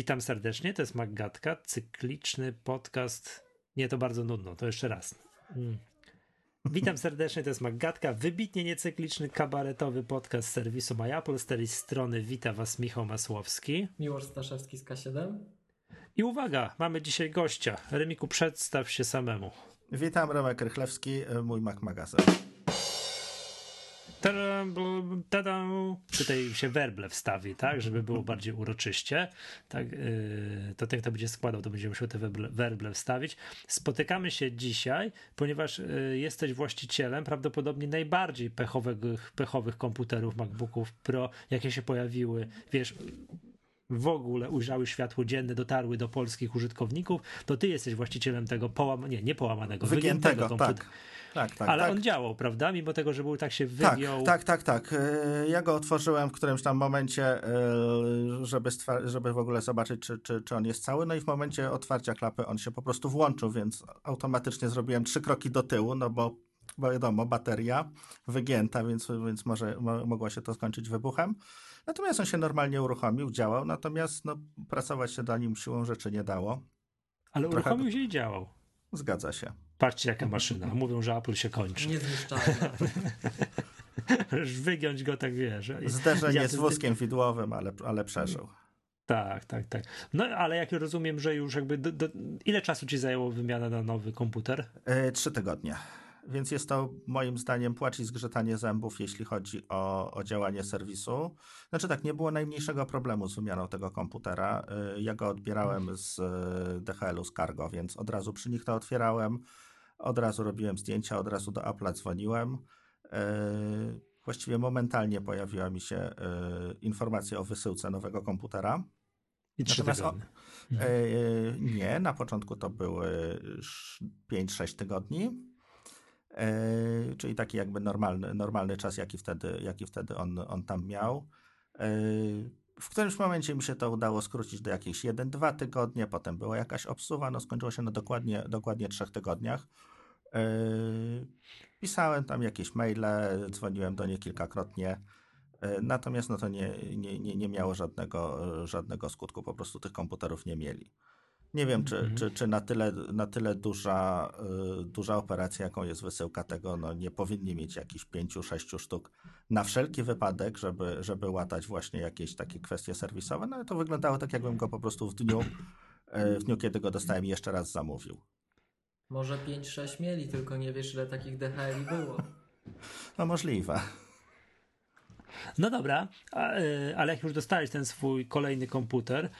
Witam serdecznie, to jest Maggatka, cykliczny podcast. Nie, to bardzo nudno, to jeszcze raz. Mm. Witam serdecznie, to jest Maggatka, wybitnie niecykliczny, kabaretowy podcast serwisu MyApple. Z tej strony wita Was Michał Masłowski. Miłosz Staszewski z K7. I uwaga, mamy dzisiaj gościa. Remiku, przedstaw się samemu. Witam, Remek Rychlewski, mój Mac Magazyn. Tada, Tutaj się werble wstawi, tak, żeby było bardziej uroczyście. Tak, yy, to ten, kto będzie składał, to będzie musiał te werble, wstawić. Spotykamy się dzisiaj, ponieważ yy, jesteś właścicielem prawdopodobnie najbardziej pechowych, pechowych komputerów MacBooków Pro, jakie się pojawiły, wiesz, w ogóle ujrzały światło dzienne, dotarły do polskich użytkowników, to ty jesteś właścicielem tego połamanego, nie, nie połamanego, wygiętego, wygiętego. Tak. Tak, tak, Ale tak. on działał, prawda? Mimo tego, że był tak się tak, wygiął. Tak, tak, tak, tak. Ja go otworzyłem w którymś tam momencie, e, żeby, żeby w ogóle zobaczyć, czy, czy, czy on jest cały. No i w momencie otwarcia klapy on się po prostu włączył, więc automatycznie zrobiłem trzy kroki do tyłu, no bo, bo wiadomo, bateria wygięta, więc, więc może mogło się to skończyć wybuchem. Natomiast on się normalnie uruchomił, działał, natomiast no, pracować się do nim siłą rzeczy nie dało. Ale Trochę... uruchomił się i działał. Zgadza się. Patrzcie, jaka maszyna. Mówią, że Apple się kończy. Niezniszczalna. Wygiąć go tak, wiesz. Zderzenie ja, z wózkiem widłowym, ale, ale przeżył. Tak, tak, tak. No ale jak rozumiem, że już jakby. Do, do, ile czasu ci zajęło wymiana na nowy komputer? Yy, trzy tygodnie więc jest to moim zdaniem płacz i zgrzytanie zębów, jeśli chodzi o, o działanie serwisu. Znaczy tak, nie było najmniejszego problemu z wymianą tego komputera. Y, ja go odbierałem z y, DHL-u z Cargo, więc od razu przy nich to otwierałem, od razu robiłem zdjęcia, od razu do Apple'a dzwoniłem. Y, właściwie momentalnie pojawiła mi się informacja o wysyłce nowego komputera. I trzy tygodnie. nie, na początku to były 5-6 tygodni. E, czyli taki jakby normalny, normalny czas, jaki wtedy, jaki wtedy on, on tam miał. E, w którymś momencie mi się to udało skrócić do jakieś 1-2 tygodnie, potem była jakaś obsuwa, no skończyło się na dokładnie, dokładnie 3 tygodniach. E, pisałem tam jakieś maile, dzwoniłem do nich kilkakrotnie, natomiast no to nie, nie, nie, nie miało żadnego, żadnego skutku, po prostu tych komputerów nie mieli. Nie wiem, czy, mhm. czy, czy na tyle, na tyle duża, y, duża operacja, jaką jest wysyłka tego, no nie powinni mieć jakichś pięciu, sześciu sztuk na wszelki wypadek, żeby, żeby łatać właśnie jakieś takie kwestie serwisowe, no ale to wyglądało tak, jakbym go po prostu w dniu, y, w dniu kiedy go dostałem, jeszcze raz zamówił. Może 5-6 mieli, tylko nie wiesz, ile takich DHL było. No możliwe. No dobra, y, ale jak już dostałeś ten swój kolejny komputer,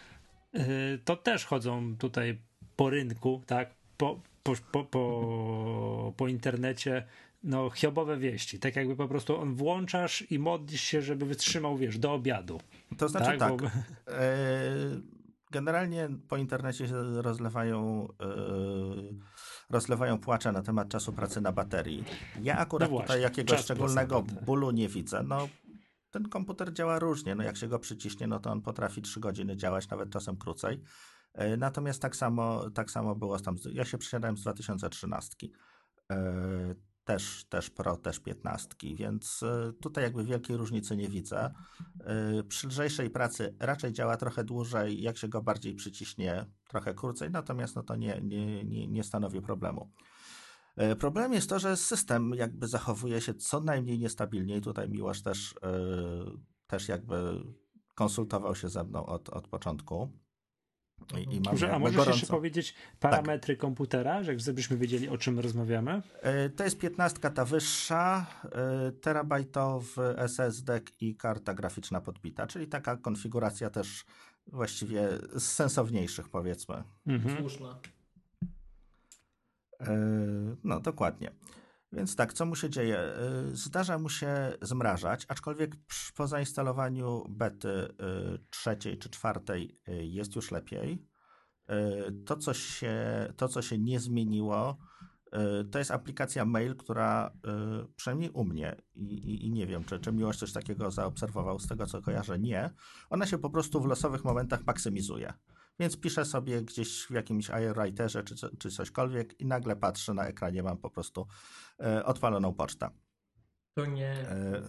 to też chodzą tutaj po rynku, tak, po, po, po, po, po internecie, no, hiobowe wieści. Tak jakby po prostu on włączasz i modlisz się, żeby wytrzymał, wiesz, do obiadu. To znaczy tak, tak. Bo... E, generalnie po internecie się rozlewają e, rozlewają płacze na temat czasu pracy na baterii. Ja akurat no właśnie, tutaj jakiegoś szczególnego bólu nie widzę. No, ten komputer działa różnie. No jak się go przyciśnie, no to on potrafi 3 godziny działać, nawet czasem krócej. E, natomiast tak samo, tak samo było tam. Ja się przesiadałem z 2013. E, też, też Pro, też 15, więc e, tutaj jakby wielkiej różnicy nie widzę. Przy lżejszej pracy raczej działa trochę dłużej, jak się go bardziej przyciśnie, trochę krócej, natomiast no to nie, nie, nie, nie stanowi problemu. E, problem jest to, że system jakby zachowuje się co najmniej niestabilnie i tutaj Miłosz też, e, też jakby konsultował się ze mną od, od początku. I, i Dobrze, a możesz gorąco. jeszcze powiedzieć parametry tak. komputera, żebyśmy wiedzieli o czym rozmawiamy? E, to jest 15 ta wyższa, terabajtowy SSD i karta graficzna podbita, czyli taka konfiguracja też właściwie z sensowniejszych powiedzmy. Mhm. Słuszna. E, no, dokładnie. Więc tak, co mu się dzieje? E, zdarza mu się zmrażać, aczkolwiek po zainstalowaniu bety e, trzeciej czy czwartej jest już lepiej. To, co się, to, co się nie zmieniło, to jest aplikacja mail, która przynajmniej u mnie i, i, i, nie wiem, czy, czy Miłość coś takiego zaobserwował, z tego co kojarzę, nie. Ona się po prostu w losowych momentach maksymizuje. Więc piszę sobie gdzieś w jakimś iWriterze czy, czy cośkolwiek i nagle patrzę na ekranie, mam po prostu e, odpaloną pocztę. To nie. E,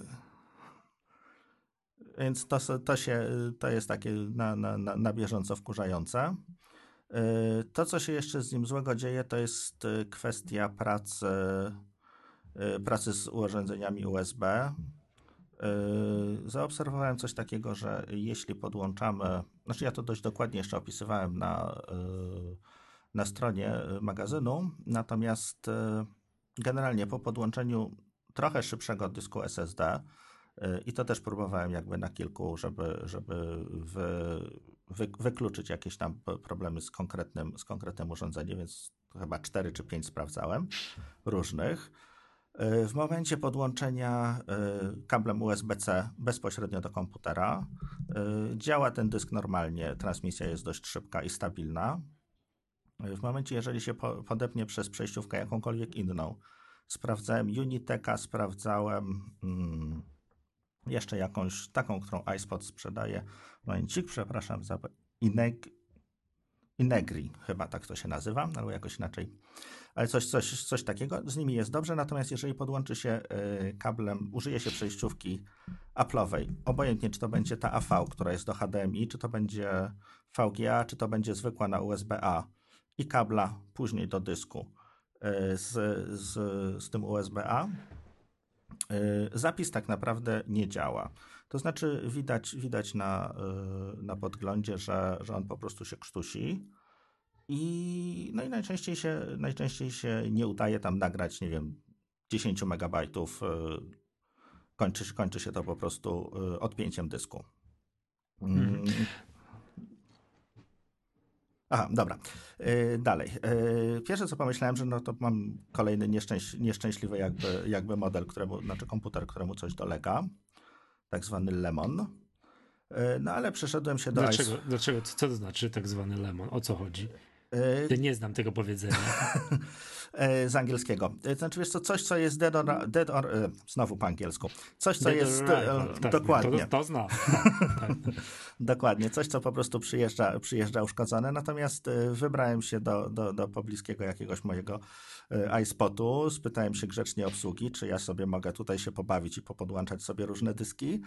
Więc to, to, się, to jest takie na, na, na bieżąco wkurzające. To, co się jeszcze z nim złego dzieje, to jest kwestia pracy, pracy z urządzeniami USB. Zaobserwowałem coś takiego, że jeśli podłączamy, znaczy ja to dość dokładnie jeszcze opisywałem na, na stronie magazynu, natomiast generalnie po podłączeniu trochę szybszego dysku SSD, i to też próbowałem jakby na kilku, żeby, żeby wy, wy, wykluczyć jakieś tam problemy z konkretnym, z konkretnym urządzeniem, więc chyba 4 czy 5 sprawdzałem różnych. E, w momencie podłączenia e, kablem USB-C bezpośrednio do komputera e, działa ten dysk normalnie, transmisja jest dość szybka i stabilna. W momencie, jeżeli się podepnie przez przejściówkę jakąkolwiek inną, sprawdzałem Uniteka, sprawdzałem hmm, jeszcze jakąś taką, którą iSpot sprzedaje. Momencik, przepraszam za Ineg... Inegri, chyba tak to się nazywa, albo jakoś inaczej. Ale coś, coś, coś takiego, z nimi jest dobrze, natomiast jeżeli podłączy się y, kablem, użyje się przejściówki Apple'owej, obojętnie czy to będzie ta AV, która jest do HDMI, czy to będzie VGA, czy to będzie zwykła na USB-A i kabla później do dysku y, z, z, z tym USB-A, Y, zapis tak naprawdę nie działa. To znaczy widać, widać na, na podglądzie, że, że on po prostu się krztusi i, no i najczęściej, się, najczęściej się nie udaje tam nagrać, nie wiem, 10 megabajtów. Y, kończy, kończy się to po prostu odpięciem dysku. Mhm. Aha, dobra. Yy, dalej. Yy, pierwsze co pomyślałem, że no to mam kolejny nieszczęś, nieszczęśliwy jakby, jakby model, któremu, znaczy komputer, któremu coś dolega. Tak zwany Lemon. Yy, no ale przeszedłem się do... Dlaczego? Ice... dlaczego? Co to znaczy tak zwany Lemon? O co chodzi? Ja nie znam tego powiedzenia. E, z angielskiego. E, znaczy, wiesz co, coś, co jest dead or, dead or e, znowu po angielsku. Coś, co dead jest, tak, dokładnie. To, to znam. tak. dokładnie, coś, co po prostu przyjeżdża, przyjeżdża uszkodzone, natomiast wybrałem się do, do, do pobliskiego jakiegoś mojego iSpotu, spytałem się grzecznie obsługi, czy ja sobie mogę tutaj się pobawić i popodłączać sobie różne dyski,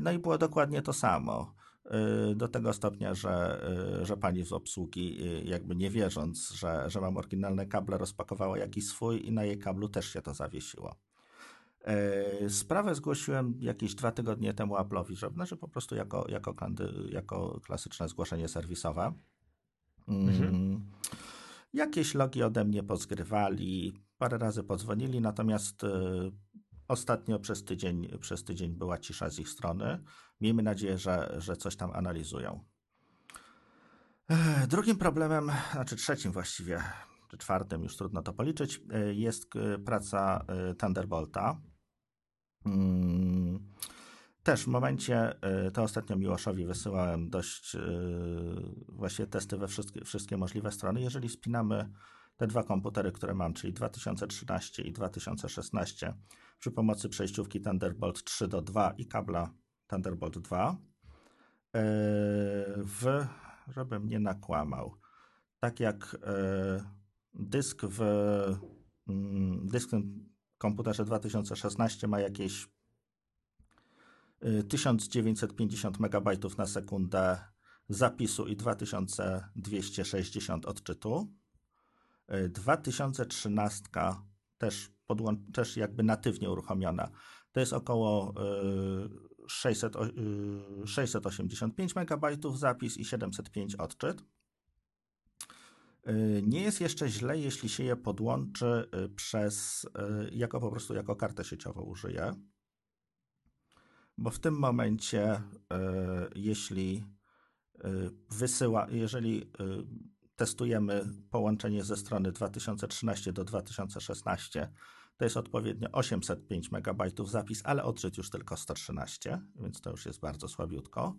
no i było dokładnie to samo. Y, do tego stopnia, że, y, że pani z obsługi, y, jakby nie wierząc, że, że mam oryginalne kable, rozpakowała jakiś swój i na jej kablu też się to zawiesiło. Sprawę zgłosiłem jakieś dwa tygodnie temu Apple'owi, że znaczy po prostu jako, jako, jako klasyczne zgłoszenie serwisowe. Mhm. Mm, jakieś logi ode mnie pozgrywali, parę razy podzwonili, natomiast Ostatnio przez tydzień, przez tydzień była cisza z ich strony. Miejmy nadzieję, że, że coś tam analizują. Drugim problemem, znaczy trzecim właściwie, czy czwartym, już trudno to policzyć, e, jest e, praca e, Thunderbolta. Mm, też w momencie, to ostatnio Miłoszowi wysyłałem dość właśnie testy we wszystkie, wszystkie możliwe strony. Jeżeli spinamy te dwa komputery, które mam, czyli 2013 i 2016, przy pomocy przejściówki Thunderbolt 3 do 2 i kabla Thunderbolt 2, e, w, żebym nie nakłamał, tak jak e, dysk w mm, dysk w komputerze 2016 ma jakieś 1950 MB na sekundę zapisu i 2260 odczytu. 2013 też, podłą- też jakby natywnie uruchomiona. To jest około 600, 685 MB zapis i 705 odczyt. Y, nie jest jeszcze źle, jeśli się je podłączy y, przez, y, jako po prostu jako kartę sieciową użyję. Bo w tym momencie, jeśli wysyła, jeżeli testujemy połączenie ze strony 2013 do 2016. To jest odpowiednio 805 MB zapis, ale odczyt już tylko 113, więc to już jest bardzo słabiutko.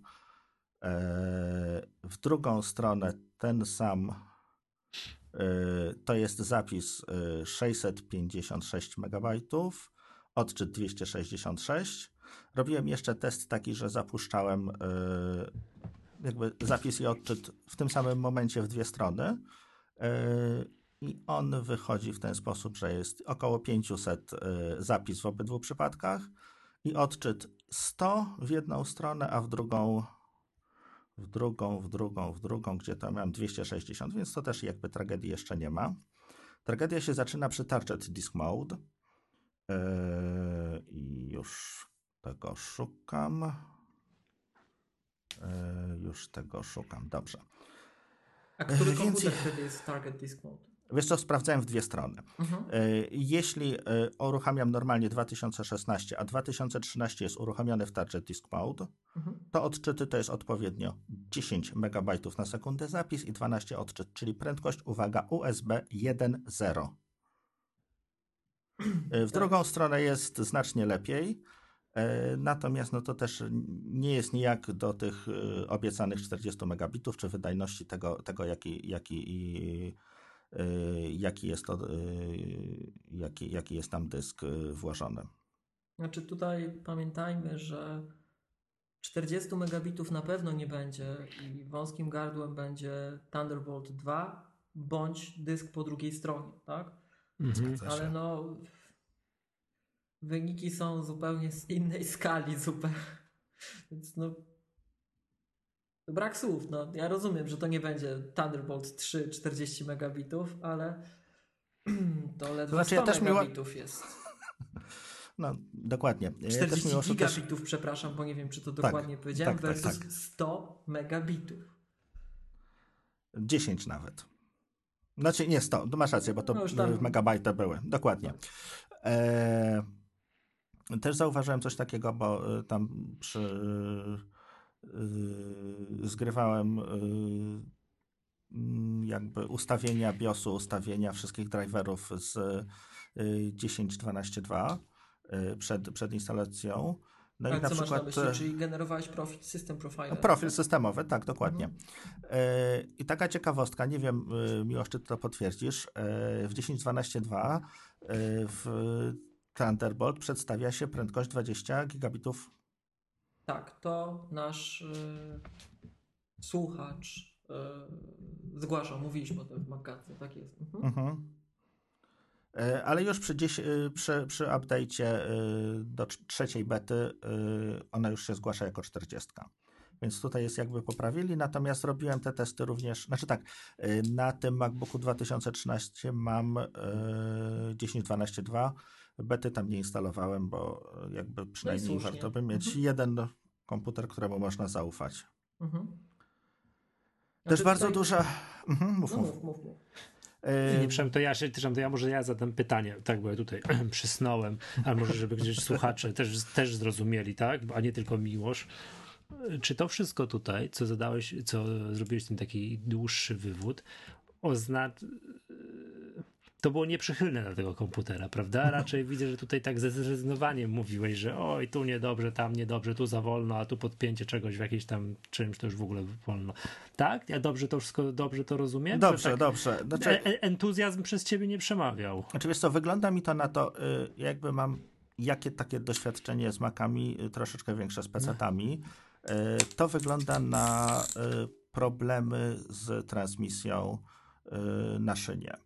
E, w drugą stronę ten sam e, to jest zapis 656 MB, odczyt 266. Robiłem jeszcze test taki, że zapuszczałem e, jakby zapis i odczyt w tym samym momencie w dwie strony. I on wychodzi w ten sposób, że jest około 500 e, zapis w obydwu przypadkach i odczyt 100 w jedną stronę, a w drugą w drugą, w drugą, w drugą, gdzie tam mam 260, więc to też jakby tragedii jeszcze nie ma. Tragedia się zaczyna przy Target Disk Mode. Yy, I już tego szukam. Yy, już tego szukam, dobrze. A który Więcej- komputer wtedy jest Target Disk Mode? Wiesz co, sprawdzałem w dwie strony. Mhm. Yy, Jeśli yy, uruchamiam normalnie 2016, a 2013 jest uruchomiony w Target Disk Mode, Mhm. to odczyty to jest odpowiednio 10 MB na sekundę zapis i 12 odczyt, czyli prędkość, uwaga, USB 1.0. Y, W Tak. drugą stronę jest znacznie lepiej, natomiast no to też nie jest nijak do tych obiecanych 40 megabitów, czy wydajności tego, tego jaki, jaki, i, jaki, jest to, y, jaki, jaki jest tam dysk y, włożony. Znaczy tutaj pamiętajmy, że 40 megabitów na pewno nie będzie i wąskim gardłem będzie Thunderbolt 2 bądź dysk po drugiej stronie, tak? Mhm. Ale no wyniki są zupełnie z innej skali zupełnie. Więc no brak słów. No, ja rozumiem, że to nie będzie Thunderbolt 3 40 megabitów, ale to ledwo znaczy, 100 ja też miło- megabitów jest. No, dokładnie. Ja też 40 miło, że też- gigabitów, przepraszam, bo nie wiem, czy to Tak, dokładnie powiedziałem, tak, tak, versus tak. 100 megabitów. 10 nawet. Znaczy nie 100, no masz rację, bo to No tam- w megabajty były. Dokładnie. E, też zauważyłem coś takiego, bo y, tam przy, zgrywałem y, mm, jakby ustawienia BIOSu, ustawienia wszystkich driverów z y, 10.12.2 y, przed, przed instalacją. No Ale i na co masz na przykład myśli? Czyli generowałeś profil, system profile. Profil systemowy, tak, dokładnie. Mhm. E, I taka ciekawostka, nie wiem, e, Miłosz, czy to potwierdzisz, e, w 10.12.2 e, w Thunderbolt przedstawia się prędkość 20 gigabitów. Tak, to nasz y, słuchacz y, zgłaszał, mówiliśmy o tym w magazynie, tak jest. Mhm. Mhm. E, Ale już przy, dzies- e, przy, przy update'cie e, do trz- trzeciej bety e, ona już się zgłasza jako 40. Więc tutaj jest jakby poprawili, natomiast robiłem te testy również, znaczy tak, na tym MacBooku 2013 mam e, 10.12.2, bety tam nie instalowałem, bo e, jakby przynajmniej słusznie. warto by mieć Mhm. jeden komputer, któremu można zaufać. Mhm. Też Znaczy bardzo tutaj- duża... Mhm, mów, No, mów. mów, mów. E, przepraszam, to ja się, to ja może ja zadam pytanie, tak, bo ja tutaj przysnąłem, ale może żeby gdzieś słuchacze też, też zrozumieli, tak, a nie tylko Miłosz. Czy to wszystko tutaj, co zadałeś, co zrobiłeś ten taki dłuższy wywód, oznacza, to było nieprzychylne dla tego komputera, prawda? Raczej widzę, że tutaj tak ze zrezygnowaniem mówiłeś, że oj, tu niedobrze, tam niedobrze, tu za wolno, a tu podpięcie czegoś w jakimś tam czymś to już w ogóle wolno. Tak? Ja dobrze to wszystko, dobrze to rozumiem? Dobrze, tak, dobrze. Znaczy, E- e- entuzjazm przez ciebie nie przemawiał. Znaczy wiesz co, wygląda mi to na to, y, jakby mam jakie takie doświadczenie z Macami, y, troszeczkę większe z PC-tami. Y, To wygląda na problemy z transmisją na szynie.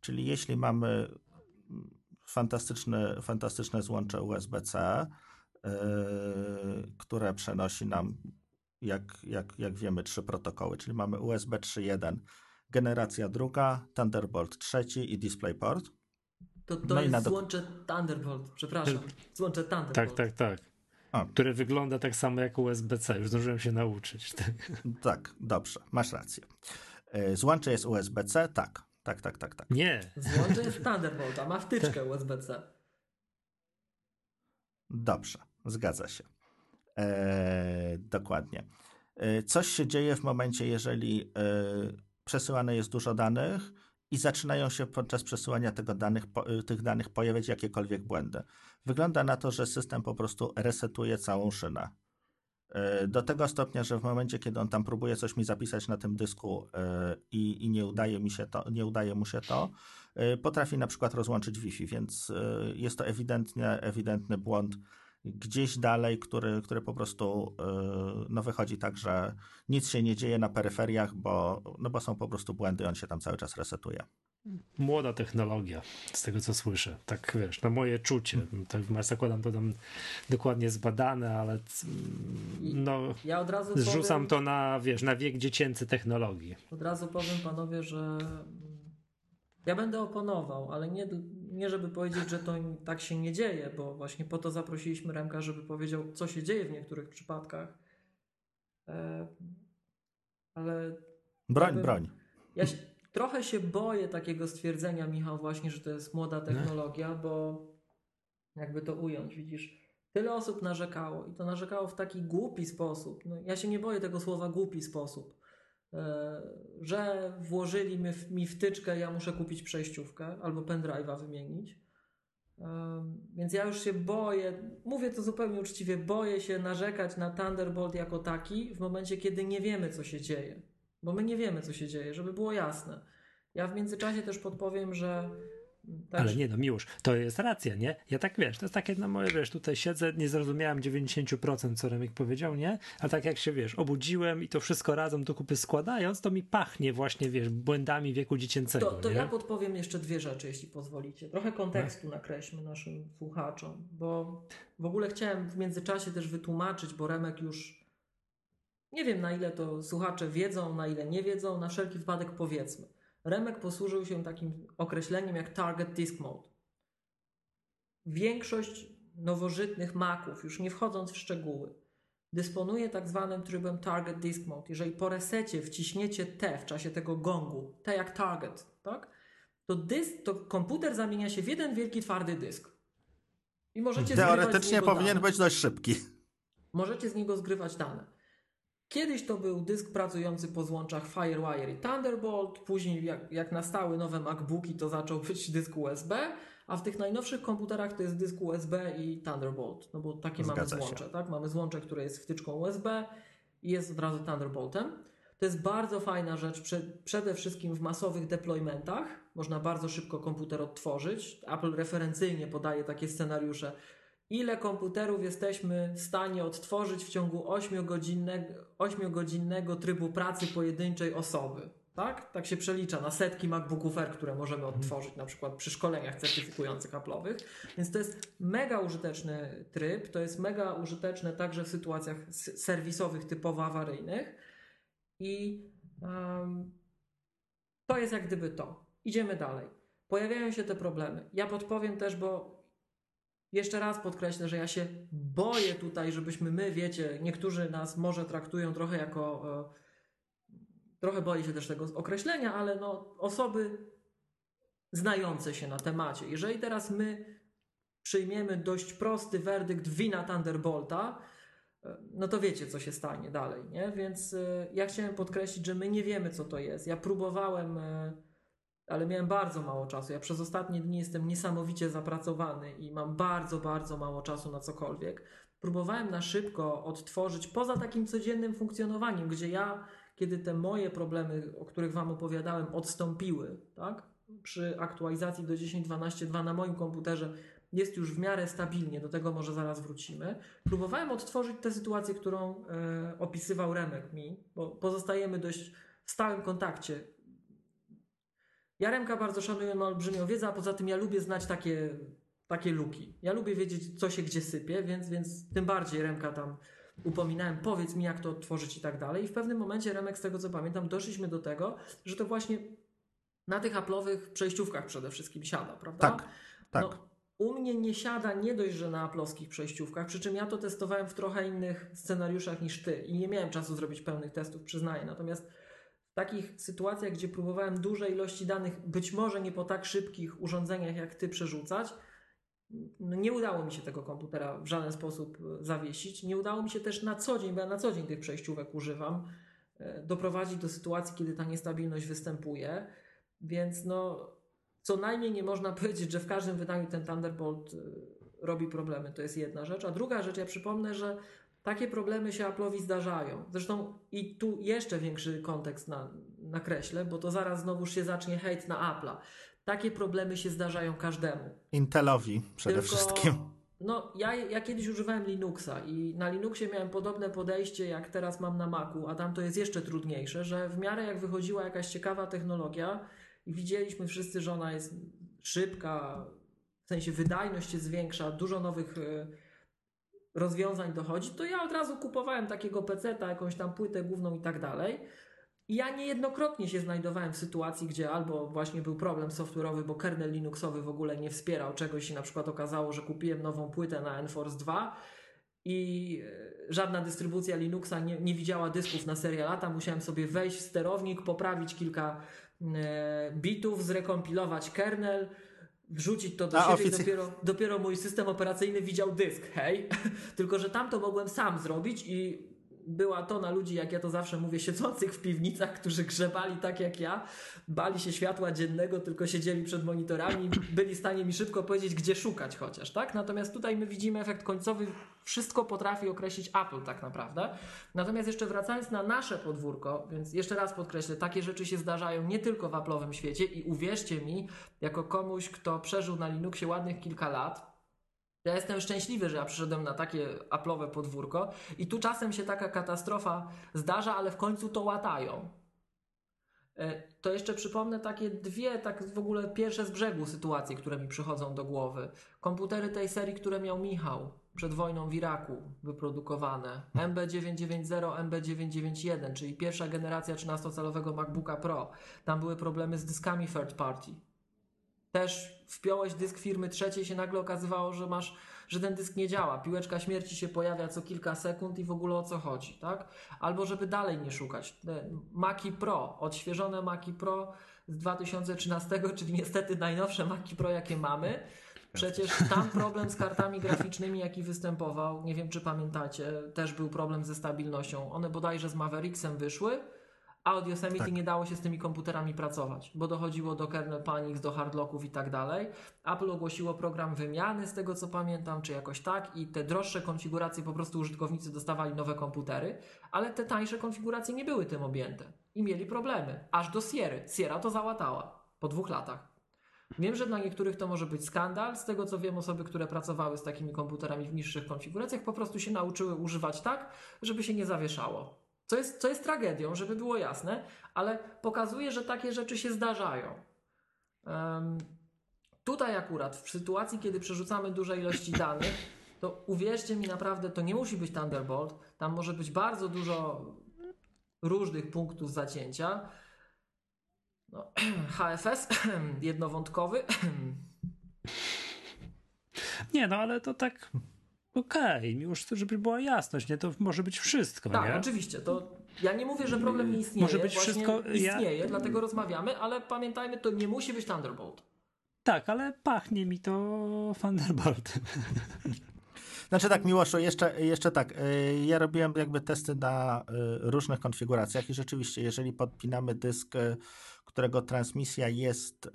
Czyli jeśli mamy mm, fantastyczne, fantastyczne złącze USB-C, y, które przenosi nam, jak, jak, jak wiemy, trzy protokoły, czyli mamy USB 3.1, generacja druga, Thunderbolt trzeci i DisplayPort. To, to No jest do- złącze Thunderbolt, przepraszam. Złącze Thunderbolt. Tak, tak, tak. A. Które wygląda tak samo jak USB-C. Już zdążyłem się nauczyć. Tak. Tak, dobrze, masz rację. Y, Złącze jest USB-C? Tak, tak, tak, tak, tak. Nie. Złącze jest Thunderbolt, a ma wtyczkę USB-C. Dobrze, zgadza się. E, dokładnie. E, coś się dzieje w momencie, jeżeli e, przesyłane jest dużo danych i zaczynają się podczas przesyłania tego danych, po, e, tych danych pojawiać jakiekolwiek błędy. Wygląda na to, że system po prostu resetuje całą szynę. E, Do tego stopnia, że w momencie, kiedy on tam próbuje coś mi zapisać na tym dysku e, i, i nie, udaje mi się to, nie udaje mu się to, e, potrafi na przykład rozłączyć Wi-Fi, więc jest to ewidentnie, ewidentny błąd gdzieś dalej, który, który po prostu no wychodzi tak, że nic się nie dzieje na peryferiach, bo, no bo są po prostu błędy, on się tam cały czas resetuje. Młoda technologia, z tego co słyszę. Tak wiesz, na moje czucie. Tak zakładam to tam dokładnie zbadane, ale no, ja od razu zrzucam powiem, to na, wiesz, na wiek dziecięcy technologii. Od razu powiem panowie, że ja będę oponował, ale nie, nie żeby powiedzieć, że to tak się nie dzieje, bo właśnie po to zaprosiliśmy Remka, żeby powiedział, co się dzieje w niektórych przypadkach. E, ale. Broń, ja broń. Ja się, trochę się boję takiego stwierdzenia, Michał, właśnie, że to jest młoda technologia, bo jakby to ująć, widzisz. Tyle osób narzekało i to narzekało w taki głupi sposób. No, ja się nie boję tego słowa głupi sposób E, że włożyli mi, wtyczkę, ja muszę kupić przejściówkę albo pendrive'a wymienić. E, więc ja już się boję, mówię to zupełnie uczciwie, boję się narzekać na Thunderbolt jako taki w momencie, kiedy nie wiemy, co się dzieje. Bo my nie wiemy, co się dzieje, żeby było jasne. Ja w międzyczasie też podpowiem, że. Ale nie, no miłość, to jest racja, nie? Ja tak wiesz, to jest takie na moje, wiesz, tutaj siedzę, nie zrozumiałem 90%, co Remek powiedział, nie? A tak jak się, wiesz, obudziłem i to wszystko razem do kupy składając, to mi pachnie właśnie, wiesz, błędami wieku dziecięcego. To, to ja podpowiem jeszcze dwie rzeczy, jeśli pozwolicie. Trochę kontekstu no. nakreślmy naszym słuchaczom, bo w ogóle chciałem w międzyczasie też wytłumaczyć, bo Remek już nie wiem na ile to słuchacze wiedzą, na ile nie wiedzą, na wszelki wypadek powiedzmy. Remek posłużył się takim określeniem jak Target Disk Mode. Większość nowożytnych Maców, już nie wchodząc w szczegóły, dysponuje tak zwanym trybem Target Disk Mode. Jeżeli po resecie wciśniecie T w czasie tego gongu, T jak target, tak? to, dysk, to komputer zamienia się w jeden wielki twardy dysk. I możecie Teoretycznie powinien dane. być dość szybki. Możecie z niego zgrywać dane. Kiedyś to był dysk pracujący po złączach FireWire i Thunderbolt, później jak, jak nastały nowe MacBooki to zaczął być dysk USB, a w tych najnowszych komputerach to jest dysk USB i Thunderbolt, no bo takie Zgadza mamy złącze, się. tak? Mamy złącze, które jest wtyczką USB i jest od razu Thunderboltem. To jest bardzo fajna rzecz, przede wszystkim w masowych deploymentach. Można bardzo szybko komputer odtworzyć. Apple referencyjnie podaje takie scenariusze ile komputerów jesteśmy w stanie odtworzyć w ciągu 8-godzinnego, 8-godzinnego trybu pracy pojedynczej osoby. Tak? Tak się przelicza na setki MacBooków Air, które możemy mhm. odtworzyć na przykład przy szkoleniach certyfikujących Apple'owych. Więc to jest mega użyteczny tryb, to jest mega użyteczne także w sytuacjach serwisowych typowo awaryjnych i um, to jest jak gdyby to. Idziemy dalej. Pojawiają się te problemy. Ja podpowiem też, bo jeszcze raz podkreślę, że ja się boję tutaj, żebyśmy my, wiecie, niektórzy nas może traktują trochę jako. E, trochę boję się też tego określenia, ale no, osoby znające się na temacie. Jeżeli teraz my przyjmiemy dość prosty werdykt wina Thunderbolta, e, no to wiecie, co się stanie dalej, nie? Więc e, ja chciałem podkreślić, że my nie wiemy, co to jest. Ja próbowałem ale miałem bardzo mało czasu. Ja przez ostatnie dni jestem niesamowicie zapracowany i mam bardzo, bardzo mało czasu na cokolwiek. Próbowałem na szybko odtworzyć poza takim codziennym funkcjonowaniem, gdzie ja, kiedy te moje problemy, o których Wam opowiadałem, odstąpiły, tak? Przy aktualizacji do 10.12.2 na moim komputerze jest już w miarę stabilnie, do tego może zaraz wrócimy. Próbowałem odtworzyć tę sytuację, którą e, opisywał Remek mi, bo pozostajemy dość w stałym kontakcie ja Remka bardzo szanuję, ma olbrzymią wiedzę, a poza tym ja lubię znać takie, takie luki. Ja lubię wiedzieć, co się gdzie sypie, więc, więc tym bardziej Remka tam upominałem, powiedz mi, jak to odtworzyć i tak dalej. I w pewnym momencie, Remek, z tego co pamiętam, doszliśmy do tego, że to właśnie na tych aplowych przejściówkach przede wszystkim siada, prawda? Tak, tak. No, u mnie nie siada nie dość, że na aplowskich przejściówkach, przy czym ja to testowałem w trochę innych scenariuszach niż ty i nie miałem czasu zrobić pełnych testów, przyznaję. Natomiast w takich sytuacjach, gdzie próbowałem duże ilości danych, być może nie po tak szybkich urządzeniach jak ty przerzucać, no nie udało mi się tego komputera w żaden sposób e, zawiesić. Nie udało mi się też na co dzień, bo ja na co dzień tych przejściówek używam, e, doprowadzić do sytuacji, kiedy ta niestabilność występuje. Więc no, co najmniej nie można powiedzieć, że w każdym wydaniu ten Thunderbolt e, robi problemy. To jest jedna rzecz. A druga rzecz, ja przypomnę, że takie problemy się Apple'owi zdarzają. Zresztą i tu jeszcze większy kontekst na, nakreślę, bo to zaraz znowu się zacznie hejt na Apple'a. Takie problemy się zdarzają każdemu. Intelowi przede Tylko, wszystkim. No, ja, ja kiedyś używałem Linuxa i na Linuxie miałem podobne podejście, jak teraz mam na Macu, a tam to jest jeszcze trudniejsze, że w miarę jak wychodziła jakaś ciekawa technologia, i widzieliśmy wszyscy, że ona jest szybka, w sensie wydajność się zwiększa, dużo nowych e, rozwiązań dochodzi, to ja od razu kupowałem takiego peceta, jakąś tam płytę główną i tak dalej. Ja niejednokrotnie się znajdowałem w sytuacji, gdzie albo właśnie był problem software'owy, bo kernel Linuxowy w ogóle nie wspierał czegoś i na przykład okazało, że kupiłem nową płytę na Enforce 2 i e, żadna dystrybucja Linuxa nie, nie widziała dysków na serialata. Musiałem sobie wejść w sterownik, poprawić kilka e, bitów, zrekompilować kernel, wrzucić to do A, siebie oficy- i dopiero, dopiero mój system operacyjny widział dysk, hej. Tylko, że tam to mogłem sam zrobić i była to na ludzi, jak ja to zawsze mówię, siedzących w piwnicach, którzy grzebali tak jak ja, bali się światła dziennego, tylko siedzieli przed monitorami, byli w stanie mi szybko powiedzieć, gdzie szukać chociaż, tak? Natomiast tutaj my widzimy efekt końcowy, wszystko potrafi określić Apple tak naprawdę. Natomiast jeszcze wracając na nasze podwórko, więc jeszcze raz podkreślę, takie rzeczy się zdarzają nie tylko w Apple'owym świecie i uwierzcie mi, jako komuś, kto przeżył na Linuxie ładnych kilka lat, ja jestem szczęśliwy, że ja przyszedłem na takie Apple'owe podwórko i tu czasem się taka katastrofa zdarza, ale w końcu to łatają. E, To jeszcze przypomnę takie dwie, tak w ogóle pierwsze z brzegu sytuacje, które mi przychodzą do głowy. Komputery tej serii, które miał Michał przed wojną w Iraku wyprodukowane. MB990, MB991, czyli pierwsza generacja 13-calowego MacBooka Pro. Tam były problemy z dyskami third party też wpiąłeś dysk firmy trzeciej, się nagle okazywało, że masz, że ten dysk nie działa. Piłeczka śmierci się pojawia co kilka sekund i w ogóle o co chodzi, tak? Albo żeby dalej nie szukać. Te Maci Pro, odświeżone Maci Pro z 2013, czyli niestety najnowsze Maci Pro, jakie mamy. Przecież tam problem z kartami graficznymi, jaki występował, nie wiem czy pamiętacie, też był problem ze stabilnością. One bodajże z Mavericksem wyszły, a od Yosemite Tak. nie dało się z tymi komputerami pracować, bo dochodziło do kernel panics, do hardlocków i tak dalej. Apple ogłosiło program wymiany, z tego co pamiętam, czy jakoś tak, i te droższe konfiguracje po prostu użytkownicy dostawali nowe komputery, ale te tańsze konfiguracje nie były tym objęte i mieli problemy. Aż do Sierry. Sierra to załatała po dwóch latach. Wiem, że dla niektórych to może być skandal. Z tego co wiem, osoby, które pracowały z takimi komputerami w niższych konfiguracjach, po prostu się nauczyły używać tak, żeby się nie zawieszało. Co jest, co jest tragedią, żeby było jasne, ale pokazuje, że takie rzeczy się zdarzają. Em, tutaj akurat, w sytuacji, kiedy przerzucamy duże ilości danych, to uwierzcie mi naprawdę, to nie musi być Thunderbolt. Tam może być bardzo dużo różnych punktów zacięcia. No, HFS jednowątkowy. Nie, no ale to tak okej, już żeby była jasność, nie? To może być wszystko, Tak, nie? oczywiście. To ja nie mówię, że problem nie istnieje. Może być wszystko- ja- istnieje, dlatego rozmawiamy, ale pamiętajmy, to nie musi być Thunderbolt. Tak, ale pachnie mi to Thunderboltem. Znaczy tak, Miłoszu, jeszcze, jeszcze tak. y, Ja robiłem jakby testy na y, różnych konfiguracjach i rzeczywiście, jeżeli podpinamy dysk, y, którego transmisja jest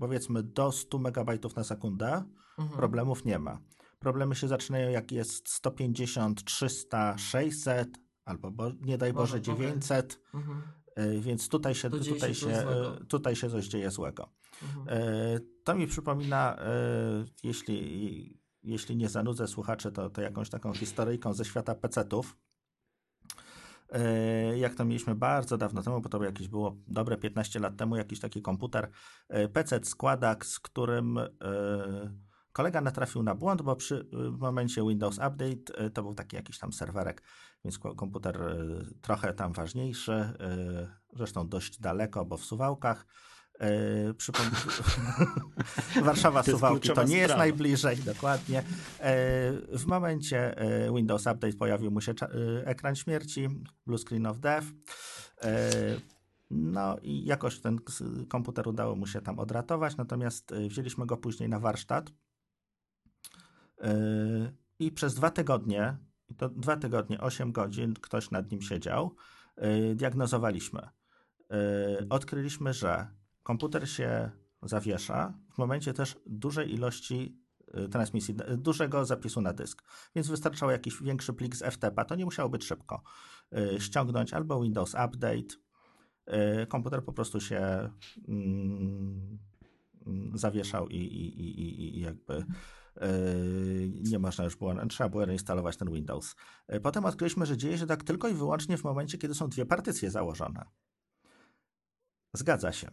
powiedzmy do 100 MB na sekundę, Mhm. problemów nie ma. Problemy się zaczynają jak jest 150, 300, 600 albo bo, nie daj Boże Boże, okej. 900, Mhm. y, więc tutaj się, To tutaj się coś się, y, tutaj się coś dzieje złego. Mhm. E, To mi przypomina, e, jeśli, jeśli nie zanudzę słuchaczy, to, to jakąś taką historyjką ze świata pecetów. E, Jak to mieliśmy bardzo dawno temu, bo to jakieś było dobre 15 lat temu, jakiś taki komputer, e, pecet składak, z którym e, kolega natrafił na błąd, bo przy momencie Windows Update e, to był taki jakiś tam serwerek, więc ko- komputer e, trochę tam ważniejszy, e, zresztą dość daleko, bo w Suwałkach. Przypom... Warszawa Suwałki to nie jest sprawa. najbliżej, dokładnie. W momencie Windows Update pojawił mu się ekran śmierci, blue screen of death. No i jakoś ten komputer udało mu się tam odratować, natomiast wzięliśmy go później na warsztat i przez dwa tygodnie, to dwa tygodnie, 8 godzin ktoś nad nim siedział, e, diagnozowaliśmy. E, Odkryliśmy, że komputer się zawiesza w momencie też dużej ilości transmisji, dużego zapisu na dysk. Więc wystarczało jakiś większy plik z FTP, to nie musiało być szybko. Ściągnąć albo Windows Update. Komputer po prostu się mm, zawieszał i, i, i, i- jakby nie można już było, trzeba było reinstalować ten Windows. Y, Potem odkryliśmy, że dzieje się tak tylko i wyłącznie w momencie, kiedy są dwie partycje założone. Zgadza się.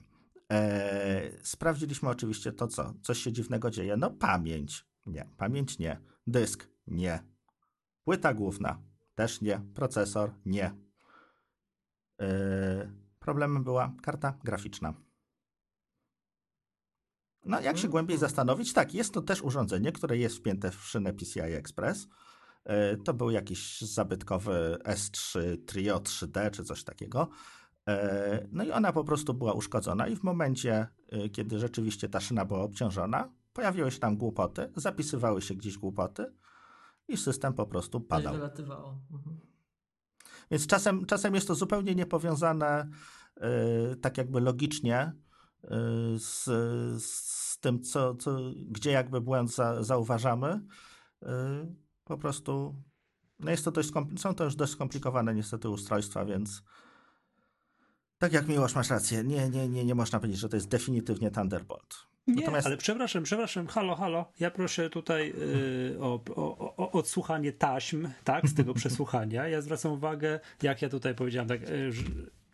E, sprawdziliśmy oczywiście to, co coś się dziwnego dzieje. No, pamięć. Nie, pamięć nie. Dysk nie. Płyta główna też nie. Procesor nie. Problemem była karta graficzna. No, jak się głębiej zastanowić, tak, jest to też urządzenie, które jest wpięte w szynę PCI Express. E, to był jakiś zabytkowy S3 Trio 3D czy coś takiego. E, no i ona po prostu była uszkodzona, i w momencie, e, kiedy rzeczywiście ta szyna była obciążona, pojawiły się tam głupoty, zapisywały się gdzieś głupoty i system po prostu padał. Wylatywało. Mhm. Więc czasem, czasem jest to zupełnie niepowiązane, tak jakby logicznie, z, z tym, co, co, gdzie jakby błęd za, zauważamy. Yy, po prostu no jest to dość, są to już dość skomplikowane niestety ustrojstwa, więc tak jak Miłosz, masz rację. Nie, nie, nie, nie można powiedzieć, że to jest definitywnie Thunderbolt. Nie, Natomiast... ale przepraszam, przepraszam, halo, halo, ja proszę tutaj yy, o, o, o, odsłuchanie taśm, tak, z tego przesłuchania. Ja zwracam uwagę, jak ja tutaj powiedziałem, tak, yy,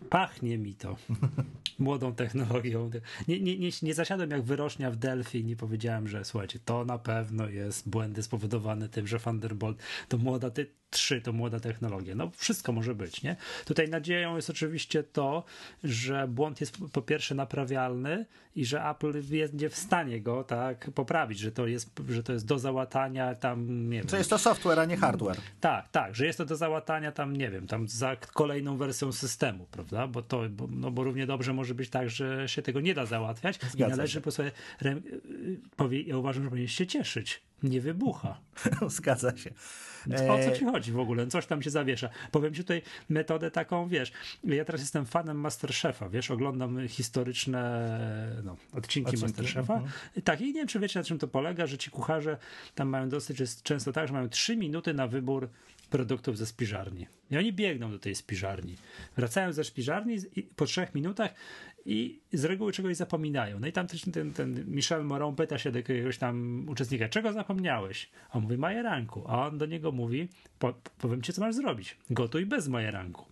pachnie mi to młodą technologią. Nie, nie, nie, nie zasiadłem jak wyrocznia w Delphi i nie powiedziałem, że słuchajcie, to na pewno jest błędy spowodowane tym, że Thunderbolt to młoda, ty, 3 to młoda technologia. No wszystko może być, nie? Tutaj nadzieją jest oczywiście to, że błąd jest po pierwsze naprawialny i że Apple będzie w stanie go tak poprawić, że to jest, że to jest do załatania tam, nie wiem. Że jest to software, a nie hardware. Tak, tak, że jest to do załatania tam, nie wiem, tam za kolejną wersją systemu, prawda? Bo to, bo, no bo równie dobrze może być tak, że się tego nie da załatwiać Zgadza i należy się. po sobie, powie, ja uważam, że powinien się cieszyć. Nie wybucha. Zgadza się. O co ci chodzi w ogóle? Coś tam się zawiesza. Powiem ci tutaj metodę taką, wiesz, ja teraz jestem fanem Masterchefa, wiesz, oglądam historyczne no, odcinki, odcinki Masterchefa. Mhm. Tak, i nie wiem, czy wiecie, na czym to polega, że ci kucharze tam mają dosyć często tak, że mają trzy minuty na wybór produktów ze spiżarni. I oni biegną do tej spiżarni. Wracają ze spiżarni i po trzech minutach i z reguły czegoś zapominają. No i tam też ten, ten Michel Moron pyta się do jakiegoś tam uczestnika, czego zapomniałeś? A on mówi majeranku, a on do niego mówi, po, powiem ci, co masz zrobić. Gotuj bez majeranku.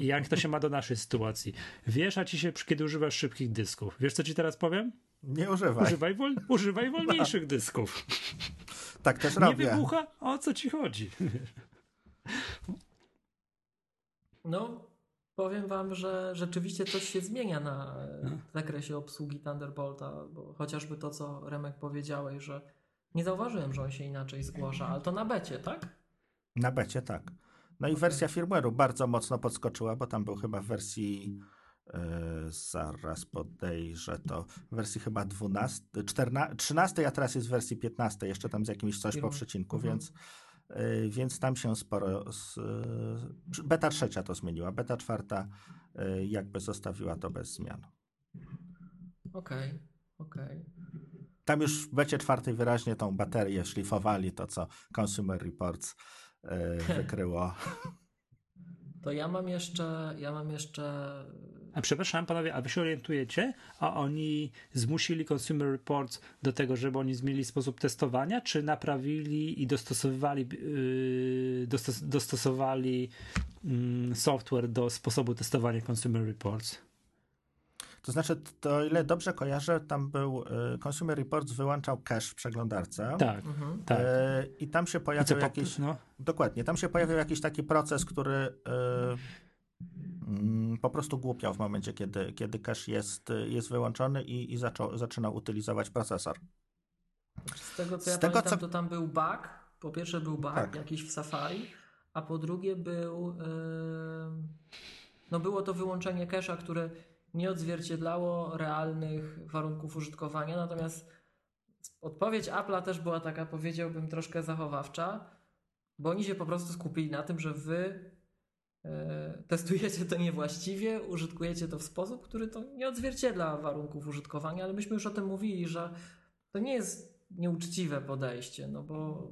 I jak to się ma do naszej sytuacji? Wiesz, a ci się, kiedy używasz szybkich dysków. Wiesz, co ci teraz powiem? Nie używaj. Używaj, wol, używaj wolniejszych dysków. Tak też robię. Nie wybucha? O co ci chodzi? No, powiem wam, że rzeczywiście coś się zmienia na w zakresie obsługi Thunderbolta, bo chociażby to, co Remek powiedziałeś, że nie zauważyłem, że on się inaczej zgłasza, ale to na becie, tak? Na becie, tak. No i okay. wersja firmware'u bardzo mocno podskoczyła, bo tam był chyba w wersji yy, zaraz podejrzę to w wersji chyba 12, 14, 13, a teraz jest w wersji 15, jeszcze tam z jakimś coś po przecinku, mhm. więc więc tam się sporo. Y, beta trzecia to zmieniła, beta czwarta y, jakby zostawiła to bez zmian. Okej, okay, okej. Okay. Tam już w becie czwartej wyraźnie tą baterię szlifowali, to co Consumer Reports wykryło. To ja mam jeszcze, ja mam jeszcze przepraszam panowie, a wy się orientujecie, a oni zmusili Consumer Reports do tego, żeby oni zmienili sposób testowania, czy naprawili i dostosowywali, yy, dostos dostosowali yy, software do sposobu testowania Consumer Reports? To znaczy, to ile dobrze kojarzę, tam był y, Consumer Reports wyłączał cache w przeglądarce. Tak, mhm. tak. Y, I tam się pojawiał jakiś. No? Dokładnie, tam się pojawiał jakiś taki proces, który y, Mm, po prostu głupiał w momencie, kiedy, kiedy cache jest, jest wyłączony i, i zaczął, zaczynał utylizować procesor. Z tego co ja tego, pamiętam, co... to tam był bug. Po pierwsze był bug tak. jakiś w Safari, a po drugie był yy... no było to wyłączenie cache'a, które nie odzwierciedlało realnych warunków użytkowania, natomiast odpowiedź Apple'a też była taka, powiedziałbym, troszkę zachowawcza, bo oni się po prostu skupili na tym, że wy testujecie to niewłaściwie, użytkujecie to w sposób, który to nie odzwierciedla warunków użytkowania, ale myśmy już o tym mówili, że to nie jest nieuczciwe podejście, no bo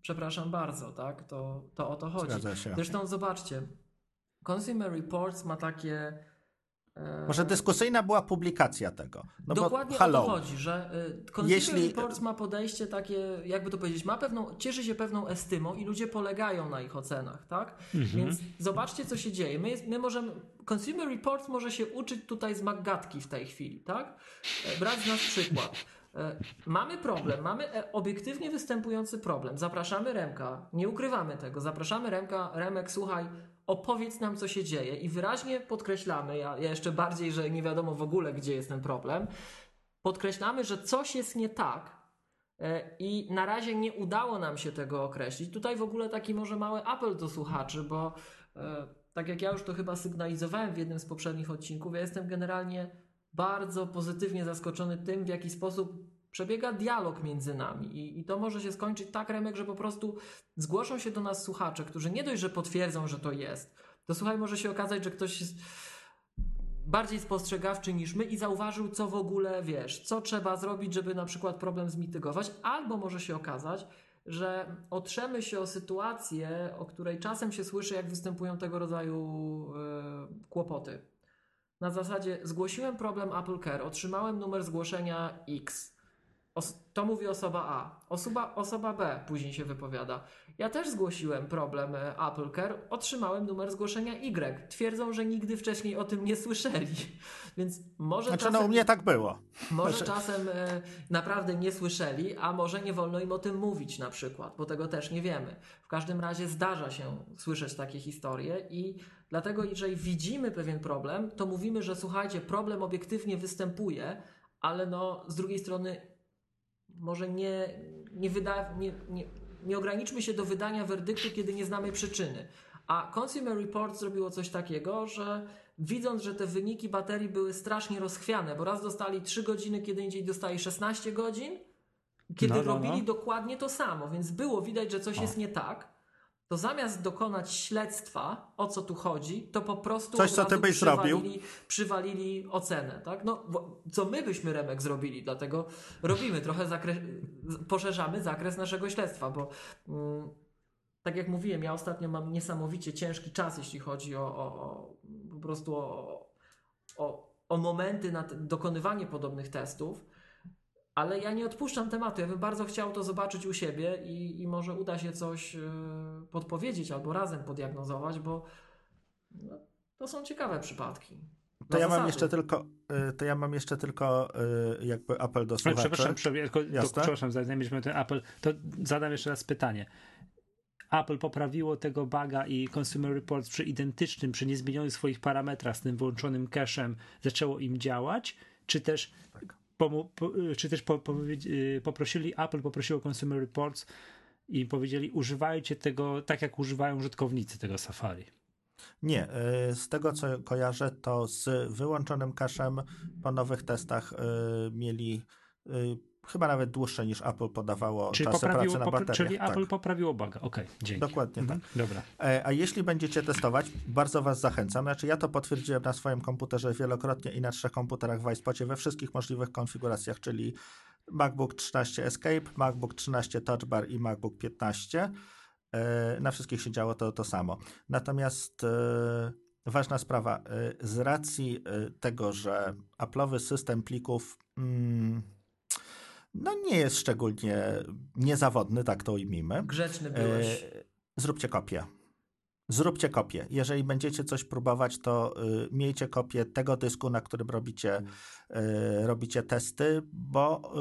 przepraszam bardzo, tak? To, to o to chodzi. Zresztą zobaczcie, Consumer Reports ma takie E, Może dyskusyjna była publikacja tego. No Dokładnie bo, hello, o to chodzi, że y, Consumer Jeśli- Reports ma podejście takie, jakby to powiedzieć, ma pewną, cieszy się pewną estymą i ludzie polegają na ich ocenach, tak? Więc zobaczcie, co się dzieje. My, my możemy, Consumer Reports może się uczyć tutaj z Maggatki w tej chwili, tak? E, Brać z nas przykład. E, Mamy problem, mamy e, obiektywnie występujący problem. Zapraszamy Remka, nie ukrywamy tego. Zapraszamy Remka, Remek, słuchaj, opowiedz nam, co się dzieje. I wyraźnie podkreślamy, ja, ja jeszcze bardziej, że nie wiadomo w ogóle, gdzie jest ten problem. Podkreślamy, że coś jest nie tak. e, I na razie nie udało nam się tego określić. Tutaj w ogóle taki może mały apel do słuchaczy, bo e, tak jak ja już to chyba sygnalizowałem w jednym z poprzednich odcinków, ja jestem generalnie bardzo pozytywnie zaskoczony tym, w jaki sposób przebiega dialog między nami. I, I to może się skończyć tak, Remek, że po prostu zgłoszą się do nas słuchacze, którzy nie dość, że potwierdzą, że to jest, to słuchaj, może się okazać, że ktoś jest bardziej spostrzegawczy niż my i zauważył, co w ogóle wiesz, co trzeba zrobić, żeby na przykład problem zmitygować, albo może się okazać, że otrzemy się o sytuację, o której czasem się słyszy, jak występują tego rodzaju e, kłopoty. Na zasadzie zgłosiłem problem Apple Care, otrzymałem numer zgłoszenia X. To mówi osoba A. Osoba, osoba B później się wypowiada. Ja też zgłosiłem problem e, Apple Care, otrzymałem numer zgłoszenia Y. Twierdzą, że nigdy wcześniej o tym nie słyszeli. Więc może Znaczy, czasem... no u mnie tak było. Może Znaczy- czasem e, naprawdę nie słyszeli, a może nie wolno im o tym mówić na przykład, bo tego też nie wiemy. W każdym razie zdarza się słyszeć takie historie i dlatego jeżeli widzimy pewien problem, to mówimy, że słuchajcie, problem obiektywnie występuje, ale no z drugiej strony może nie, nie, wyda, nie, nie, nie ograniczmy się do wydania werdyktu, kiedy nie znamy przyczyny. A Consumer Reports zrobiło coś takiego, że widząc, że te wyniki baterii były strasznie rozchwiane, bo raz dostali 3 godziny, kiedy indziej dostali 16 godzin, kiedy No, no, robili no. dokładnie to samo, więc było widać, że coś jest nie tak, to zamiast dokonać śledztwa, o co tu chodzi, to po prostu Coś, co ty byś przywalili, przywalili ocenę, tak? No, co my byśmy Remek zrobili, dlatego robimy trochę zakres, poszerzamy zakres naszego śledztwa, bo mm, tak jak mówiłem, ja ostatnio mam niesamowicie ciężki czas, jeśli chodzi o, o, o po prostu o, o, o momenty na dokonywanie podobnych testów. Ale ja nie odpuszczam tematu. Ja bym bardzo chciał to zobaczyć u siebie i, i może uda się coś yy, podpowiedzieć albo razem podiagnozować, bo no, to są ciekawe przypadki. To ja mam jeszcze tylko, y, to ja mam jeszcze tylko y, jakby apel do słuchaczy. Przepraszam, przepraszam, przepraszam, zanim mieliśmy ten Apple, to zadam jeszcze raz pytanie. Apple poprawiło tego buga i Consumer Reports przy identycznym, przy niezmienionych swoich parametrach z tym wyłączonym cache'em zaczęło im działać, czy też, Tak. Po, czy też po, powiedz- y, poprosili, Apple poprosiło Consumer Reports i powiedzieli używajcie tego tak, jak używają użytkownicy tego Safari. Nie, y, z tego co kojarzę, to z wyłączonym cachem po nowych testach y, mieli y, chyba nawet dłuższe niż Apple podawało Czyli, czasy pracy na bateriach. czyli tak. Apple poprawiło buga. Okej, dzięki. Dokładnie Mhm, Dobra. E, A jeśli będziecie testować, bardzo Was zachęcam. Znaczy, ja to potwierdziłem na swoim komputerze wielokrotnie i na trzech komputerach w iSpocie we wszystkich możliwych konfiguracjach, czyli MacBook 13 Escape, MacBook 13 Touch Bar i MacBook 15. E, Na wszystkich się działo to, to samo. Natomiast e, ważna sprawa, z racji tego, że Apple'owy system plików mm, no nie jest szczególnie niezawodny, tak to ujmijmy. Grzeczny byłeś. E, Zróbcie kopię. Zróbcie kopię. Jeżeli będziecie coś próbować, to y, miejcie kopię tego dysku, na którym robicie, y, robicie testy, bo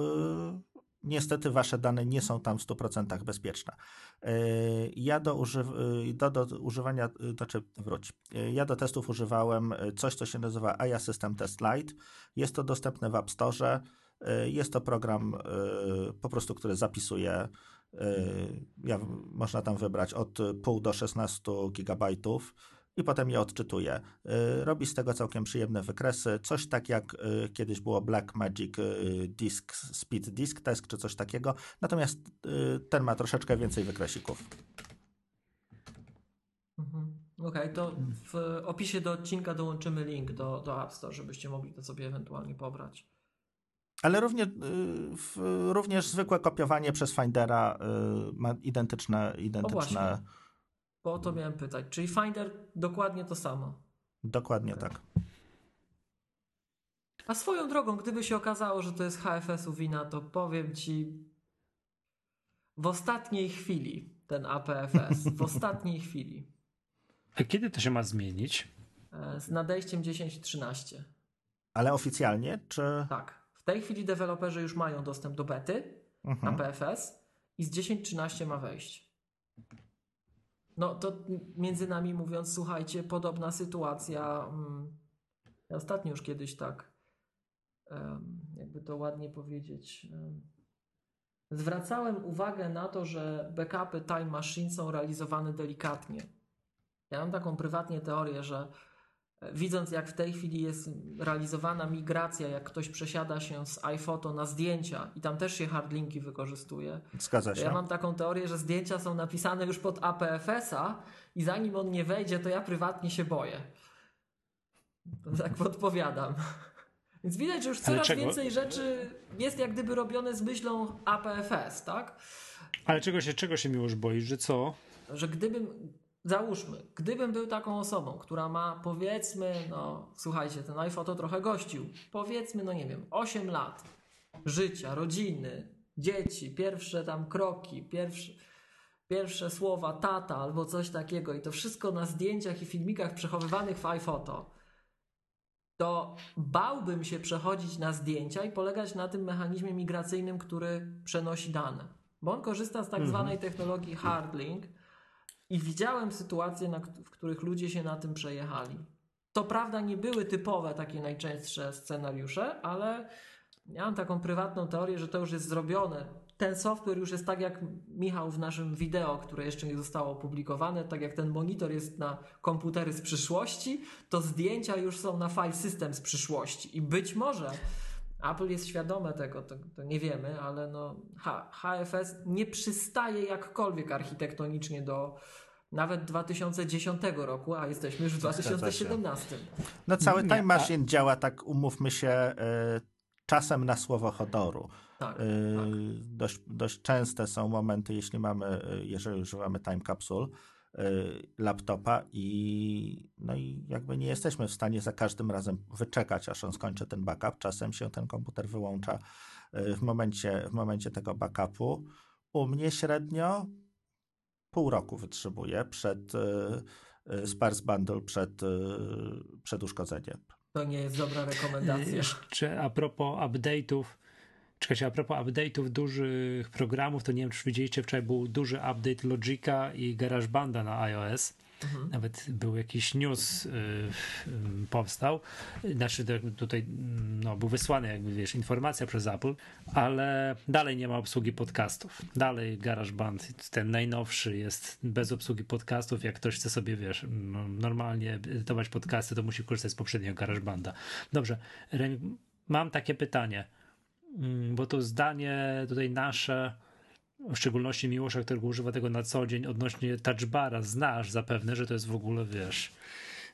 y, niestety wasze dane nie są tam w 100% bezpieczne. Y, ja do, używ- y, do, do używania, znaczy wróć, ja do testów używałem y, coś, co się nazywa IA System Test Lite. Jest to dostępne w App Store. Y, Jest to program y, po prostu, który zapisuje y, ja, można tam wybrać od pół do 16 gigabajtów i potem je odczytuje. Robi z tego całkiem przyjemne wykresy, coś tak jak kiedyś było Blackmagic y, Disk Speed Disk Test czy coś takiego, natomiast ten ma troszeczkę więcej wykresików. Mhm. Okej, to w opisie do odcinka dołączymy link do, do App Store, żebyście mogli to sobie ewentualnie pobrać. Ale również, y, w, również zwykłe kopiowanie przez Findera y, ma identyczne, identyczne właśnie. Bo o to miałem pytać. Czyli Finder dokładnie to samo. dokładnie tak. A swoją drogą, gdyby się okazało, że to jest HFS-u wina, to powiem ci w ostatniej chwili ten APFS, w ostatniej chwili. A kiedy to się ma zmienić? E, z nadejściem 10.13. Ale oficjalnie, czy... Tak. Tej chwili deweloperzy już mają dostęp do bety Mhm. APFS i z 10.13 ma wejść. No to między nami mówiąc, słuchajcie, podobna sytuacja. mm, Ja ostatnio już kiedyś tak, jakby to ładnie powiedzieć, em, zwracałem uwagę na to, że backupy Time Machine są realizowane delikatnie. Ja mam taką prywatnie teorię, że widząc jak w tej chwili jest realizowana migracja, jak ktoś przesiada się z iPhoto na zdjęcia i tam też się hardlinki wykorzystuje, Zgadza się. ja mam taką teorię, że zdjęcia są napisane już pod APFS-a i zanim on nie wejdzie, to ja prywatnie się boję. To tak podpowiadam. Więc widać, że już coraz więcej rzeczy jest jak gdyby robione z myślą APFS, tak? Ale czego się, czego się Miłosz boisz, że co? Że gdybym, załóżmy, gdybym był taką osobą, która ma powiedzmy, no słuchajcie, ten iPhone to trochę gościł, powiedzmy, no nie wiem, 8 lat życia, rodziny, dzieci, pierwsze tam kroki, pierwsze, pierwsze słowa tata albo coś takiego i to wszystko na zdjęciach i filmikach przechowywanych w iPhoto, to bałbym się przechodzić na zdjęcia i polegać na tym mechanizmie migracyjnym, który przenosi dane. Bo on korzysta z tak zwanej technologii hardlink i widziałem sytuacje, na, w których ludzie się na tym przejechali. To prawda nie były typowe takie najczęstsze scenariusze, ale mam taką prywatną teorię, że to już jest zrobione. Ten software już jest tak jak Michał w naszym wideo, które jeszcze nie zostało opublikowane, tak jak ten monitor jest na komputery z przyszłości, to zdjęcia już są na file system z przyszłości. I być może Apple jest świadome tego, to, to nie wiemy, ale no, H, HFS nie przystaje jakkolwiek architektonicznie do nawet 2010 roku, a jesteśmy już w Zgadza się. 2017. No cały Time Machine działa tak, umówmy się, y, czasem na słowo hodoru. Tak, Y, tak. dość, dość częste są momenty, jeśli mamy, y, jeżeli używamy time capsule laptopa i no i jakby nie jesteśmy w stanie za każdym razem wyczekać, aż on skończy ten backup. Czasem się ten komputer wyłącza y, w momencie, w momencie tego backupu. U mnie średnio pół roku wytrzymuje przed y, y, Sparse Bundle przed, y, przed uszkodzeniem. To nie jest dobra rekomendacja. Jeszcze a propos update'ów, czekajcie, a propos update'ów dużych programów, to nie wiem, czy widzieliście, wczoraj był duży update Logica i GarageBanda na iOS. Mhm. Nawet był jakiś news y, y, powstał, znaczy tutaj mm, no, był wysłany jakby wiesz, informacja przez Apple, ale dalej nie ma obsługi podcastów. Dalej GarageBand, ten najnowszy jest bez obsługi podcastów. Jak ktoś chce sobie, wiesz, no, normalnie edytować podcasty, to musi korzystać z poprzedniego GarageBanda. Dobrze, Rem, mam takie pytanie, bo to zdanie tutaj nasze w szczególności Miłosza, którego używa tego na co dzień odnośnie touchbara, znasz zapewne, że to jest w ogóle, wiesz,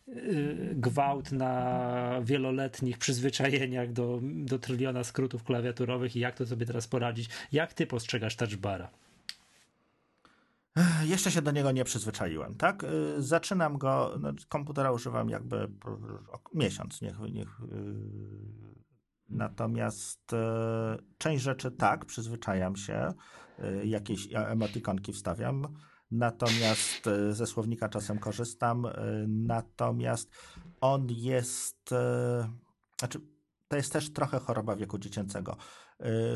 yy, gwałt na wieloletnich przyzwyczajeniach do, do tryliona skrótów klawiaturowych i jak to sobie teraz poradzić. Jak ty postrzegasz touchbara? Jeszcze się do niego nie przyzwyczaiłem, tak? Y, Zaczynam go, no, komputera używam jakby y, miesiąc, niech, niech y, Natomiast y, część rzeczy tak, przyzwyczajam się, y, jakieś emotikonki wstawiam, natomiast y, ze słownika czasem korzystam, natomiast on jest, znaczy to jest też trochę choroba wieku dziecięcego.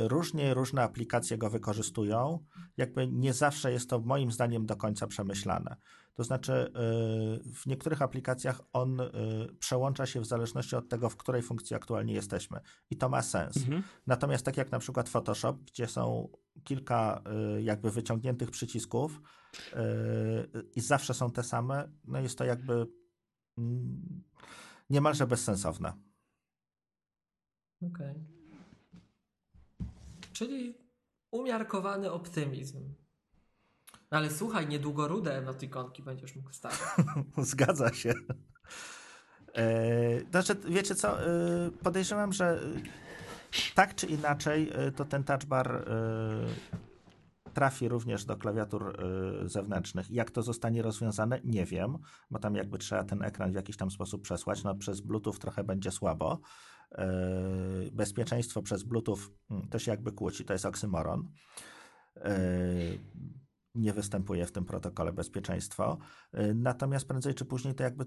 Różnie różne aplikacje go wykorzystują, jakby nie zawsze jest to moim zdaniem do końca przemyślane. To znaczy, y, w niektórych aplikacjach on y, przełącza się w zależności od tego, w której funkcji aktualnie jesteśmy. I to ma sens. Mhm. Natomiast tak jak na przykład Photoshop, gdzie są kilka y, jakby wyciągniętych przycisków i zawsze są te same, no jest to jakby mm, niemalże bezsensowne. Okej. Czyli umiarkowany optymizm. No Ale słuchaj, niedługo rude emotikonki będziesz mógł. Zgadza się. E, Znaczy, wiecie co, e, podejrzewam, że e, tak czy inaczej to ten touch bar trafi również do klawiatur zewnętrznych. Jak to zostanie rozwiązane, nie wiem, bo tam jakby trzeba ten ekran w jakiś tam sposób przesłać. No, przez Bluetooth trochę będzie słabo. Bezpieczeństwo przez Bluetooth mm, to się jakby kłóci, to jest oksymoron. Y, nie występuje w tym protokole bezpieczeństwo. Natomiast prędzej czy później to jakby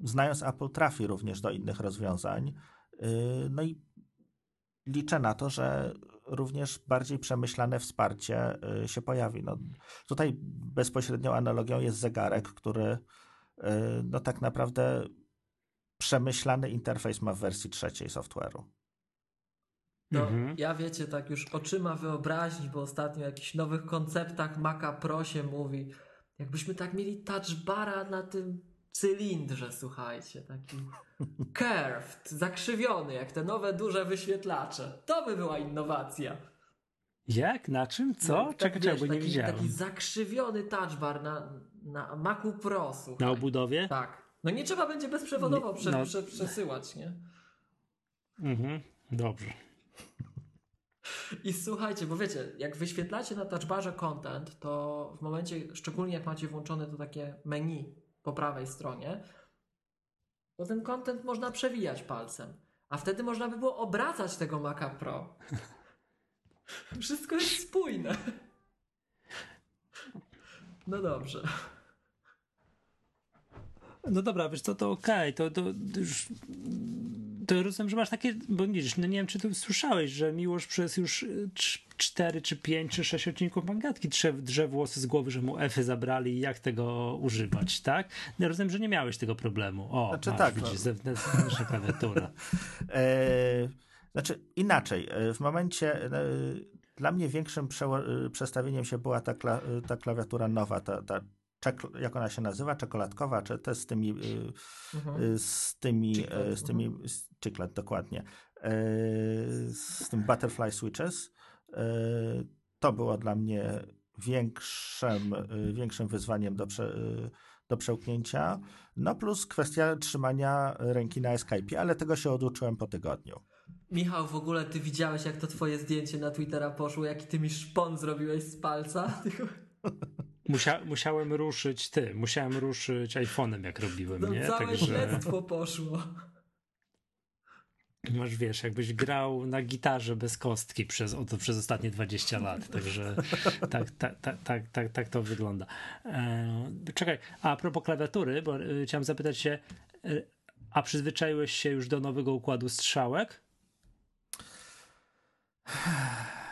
znając Apple trafi również do innych rozwiązań. No i liczę na to, że również bardziej przemyślane wsparcie y, się pojawi. No, tutaj bezpośrednią analogią jest zegarek, który y, no tak naprawdę przemyślany interfejs ma w wersji trzeciej software'u. No, mhm. ja wiecie, tak już oczyma wyobraźni, bo ostatnio o jakichś nowych konceptach Maca Pro się mówi. Jakbyśmy tak mieli touch bara na tym cylindrze, słuchajcie, taki curved, zakrzywiony, jak te nowe duże wyświetlacze. To by była innowacja. Jak? Na czym? Co? Tak, czekaj, czekaj, bo nie taki, widziałem. Taki zakrzywiony touchbar na, na Macu Pro, słuchaj. Na obudowie? Tak. No nie trzeba będzie bezprzewodowo prze, no. prze, przesyłać, nie? Mhm, dobrze. I słuchajcie, bo wiecie, jak wyświetlacie na touchbarze content, to w momencie, szczególnie jak macie włączone to takie menu po prawej stronie, to ten content można przewijać palcem. A wtedy można by było obracać tego Maca Pro. Wszystko jest spójne. No dobrze. No dobra, wiesz co, to okej, okay. to, to już to rozumiem, że masz takie, bo widzisz, no nie wiem, czy ty słyszałeś, że Miłosz przez już 4 czy 5 czy 6 odcinków mangatki drze, drze włosy z głowy, że mu Efy zabrali i jak tego używać, tak? No rozumiem, że nie miałeś tego problemu. O, znaczy, masz, tak, widzisz, no. zewnętrzna klawiatura. e, znaczy inaczej, e, w momencie e, dla mnie większym e, przestawieniem się była ta, kla, ta klawiatura nowa, ta, ta jak ona się nazywa, czekoladkowa, czy te z tymi, mhm. z tymi, z tymi, mhm. chiclet, dokładnie, z tym butterfly switches, to było dla mnie większym, większym wyzwaniem do, prze, do przełknięcia. No plus kwestia trzymania ręki na Skype, ale tego się oduczyłem po tygodniu. Michał, w ogóle ty widziałeś, jak to twoje zdjęcie na Twittera poszło, jaki ty mi szpon zrobiłeś z palca? Musia, musiałem ruszyć ty, musiałem ruszyć iPhone'em, jak robiłem, no, nie? Całe Także... śledztwo poszło. Masz, wiesz, jakbyś grał na gitarze bez kostki przez, przez ostatnie 20 lat, także tak, tak, tak, tak, tak, tak to wygląda. E, czekaj, a propos klawiatury, bo e, chciałem zapytać się, e, a przyzwyczaiłeś się już do nowego układu strzałek?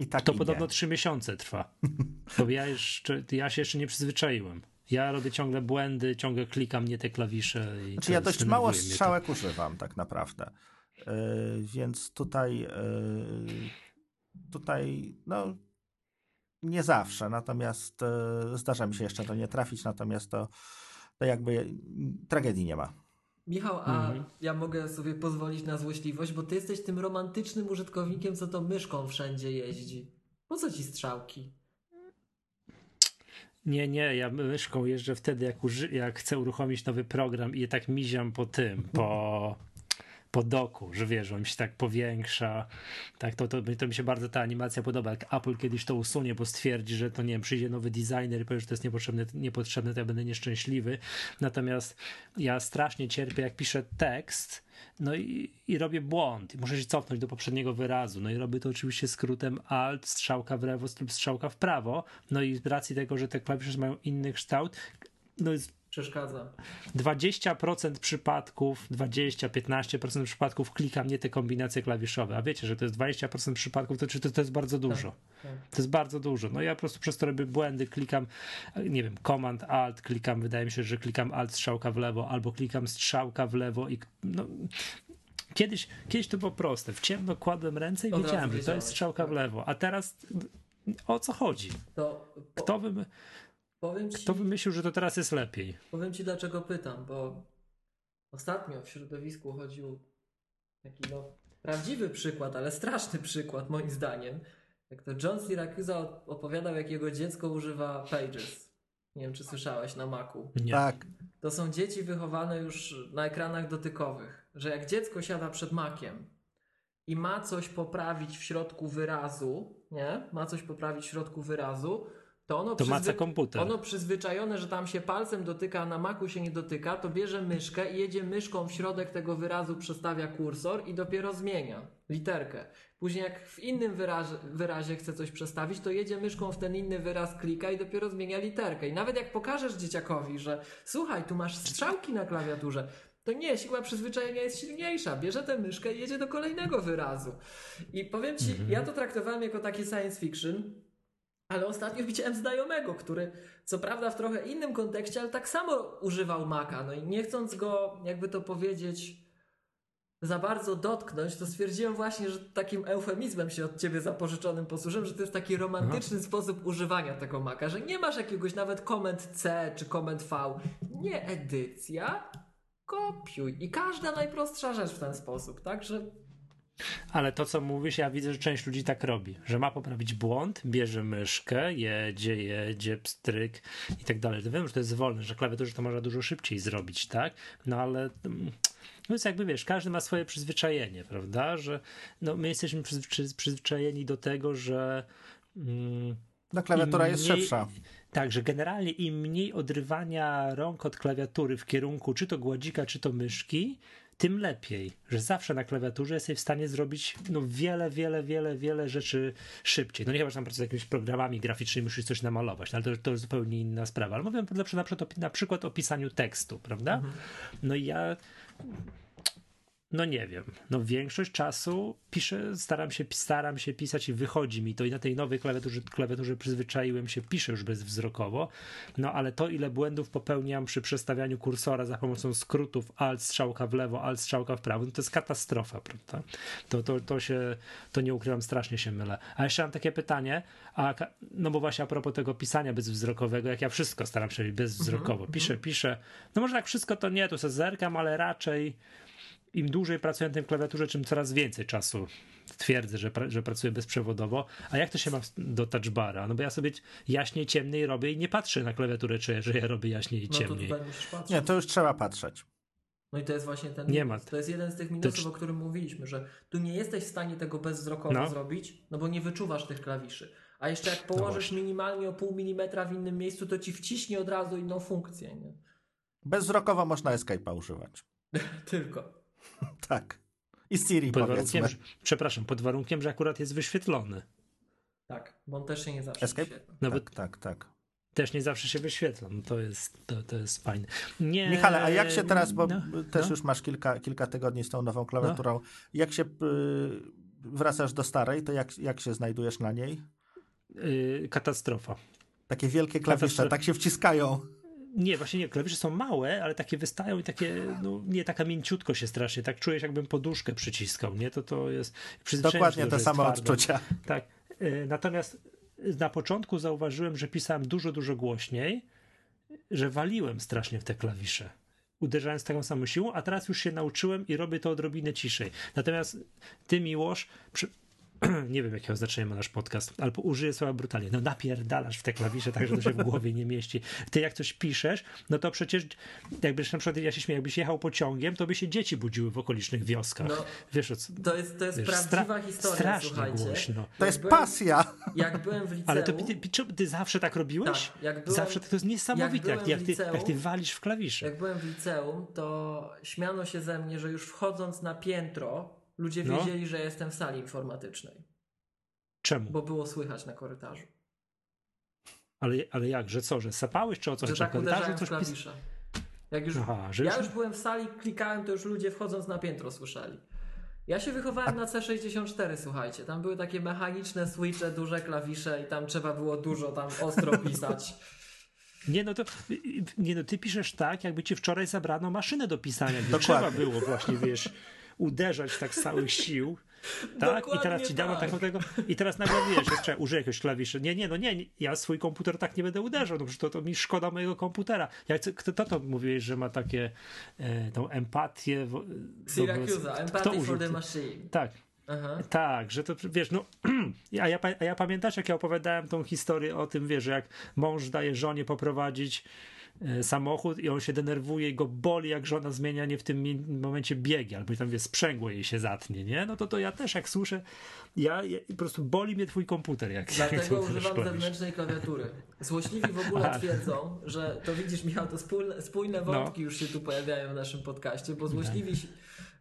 I tak to podobno trzy miesiące trwa. Bo ja, jeszcze, ja się jeszcze nie przyzwyczaiłem. Ja robię ciągle błędy, ciągle klikam nie te klawisze. I znaczy ja dość mało strzałek to. używam tak naprawdę. Yy, więc tutaj yy, tutaj no nie zawsze, natomiast yy, zdarza mi się jeszcze to nie trafić, natomiast to, to jakby tragedii nie ma. Michał, a mhm. ja mogę sobie pozwolić na złośliwość, bo ty jesteś tym romantycznym użytkownikiem, co to myszką wszędzie jeździ. Po co ci strzałki? Nie, nie, ja myszką jeżdżę wtedy, jak, uży- jak chcę uruchomić nowy program i je tak miziam po tym, po, po doku, że wiesz, on się tak powiększa. Tak, to, to, to mi się bardzo ta animacja podoba. Jak Apple kiedyś to usunie, bo stwierdzi, że to nie wiem, przyjdzie nowy designer i powie, że to jest niepotrzebne, niepotrzebne, to ja będę nieszczęśliwy. Natomiast ja strasznie cierpię, jak piszę tekst no i, i robię błąd. Muszę się cofnąć do poprzedniego wyrazu. No i robię to oczywiście skrótem Alt, strzałka w lewo lub strzałka w prawo. No i z racji tego, że te klawisze mają inny kształt, no jest przeszkadza. 20% przypadków, 20-15% przypadków klikam nie te kombinacje klawiszowe. A wiecie, że to jest 20% przypadków, to, to, to jest bardzo dużo. Tak, tak. To jest bardzo dużo. No ja po prostu przez to robię błędy, klikam, nie wiem, Command Alt, klikam, wydaje mi się, że klikam Alt strzałka w lewo, albo klikam strzałka w lewo i no, Kiedyś, kiedyś to było proste. W ciemno kładłem ręce i Od wiedziałem, że to jest strzałka w tak. lewo. A teraz o co chodzi? To, Kto by... Powiem ci, Kto wymyślił, że to teraz jest lepiej? Powiem ci dlaczego pytam, bo ostatnio w środowisku chodził taki no, prawdziwy przykład, ale straszny przykład moim zdaniem. Jak to John Siracusa opowiadał, jak jego dziecko używa Pages. Nie wiem, czy słyszałeś na Macu. Nie. Tak. To są dzieci wychowane już na ekranach dotykowych, że jak dziecko siada przed Maciem i ma coś poprawić w środku wyrazu, nie? Ma coś poprawić w środku wyrazu, to ono, To przyzwy... komputer. ono przyzwyczajone, że tam się palcem dotyka, a na maku się nie dotyka, to bierze myszkę i jedzie myszką w środek tego wyrazu, przestawia kursor i dopiero zmienia literkę. Później jak w innym wyrazie, wyrazie chce coś przestawić, to jedzie myszką w ten inny wyraz, klika i dopiero zmienia literkę. I nawet jak pokażesz dzieciakowi, że słuchaj, tu masz strzałki na klawiaturze, to nie, siła przyzwyczajenia jest silniejsza. Bierze tę myszkę i jedzie do kolejnego wyrazu. I powiem ci, ja to traktowałem jako taki science fiction, ale ostatnio widziałem znajomego, który co prawda w trochę innym kontekście, ale tak samo używał Maca. No i nie chcąc go, jakby to powiedzieć, za bardzo dotknąć, to stwierdziłem właśnie, że takim eufemizmem się od ciebie zapożyczonym posłużyłem, że to jest taki romantyczny sposób używania tego Maca, że nie masz jakiegoś nawet komend C czy komend V. Nie edycja, kopiuj. I każda najprostsza rzecz w ten sposób, tak? Że Ale to, co mówisz, ja widzę, że część ludzi tak robi, że ma poprawić błąd, bierze myszkę, jedzie, jedzie, pstryk i tak dalej. Wiem, że to jest wolne, że klawiaturze to można dużo szybciej zrobić, tak? No ale mm, no jest jakby, wiesz, każdy ma swoje przyzwyczajenie, prawda? Że no, my jesteśmy przyzwy- przyzwyczajeni do tego, że mm, No klawiatura Im jest mniej- szybsza. tak, że generalnie im mniej odrywania rąk od klawiatury w kierunku czy to gładzika, czy to myszki, tym lepiej, że zawsze na klawiaturze jesteś w stanie zrobić no, wiele, wiele, wiele, wiele rzeczy szybciej. No nie chyba, że tam pracujesz z jakimiś programami graficznymi, musisz coś namalować, no, ale to, to jest zupełnie inna sprawa. Ale mówię na przykład, na przykład, o, na przykład o pisaniu tekstu, prawda? No i ja no nie wiem. No większość czasu piszę, staram się, staram się pisać i wychodzi mi to i na tej nowej klawiaturze, klawiaturze przyzwyczaiłem się, piszę już bezwzrokowo, no ale to ile błędów popełniam przy przestawianiu kursora za pomocą skrótów alt strzałka w lewo, alt strzałka w prawo, no to jest katastrofa, prawda? To, to, to się, to nie ukrywam, strasznie się mylę. A jeszcze mam takie pytanie, a, no bo właśnie a propos tego pisania bezwzrokowego, jak ja wszystko staram się bezwzrokowo, piszę, piszę, no może tak wszystko to nie, tu se zerkam, ale raczej im dłużej pracuję na tym klawiaturze, czym coraz więcej czasu twierdzę, że, pra- że pracuję bezprzewodowo. A jak to się ma do touchbara? No bo ja sobie jaśniej, ciemniej robię i nie patrzę na klawiaturę, czy że ja robię jaśniej i no to ciemniej. Nie, to już trzeba patrzeć. No i to jest właśnie ten Nie minus. ma. To jest jeden z tych minusów, czy- o którym mówiliśmy, że tu nie jesteś w stanie tego bezwzrokowo No. zrobić, no bo nie wyczuwasz tych klawiszy. A jeszcze jak No położysz właśnie. minimalnie o pół milimetra w innym miejscu, to ci wciśnie od razu inną funkcję, nie? Bezwzrokowo można Escape'a używać. Tylko. Tak. I Siri Pod warunkiem, że, przepraszam, pod warunkiem, że akurat jest wyświetlony. Tak, bo on też się nie zawsze Escape? wyświetla. Nawet Tak, tak, tak. też nie zawsze się wyświetla. No to jest, to, to jest fajne. Nie, Michale, a jak się teraz, bo no, też no. już masz kilka, kilka tygodni z tą nową klawiaturą, jak się y, wracasz do starej, to jak, jak się znajdujesz na niej? Yy, katastrofa. Takie wielkie klawisze, Katastrofa. tak się wciskają. Nie, właśnie nie, klawisze są małe, ale takie wystają i takie, no nie, taka mięciutko się strasznie, tak czujesz jakbym poduszkę przyciskał, nie? To to jest... Dokładnie te same jest twarde. odczucia. Tak. Y, Natomiast na początku zauważyłem, że pisałem dużo, dużo głośniej, że waliłem strasznie w te klawisze. Uderzałem z taką samą siłą, a teraz już się nauczyłem i robię to odrobinę ciszej. Natomiast ty, Miłosz, przy... nie wiem jakiego znaczenia ma nasz podcast, ale użyję słowa brutalnie. No napierdalasz w te klawisze tak, że to się w głowie nie mieści. Ty jak coś piszesz, no to przecież jakbyś na przykład, ja się śmieję, jakbyś jechał pociągiem, to by się dzieci budziły w okolicznych wioskach. No, Wiesz o co? to jest, to jest Wiesz, prawdziwa stra- historia, strasznie słuchajcie. głośno. To jest byłem- pasja. Jak byłem w liceum... Ale to ty, ty, ty, zawsze tak robiłeś? Tak, jak byłem- zawsze to jest niesamowite, jak jak, byłem jak, ty, liceum- jak ty walisz w klawisze. Jak byłem w liceum, to śmiano się ze mnie, że już wchodząc na piętro, ludzie No. wiedzieli, że jestem w sali informatycznej, Czemu? bo było słychać na korytarzu. Ale, ale jak, że co, że sapałeś czy o co? Że tak na korytarzu uderzałem w coś klawisze. Jak już, Aha, że ja już... już byłem w sali, klikałem, to już ludzie wchodząc na piętro słyszeli. Ja się wychowałem na C64, słuchajcie. Tam były takie mechaniczne switche, duże klawisze i tam trzeba było dużo tam ostro pisać. Nie no to, nie no, ty piszesz tak, jakby ci wczoraj zabrano maszynę do pisania, gdzie Dokładnie. trzeba było właśnie, wiesz, uderzać tak z całych sił. Tak, i teraz ci dano tak. taką tego, i teraz nagle wiesz, jeszcze użyję jakiegoś klawiszy. Nie, nie, no nie, nie, ja swój komputer tak nie będę uderzał, no przecież to, to mi szkoda mojego komputera. Jak, kto to, to mówiłeś, że ma takie, e, tą empatię? Syracusa, wobec- empathy for the machine. Tak, Aha. tak, że to wiesz, no. A ja, a ja pamiętasz, jak ja opowiadałem tą historię o tym, wiesz, że jak mąż daje żonie poprowadzić samochód i on się denerwuje i go boli, jak żona zmienia nie w tym momencie biegi, albo tam wie, sprzęgło jej się zatnie, nie? No to to ja też jak słyszę, ja, ja po prostu boli mnie twój komputer. Jak, Dlatego jak używam zewnętrznej klawiatury. Złośliwi w ogóle twierdzą, że to widzisz Michał, to spójne, spójne no. wątki no. już się tu pojawiają w naszym podcaście, bo złośliwi,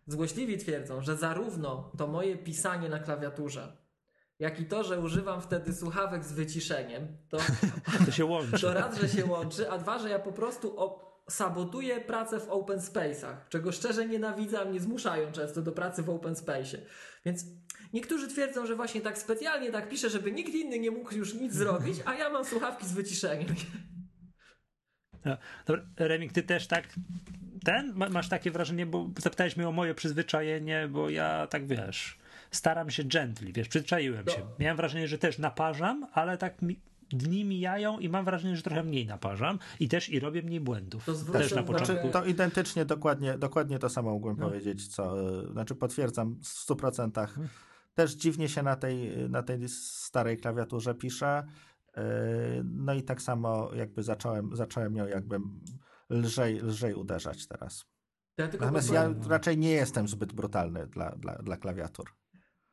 złośliwi twierdzą, że zarówno to moje pisanie na klawiaturze, jak i to, że używam wtedy słuchawek z wyciszeniem, to, to się łączy. To raz, że się łączy, a dwa, że ja po prostu sabotuję pracę w open space'ach, czego szczerze nienawidzę, a mnie zmuszają często do pracy w open space'ie. Więc niektórzy twierdzą, że właśnie tak specjalnie tak piszę, żeby nikt inny nie mógł już nic zrobić, a ja mam słuchawki z wyciszeniem. No, dobra, Remik, ty też tak ten, masz takie wrażenie, bo zapytałeś mnie o moje przyzwyczajenie, bo ja tak wiesz staram się gently, wiesz, przyzwyczaiłem się. Miałem wrażenie, że też naparzam, ale tak mi, dni mijają i mam wrażenie, że trochę mniej naparzam i też i robię mniej błędów. To też na początku. Znaczy, to identycznie, dokładnie, dokładnie to samo mogłem no. powiedzieć, co, znaczy potwierdzam w 100%. Hmm. Też dziwnie się na tej, na tej starej klawiaturze pisze. Yy, no i tak samo jakby zacząłem, zacząłem ją jakby lżej, lżej uderzać teraz. Ja Natomiast ja raczej nie jestem zbyt brutalny dla, dla, dla klawiatur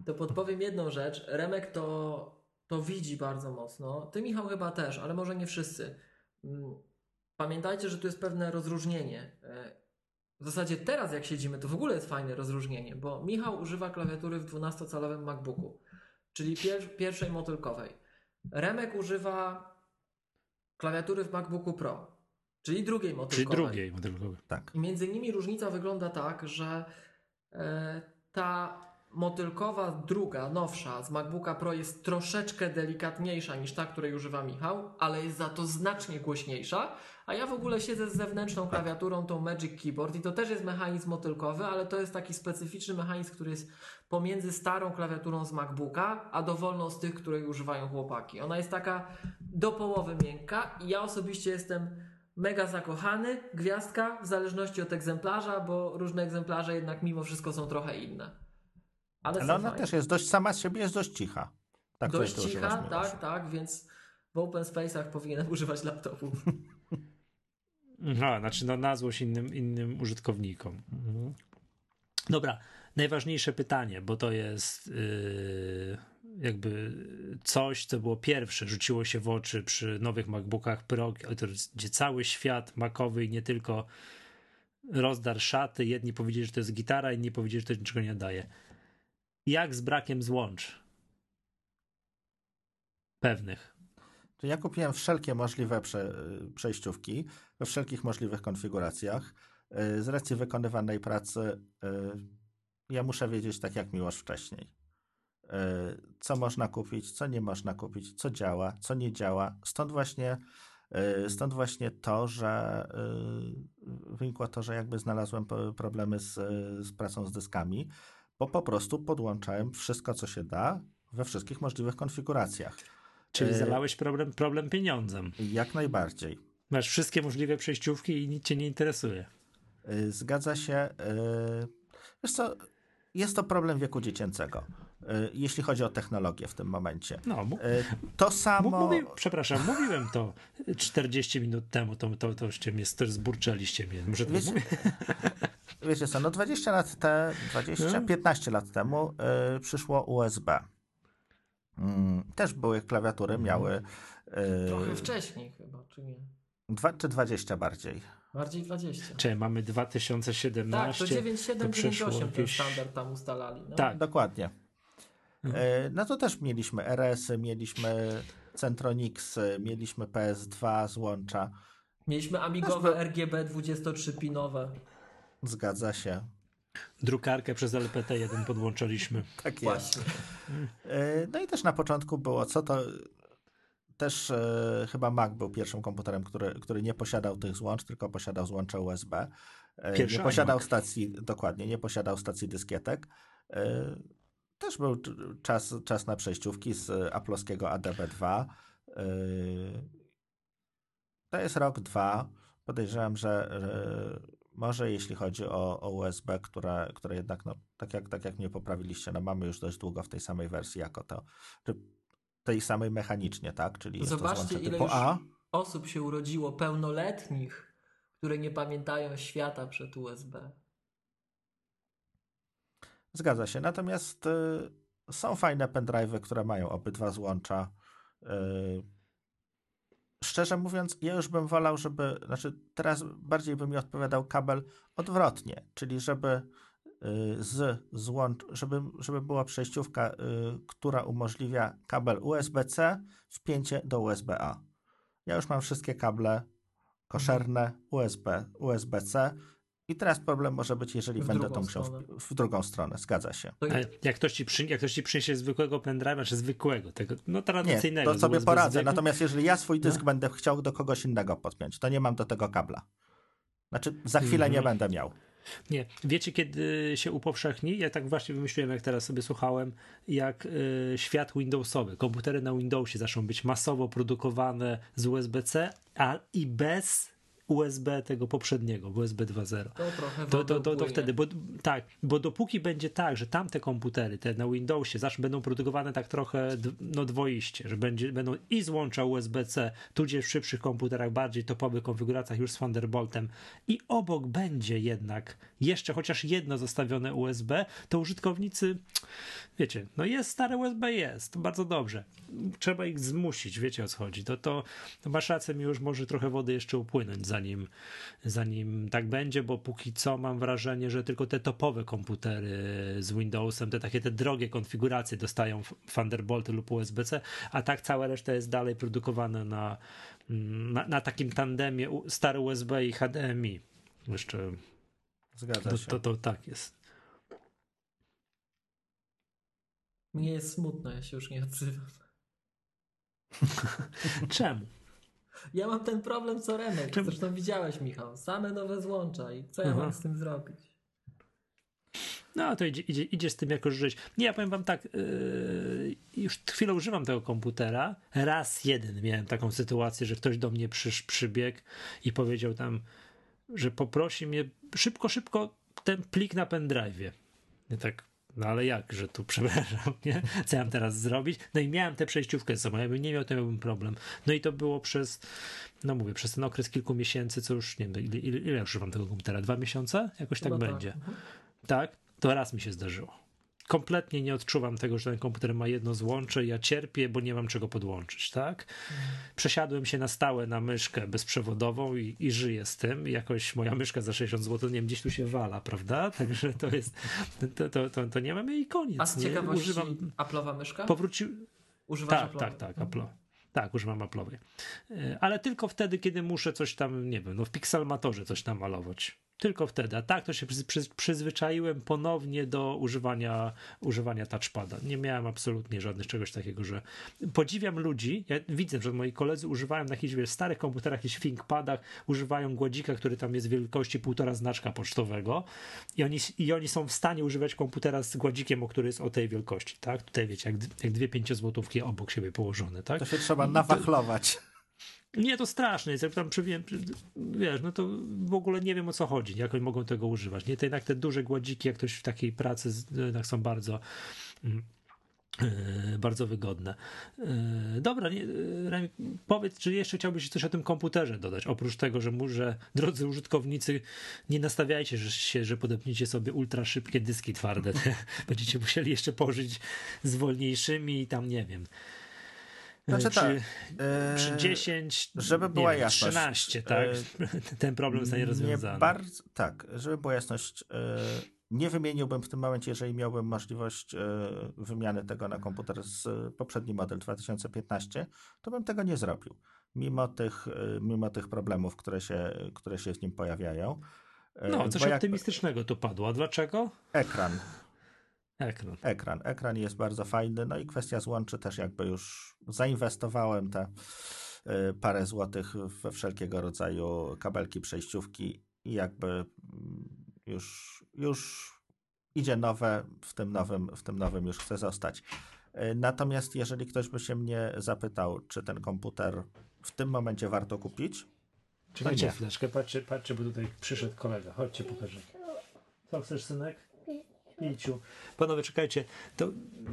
to podpowiem jedną rzecz. Remek to, to widzi bardzo mocno. Ty, Michał, chyba też, ale może nie wszyscy. Mm, pamiętajcie, że tu jest pewne rozróżnienie. E, w zasadzie teraz, jak siedzimy, to w ogóle jest fajne rozróżnienie, bo Michał używa klawiatury w 12-calowym MacBooku, czyli pier pierwszej motylkowej. Remek używa klawiatury w MacBooku Pro, czyli drugiej motylkowej. Czyli drugiej motylkowej, tak. I między nimi różnica wygląda tak, że e, ta motylkowa druga, nowsza z MacBooka Pro jest troszeczkę delikatniejsza niż ta, której używa Michał, ale jest za to znacznie głośniejsza. A ja w ogóle siedzę z zewnętrzną klawiaturą, tą Magic Keyboard i to też jest mechanizm motylkowy, ale to jest taki specyficzny mechanizm, który jest pomiędzy starą klawiaturą z MacBooka, a dowolną z tych, której używają chłopaki. Ona jest taka do połowy miękka i ja osobiście jestem mega zakochany, gwiazdka, w zależności od egzemplarza, bo różne egzemplarze jednak mimo wszystko są trochę inne. Ale, Ale ona fajne. też jest dość sama z siebie, jest dość cicha. Tak dość cicha, tak, tak, więc w open space'ach powinienem używać laptopu. No, znaczy no, na złość innym, innym użytkownikom. Mhm. Dobra, najważniejsze pytanie, bo to jest yy, jakby coś, co było pierwsze, rzuciło się w oczy przy nowych MacBookach Pro, gdzie cały świat makowy i nie tylko rozdarł szaty. Jedni powiedzieli, że to jest gitara, inni powiedzieli, że to niczego nie daje jak z brakiem złącz? Pewnych. Ja kupiłem wszelkie możliwe prze, przejściówki we wszelkich możliwych konfiguracjach. Y, z racji wykonywanej pracy y, ja muszę wiedzieć tak jak miłość wcześniej. Y, co można kupić, co nie można kupić, co działa, co nie działa. Stąd właśnie Stąd właśnie to, że wynikło to, że jakby znalazłem problemy z, z pracą z dyskami, bo po prostu podłączałem wszystko, co się da we wszystkich możliwych konfiguracjach. Czyli e, zalałeś problem, problem pieniądzem. Jak najbardziej. Masz wszystkie możliwe przejściówki i nic cię nie interesuje. E, zgadza się. E, wiesz co, jest to problem wieku dziecięcego, jeśli chodzi o technologię w tym momencie. No, to samo. Mówi, przepraszam, mówiłem to 40 minut temu, to, to, to już mnie zburczaliście mnie. Może to Wiesz, wiecie co, no 20 lat te, 20, 15 lat temu y, przyszło USB. Mm, też były klawiatury, mhm. miały... Y, Trochę wcześniej chyba, czy nie? Dwa, czy 20 bardziej? Bardziej 20. Czy mamy 2017? Tak, to 9798 ten standard tam ustalali. No. Tak, dokładnie. Mhm. Y, no to też mieliśmy RS-y, mieliśmy Centronix, mieliśmy PS2 złącza. Mieliśmy Amigowe RGB 23-pinowe. Zgadza się. Drukarkę przez LPT1 podłączaliśmy. Tak jest. E, no i też na początku było, co to też e, chyba Mac był pierwszym komputerem, który, który nie posiadał tych złącz, tylko posiadał złącze USB. E, nie posiadał stacji, dokładnie, nie posiadał stacji dyskietek. E, też był czas, czas na przejściówki z aplowskiego ADB2. E, to jest rok, dwa. Podejrzewam, że może jeśli chodzi o, o USB, które, które jednak, no, tak, jak, tak jak mnie poprawiliście, no mamy już dość długo w tej samej wersji jako to, tej samej mechanicznie, tak? Czyli Zobaczcie, ile typu A. osób się urodziło pełnoletnich, które nie pamiętają świata przed USB. Zgadza się. Natomiast y, są fajne pendrive'y, które mają obydwa złącza. Y, szczerze mówiąc, ja już bym wolał, żeby, znaczy teraz bardziej by mi odpowiadał kabel odwrotnie, czyli żeby y, z złącz, żeby, żeby była przejściówka, y, która umożliwia kabel USB-C wpięcie do USB-A. Ja już mam wszystkie kable koszerne USB, USB-C i teraz problem może być, jeżeli W będę to musiał w, w drugą stronę, zgadza się. To jak ktoś ci, przy, jak ktoś ci przyniesie zwykłego pendrive'a, czy zwykłego, tego, no Nie, tradycyjnego. to z sobie poradzę. zwykłym, Natomiast jeżeli ja swój dysk No. będę chciał do kogoś innego podpiąć, to nie mam do tego kabla. Znaczy, za chwilę nie Mhm. będę miał. Nie, wiecie kiedy się upowszechni? Ja tak właśnie wymyśliłem, jak teraz sobie słuchałem, jak y, świat Windowsowy. Komputery na Windowsie zaczną być masowo produkowane z USB-C, a i bez USB tego poprzedniego, USB 2.0. To trochę To, to, to, to wtedy, bo tak, bo dopóki będzie tak, że tamte komputery, te na Windowsie, zawsze będą produkowane tak trochę no, dwoiście, że będzie, będą i złącza USB-C, tudzież w szybszych komputerach, bardziej topowych konfiguracjach już z Thunderboltem i obok będzie jednak jeszcze chociaż jedno zostawione USB, to użytkownicy, wiecie, no jest stare USB, jest, to bardzo dobrze. Trzeba ich zmusić, wiecie o co chodzi. To, to, to masz rację, mi już może trochę wody jeszcze upłynąć, zanim, zanim tak będzie, bo póki co mam wrażenie, że tylko te topowe komputery z Windowsem, te takie te drogie konfiguracje dostają Thunderbolty lub USB-C, a tak cała reszta jest dalej produkowana na, na, na takim tandemie stare USB i HDMI. Jeszcze Zgadza to, się. to, to tak jest. Mnie jest smutno, ja się już nie odzywam. Czemu? Ja mam ten problem co Remek. Czym- Zresztą widziałeś, Michał. Same nowe złącza i co ja Aha. mam z tym zrobić? No to idzie, idzie, idzie z tym jakoś żyć. Nie, ja powiem wam tak, yy, już chwilę używam tego komputera. Raz jeden miałem taką sytuację, że ktoś do mnie przysz, przybiegł i powiedział tam, że poprosi mnie szybko, szybko ten plik na pendrive'ie. Ja tak, no ale jak, że tu przepraszam, nie? Co ja mam teraz zrobić? No i miałem tę przejściówkę z sobą, jakbym nie miał, to miałbym problem. No i to było przez, no mówię, przez ten okres kilku miesięcy, co już, nie wiem, ile, ile, ile już używam tego komputera? Dwa miesiące? Jakoś tak Chyba będzie Mhm. tak, to raz mi się zdarzyło. Kompletnie nie odczuwam tego, że ten komputer ma jedno złącze ja cierpię, bo nie mam czego podłączyć, tak? Przesiadłem się na stałe na myszkę bezprzewodową i, i żyję z tym. Jakoś moja myszka za 60 zł, nie wiem, gdzieś tu się wala, prawda? Także to jest, to, to, to, to nie mamy i koniec. A z nie? ciekawości Używam, Apple'owa myszka? powrócił, Używasz tak, Apple'owej? tak, tak. Apple. Tak, używam Apple'owej. E, Ale tylko wtedy, kiedy muszę coś tam, nie wiem, no w Pixelmatorze coś tam malować. Tylko wtedy. A tak to się przy, przy, przyzwyczaiłem ponownie do używania, używania touchpada. Nie miałem absolutnie żadnych czegoś takiego, że podziwiam ludzi. Ja widzę, że moi koledzy używają na jakichś wiesz, starych komputerach, jakichś ThinkPadach, używają gładzika, który tam jest wielkości półtora znaczka pocztowego i oni, i oni są w stanie używać komputera z gładzikiem, o który jest o tej wielkości, tak? Tutaj wiecie, jak, jak dwie pięciozłotówki obok siebie położone, tak? To się trzeba nawachlować. Nie, to straszne jest. Jak tam przywiem, wiesz, no to w ogóle nie wiem o co chodzi, jak oni mogą tego używać. Nie, to jednak te duże gładziki, jak ktoś w takiej pracy z- jednak są bardzo. e, Bardzo wygodne. E, Dobra, nie, e, powiedz, czy jeszcze chciałbyś coś o tym komputerze dodać? Oprócz tego, że, mu, że drodzy użytkownicy, nie nastawiajcie się, że podepniecie sobie ultra szybkie dyski twarde. Będziecie musieli jeszcze pożyć z wolniejszymi i tam nie wiem. E, Znaczy przy, tak, przy e, 10, żeby nie była wiem, jasność, 13, tak? Ten problem zostanie rozwiązany. Nie bardzo, tak, żeby była jasność, e, nie wymieniłbym w tym momencie, jeżeli miałbym możliwość e, wymiany tego na komputer z e, poprzedni model 2015, to bym tego nie zrobił. Mimo tych, e, mimo tych problemów, które się, które się z nim pojawiają. E, No, coś bo jak- optymistycznego tu padło. Dlaczego? Ekran. Ekran. Ekran. Ekran jest bardzo fajny, no i kwestia złączy też jakby już zainwestowałem te y, parę złotych we wszelkiego rodzaju kabelki, przejściówki i jakby mm, już, już idzie nowe, w tym nowym, w tym nowym już chcę zostać. Y, Natomiast jeżeli ktoś by się mnie zapytał, czy ten komputer w tym momencie warto kupić, Czekajcie nie. chwileczkę, patrzcie, patrzcie, bo tutaj przyszedł kolega. Chodźcie, pokażę. Co chcesz, synek? Piciu. Panowie, czekajcie, to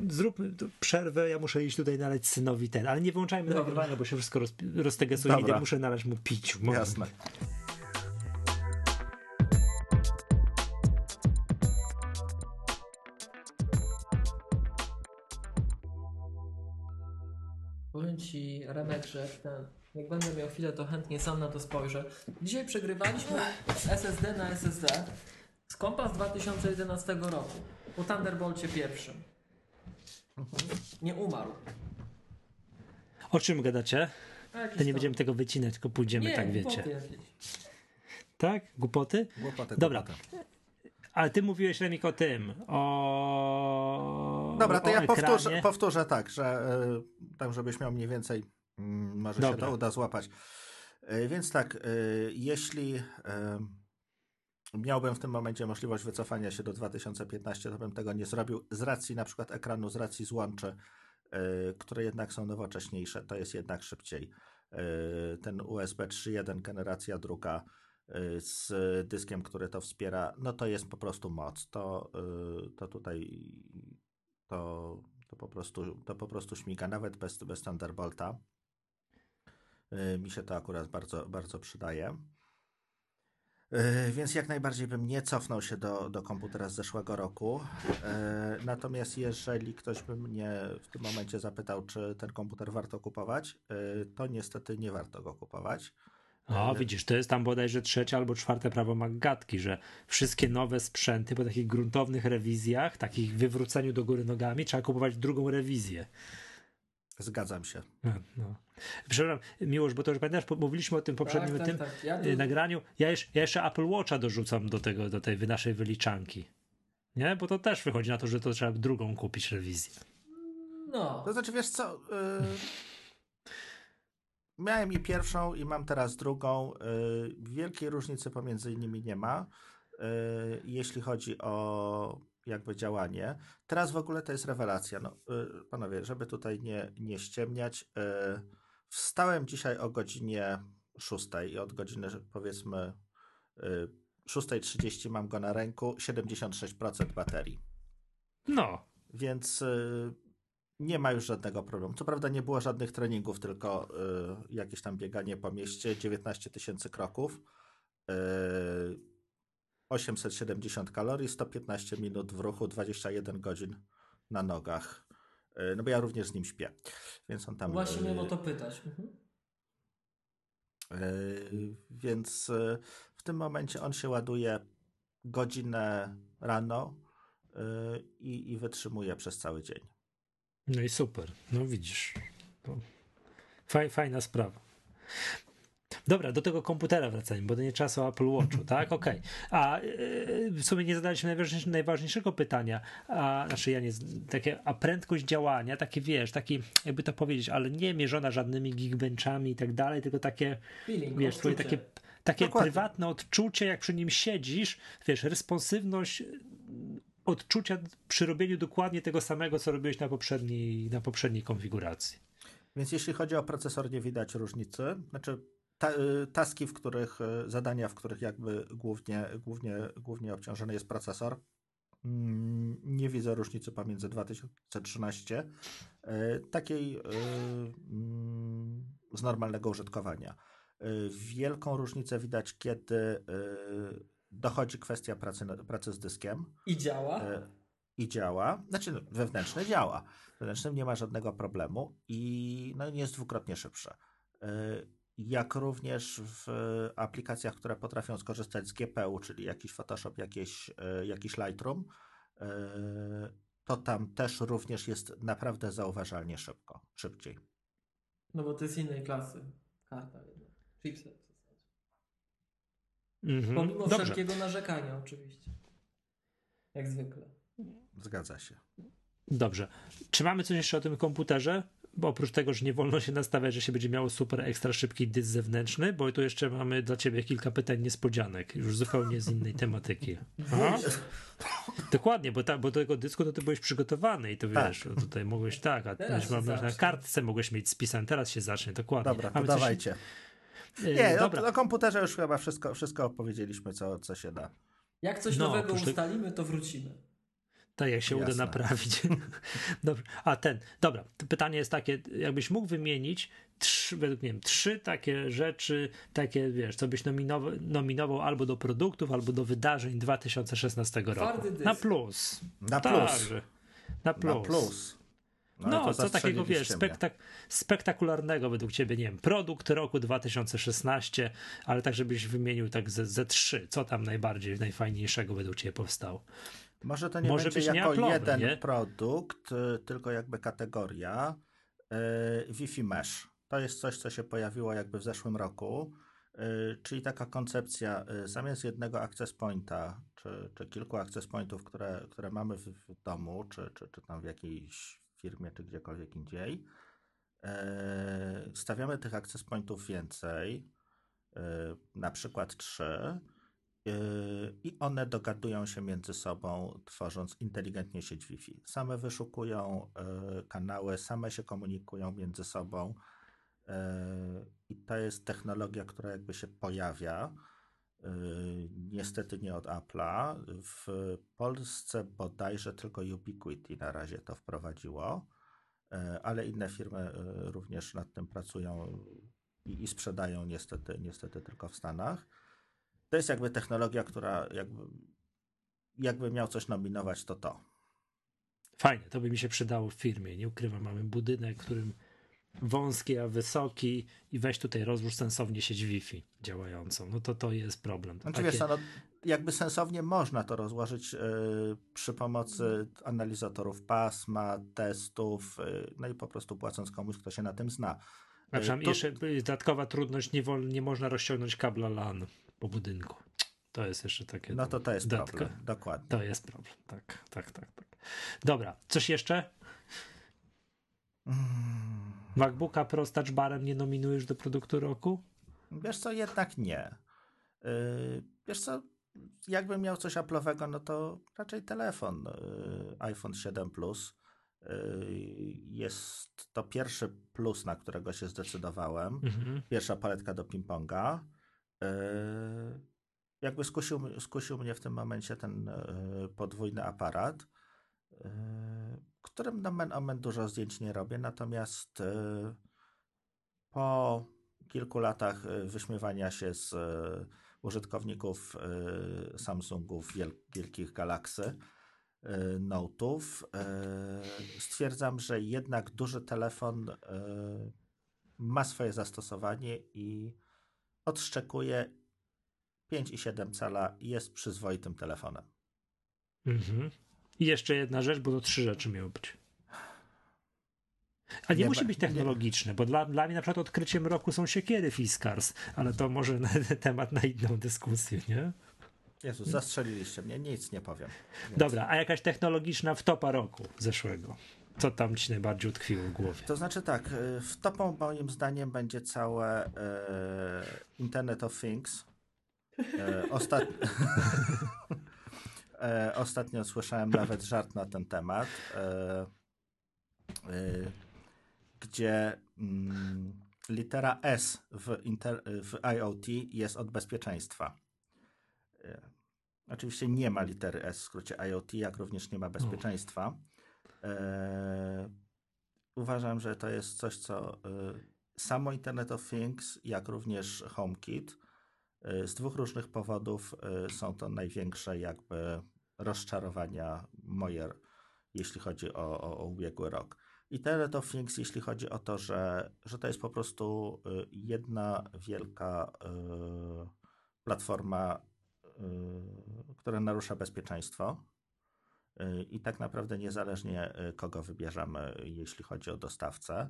zróbmy to przerwę, ja muszę iść tutaj nalać synowi ten, ale nie wyłączajmy Dobra. nagrywania, bo się wszystko roz, roztegesuje, idę, muszę nalać mu piciu. Moment. Jasne. Powiem ci, Remek, że jak, ten, jak będę miał chwilę, to chętnie sam na to spojrzę. Dzisiaj przegrywaliśmy SSD na SSD z kompa z 2011 roku. Po Thunderbolcie pierwszym. Nie umarł. O czym gadacie? To nie będziemy tego wycinać, tylko pójdziemy, nie, tak głupoty wiecie. jakieś. Tak? Głupoty? Głupotę, Dobra. Ale ty mówiłeś, Remik, o tym, o Dobra, to o ja powtórzę, powtórzę tak, że tak żebyś miał mniej więcej, mm, może się Dobra. to uda złapać. Y, Więc tak, y, jeśli y, miałbym w tym momencie możliwość wycofania się do 2015, to bym tego nie zrobił z racji na przykład ekranu, z racji złączy, y, które jednak są nowocześniejsze, to jest jednak szybciej. Y, Ten USB 3.1 generacja druga y, z dyskiem, który to wspiera, no to jest po prostu moc. To, to tutaj to, to, po prostu, to po prostu śmiga, nawet bez, bez Thunderbolta. Mi się to akurat bardzo, bardzo przydaje. Y, Więc jak najbardziej bym nie cofnął się do, do komputera z zeszłego roku. Y, Natomiast jeżeli ktoś by mnie w tym momencie zapytał, czy ten komputer warto kupować, y, to niestety nie warto go kupować. O, widzisz, to jest tam bodajże trzecie albo czwarte prawo Maggatki, że wszystkie nowe sprzęty po takich gruntownych rewizjach, takich wywróceniu do góry nogami, trzeba kupować drugą rewizję. Zgadzam się. No, no. Przepraszam, Miłosz, bo to już pamiętasz, mówiliśmy o tym poprzednim tak, tym tak, tak. Ja tu- y, nagraniu. Ja, jeszcze, ja jeszcze Apple Watcha dorzucam do tego, do tej naszej wyliczanki. Nie? Bo to też wychodzi na to, że to trzeba drugą kupić rewizję. No. To znaczy, wiesz co? y, miałem i pierwszą, i mam teraz drugą. y, wielkiej różnicy pomiędzy nimi nie ma, y, jeśli chodzi o jakby działanie. Teraz w ogóle to jest rewelacja. No, y, panowie, żeby tutaj nie, nie ściemniać, y, wstałem dzisiaj o godzinie 6 i od godziny powiedzmy y, 6.30 mam go na ręku, 76% baterii. No, Więc y, nie ma już żadnego problemu. Co prawda nie było żadnych treningów, tylko y, jakieś tam bieganie po mieście, 19 tysięcy kroków, y, 870 kalorii, 115 minut w ruchu, 21 godzin na nogach. Y, no bo ja również z nim śpię, więc on tam... Właśnie y, miałem o to pytać. Mhm. Yy, Więc w tym momencie on się ładuje godzinę rano i, i wytrzymuje przez cały dzień. no i super. No widzisz. Faj, fajna sprawa. Dobra, do tego komputera wracajmy, bo to nie czas o Apple Watchu, tak? Okej. A yy, w sumie nie zadaliśmy najważniejszego, najważniejszego pytania, a, znaczy ja nie, takie, a prędkość działania, takie wiesz, taki, jakby to powiedzieć, ale nie mierzona żadnymi geekbenchami i tak dalej, tylko takie, Feeling, wiesz, twoje takie, takie Dokładnie. prywatne odczucie, jak przy nim siedzisz, wiesz, responsywność y, odczucia przy robieniu dokładnie tego samego, co robiłeś na poprzedniej, na poprzedniej konfiguracji. Więc jeśli chodzi o procesor, nie widać różnicy. Znaczy, ta, y, taski, w których, y, zadania, w których jakby głównie, głównie, głównie obciążony jest procesor, mm, nie widzę różnicy pomiędzy 2013 y, takiej mm, z normalnego użytkowania. Wielką różnicę widać, kiedy dochodzi kwestia pracy, pracy z dyskiem I działa. i działa. Znaczy, no, wewnętrzny działa. Wewnętrznym nie ma żadnego problemu i no, jest dwukrotnie szybsze. Jak również w aplikacjach, które potrafią skorzystać z GPU, czyli jakiś Photoshop, jakieś, e, jakiś Lightroom, e, to tam też również jest naprawdę zauważalnie szybko, szybciej. No bo to jest innej klasy karta jednak. Chipset. w zasadzie. Mhm. Pomimo Dobrze. wszelkiego narzekania oczywiście. Jak zwykle. Zgadza się. Dobrze. Czy mamy coś jeszcze o tym komputerze? Bo oprócz tego, że nie wolno się nastawiać, że się będzie miało super ekstra szybki dysk zewnętrzny, bo tu jeszcze mamy dla ciebie kilka pytań niespodzianek, już zupełnie z innej tematyki. Aha. Dokładnie, bo, ta, bo do tego dysku to ty byłeś przygotowany i to Tak. wiesz, no tutaj mogłeś tak, a Teraz mam, na kartce mogłeś mieć spisane, teraz się zacznie, dokładnie. Dobra, to Mamy coś- dawajcie. e, Nie, dobra. o, o komputerze już chyba wszystko, wszystko opowiedzieliśmy, co, co się da. Jak coś No, nowego ustalimy, to wrócimy. Tak, jak się Jasne. uda naprawić. Dobrze. A ten, dobra, pytanie jest takie, jakbyś mógł wymienić trzy, według mnie, trzy takie rzeczy, takie, wiesz, co byś nominował, nominował albo do produktów, albo do wydarzeń 2016 roku. Na plus. Na plus. Tak, na plus. Na plus. No, no co takiego, wiesz, spektak spektakularnego według ciebie, nie wiem, produkt roku 2016, ale tak, żebyś wymienił tak ze, ze trzy, co tam najbardziej, najfajniejszego według ciebie powstało. Może to nie Może będzie jako jeden nie? produkt, y, tylko jakby kategoria yy, Wi-Fi Mesh. To jest coś, co się pojawiło jakby w zeszłym roku, yy, czyli taka koncepcja yy, zamiast jednego access pointa, czy, czy kilku access pointów, które, które mamy w, w domu, czy, czy, czy tam w jakiejś firmie, czy gdziekolwiek indziej, stawiamy tych access pointów więcej, na przykład trzy, i one dogadują się między sobą, tworząc inteligentnie sieć Wi-Fi. Same wyszukują e, kanały, same się komunikują między sobą. E, I to jest technologia, która jakby się pojawia. Niestety nie od Apple'a. W Polsce bodajże tylko Ubiquiti na razie to wprowadziło, ale inne firmy również nad tym pracują i sprzedają niestety, niestety tylko w Stanach. To jest jakby technologia, która jakby, jakby miał coś nominować, to to. Fajnie, to by mi się przydało w firmie. Nie ukrywam, mamy budynek, którym wąski, a wysoki i weź tutaj rozłóż sensownie sieć Wi-Fi działającą. No to to jest problem. To znaczy, takie... wiesz, no, jakby sensownie można to rozłożyć yy, przy pomocy analizatorów pasma, testów, yy, no i po prostu płacąc komuś, kto się na tym zna. Znaczy, to... jeszcze dodatkowa trudność, nie, wol, nie można rozciągnąć kabla LAN po budynku. To jest jeszcze takie. No to to jest dodatka. problem, dokładnie. To jest problem, tak, tak, tak. tak. Dobra, coś jeszcze? Hmm. MacBooka Pro z Touch Barem nie nominujesz do produktu roku? Wiesz co, jednak nie. Yy, wiesz co, jakbym miał coś Apple'owego, no to raczej telefon yy, iPhone 7 Plus. Yy, jest to pierwszy plus, na którego się zdecydowałem. Mhm. Pierwsza paletka do ping-ponga. E, jakby skusił, skusił mnie w tym momencie ten e, podwójny aparat, e, którym na men omen dużo zdjęć nie robię, natomiast po kilku latach wyśmiewania się z użytkowników Samsungów wielkich Galaxy, Note'ów, stwierdzam, że jednak duży telefon ma swoje zastosowanie i odszczekuje 5,7 cala i jest przyzwoitym telefonem. Mhm. I jeszcze jedna rzecz, bo to trzy rzeczy miały być. A nie, nie musi być technologiczne, nie. bo dla, dla mnie na przykład odkryciem roku są siekiery Fiskars, ale to może na, temat na inną dyskusję, nie? Jezus, zastrzeliliście mnie, nic nie powiem. Dobra, a jakaś technologiczna wtopa roku zeszłego? Co tam ci najbardziej utkwiło w głowie? To znaczy tak, y, w topą moim zdaniem będzie całe e, Internet of Things. E, ostat... e, ostatnio słyszałem nawet żart na ten temat, gdzie mm, litera S w, inter... w IoT jest od bezpieczeństwa. Oczywiście nie ma litery S w skrócie IoT, jak również nie ma bezpieczeństwa. E, uważam, że to jest coś, co e, samo Internet of Things, jak również HomeKit, e, z dwóch różnych powodów są to największe jakby rozczarowania moje, jeśli chodzi o, o, o ubiegły rok. Internet of Things, jeśli chodzi o to, że, że to jest po prostu jedna wielka platforma, która narusza bezpieczeństwo i tak naprawdę niezależnie e, kogo wybierzemy, jeśli chodzi o dostawcę,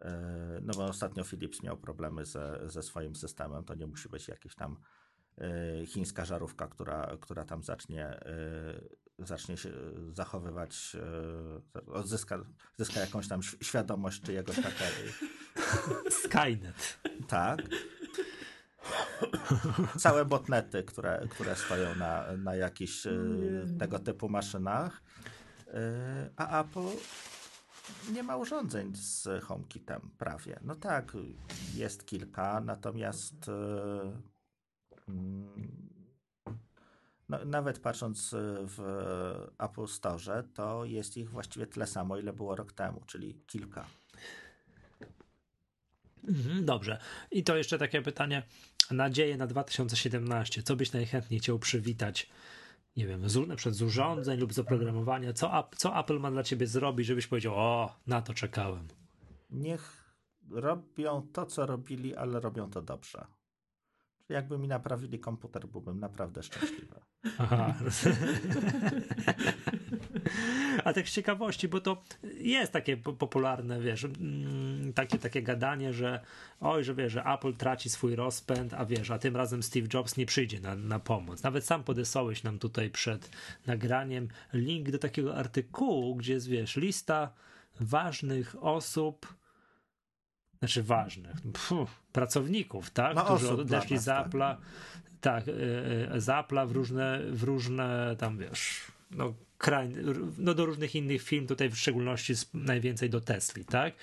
e, no bo ostatnio Philips miał problemy ze, ze swoim systemem, to nie musi być jakiś tam e, chińska żarówka, która, która tam zacznie, zacznie się zachowywać, zyska, zyska jakąś tam świadomość czyjegoś takiego. Skynet. Tak. Całe botnety, które, które stoją na, na jakichś e, tego typu maszynach. E, a Apple nie ma urządzeń z HomeKitem prawie. No tak, jest kilka, natomiast e, mm, no, nawet patrząc w Apple Store, to jest ich właściwie tyle samo, ile było rok temu, czyli kilka. Mhm, dobrze. I to jeszcze takie pytanie. Nadzieje na 2017. Co byś najchętniej chciał przywitać? Nie wiem, z, na przykład z urządzeń lub z oprogramowania. Co, co Apple ma dla ciebie zrobić, żebyś powiedział, o, na to czekałem? Niech robią to, co robili, ale robią to dobrze. Jakby mi naprawili komputer, byłbym naprawdę szczęśliwy. Aha. A tak z ciekawości, bo to jest takie popularne, wiesz, mm, takie, takie gadanie, że oj, że wiesz, że Apple traci swój rozpęd, a wiesz, a tym razem Steve Jobs nie przyjdzie na, na pomoc. Nawet sam podesłałeś nam tutaj przed nagraniem link do takiego artykułu, gdzie jest, wiesz, lista ważnych osób, znaczy ważnych, puf, pracowników, tak, no, którzy odeszli z tak. Apple'a, tak, tak z Apple'a w różne, w różne tam, wiesz, no, no do różnych innych firm, tutaj w szczególności najwięcej do Tesli, tak?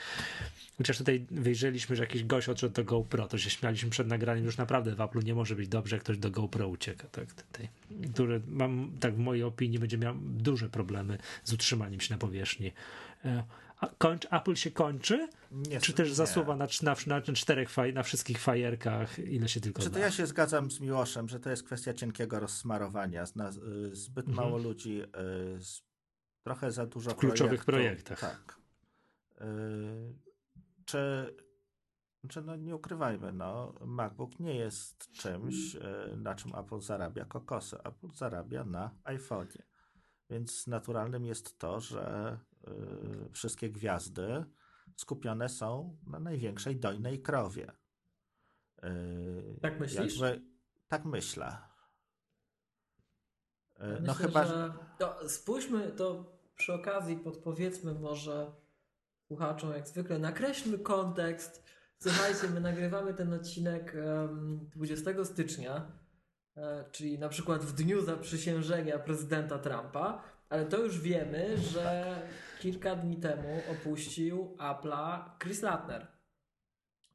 Chociaż tutaj wyjrzeliśmy, że jakiś gość odszedł do GoPro, to się śmialiśmy przed nagraniem, już naprawdę w Apple'u nie może być dobrze, jak ktoś do GoPro ucieka, tak? Tutaj, który mam, tak w mojej opinii, będzie miał duże problemy z utrzymaniem się na powierzchni. Kończ, Apple się kończy? Nie, czy też zasuwa na, na, na, czterech faj, na wszystkich fajerkach, ile się tylko Czy to da? ja się zgadzam z Miłoszem, że to jest kwestia cienkiego rozsmarowania. Y, zbyt mhm. mało ludzi, y, trochę za dużo w kluczowych projektach. Tak. Y, czy, czy no nie ukrywajmy, no, MacBook nie jest czymś, na czym Apple zarabia kokosy. Apple zarabia na iPhone'ie. Więc naturalnym jest to, że Y, wszystkie gwiazdy skupione są na największej dojnej krowie. Y, tak myślisz? Jakby, tak myślę. Y, no myślę, chyba, że... To spójrzmy to przy okazji, podpowiedzmy może słuchaczom, jak zwykle, nakreślmy kontekst. Słuchajcie, my nagrywamy ten odcinek 20 stycznia, czyli na przykład w dniu zaprzysiężenia prezydenta Trumpa, ale to już wiemy, że kilka dni temu opuścił Apple'a Chris Latner,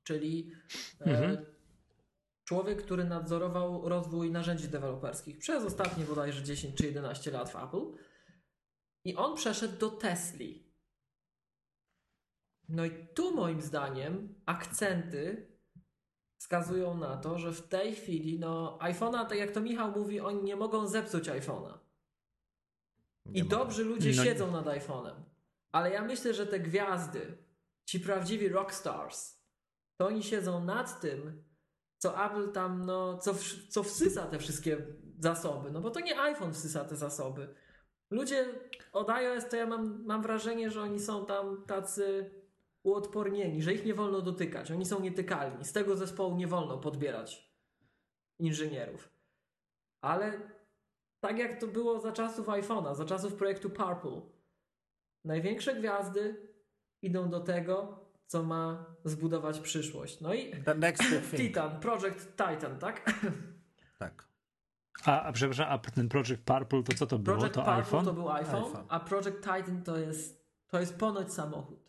czyli e, mhm. człowiek, który nadzorował rozwój narzędzi deweloperskich przez ostatnie bodajże 10 czy 11 lat w Apple. I on przeszedł do Tesli. No i tu moim zdaniem akcenty wskazują na to, że w tej chwili no iPhone'a, tak jak to Michał mówi, oni nie mogą zepsuć iPhone'a. I dobrzy ludzie no. siedzą nad iPhone'em. Ale ja myślę, że te gwiazdy, ci prawdziwi rockstars, to oni siedzą nad tym, co Apple tam, no, co, co wsysa te wszystkie zasoby. No bo to nie iPhone wsysa te zasoby. Ludzie od iOS to ja mam, mam wrażenie, że oni są tam tacy uodpornieni, że ich nie wolno dotykać. Oni są nietykalni. Z tego zespołu nie wolno podbierać inżynierów. Ale tak jak to było za czasów iPhone'a, za czasów projektu Purple. Największe gwiazdy idą do tego, co ma zbudować przyszłość. No i The next Titan, Project Titan, tak? Tak. A, a przepraszam, a ten Project Purple to co to było? Project to Purple iPhone? to był iPhone, iPhone, a Project Titan to jest, to jest ponoć samochód.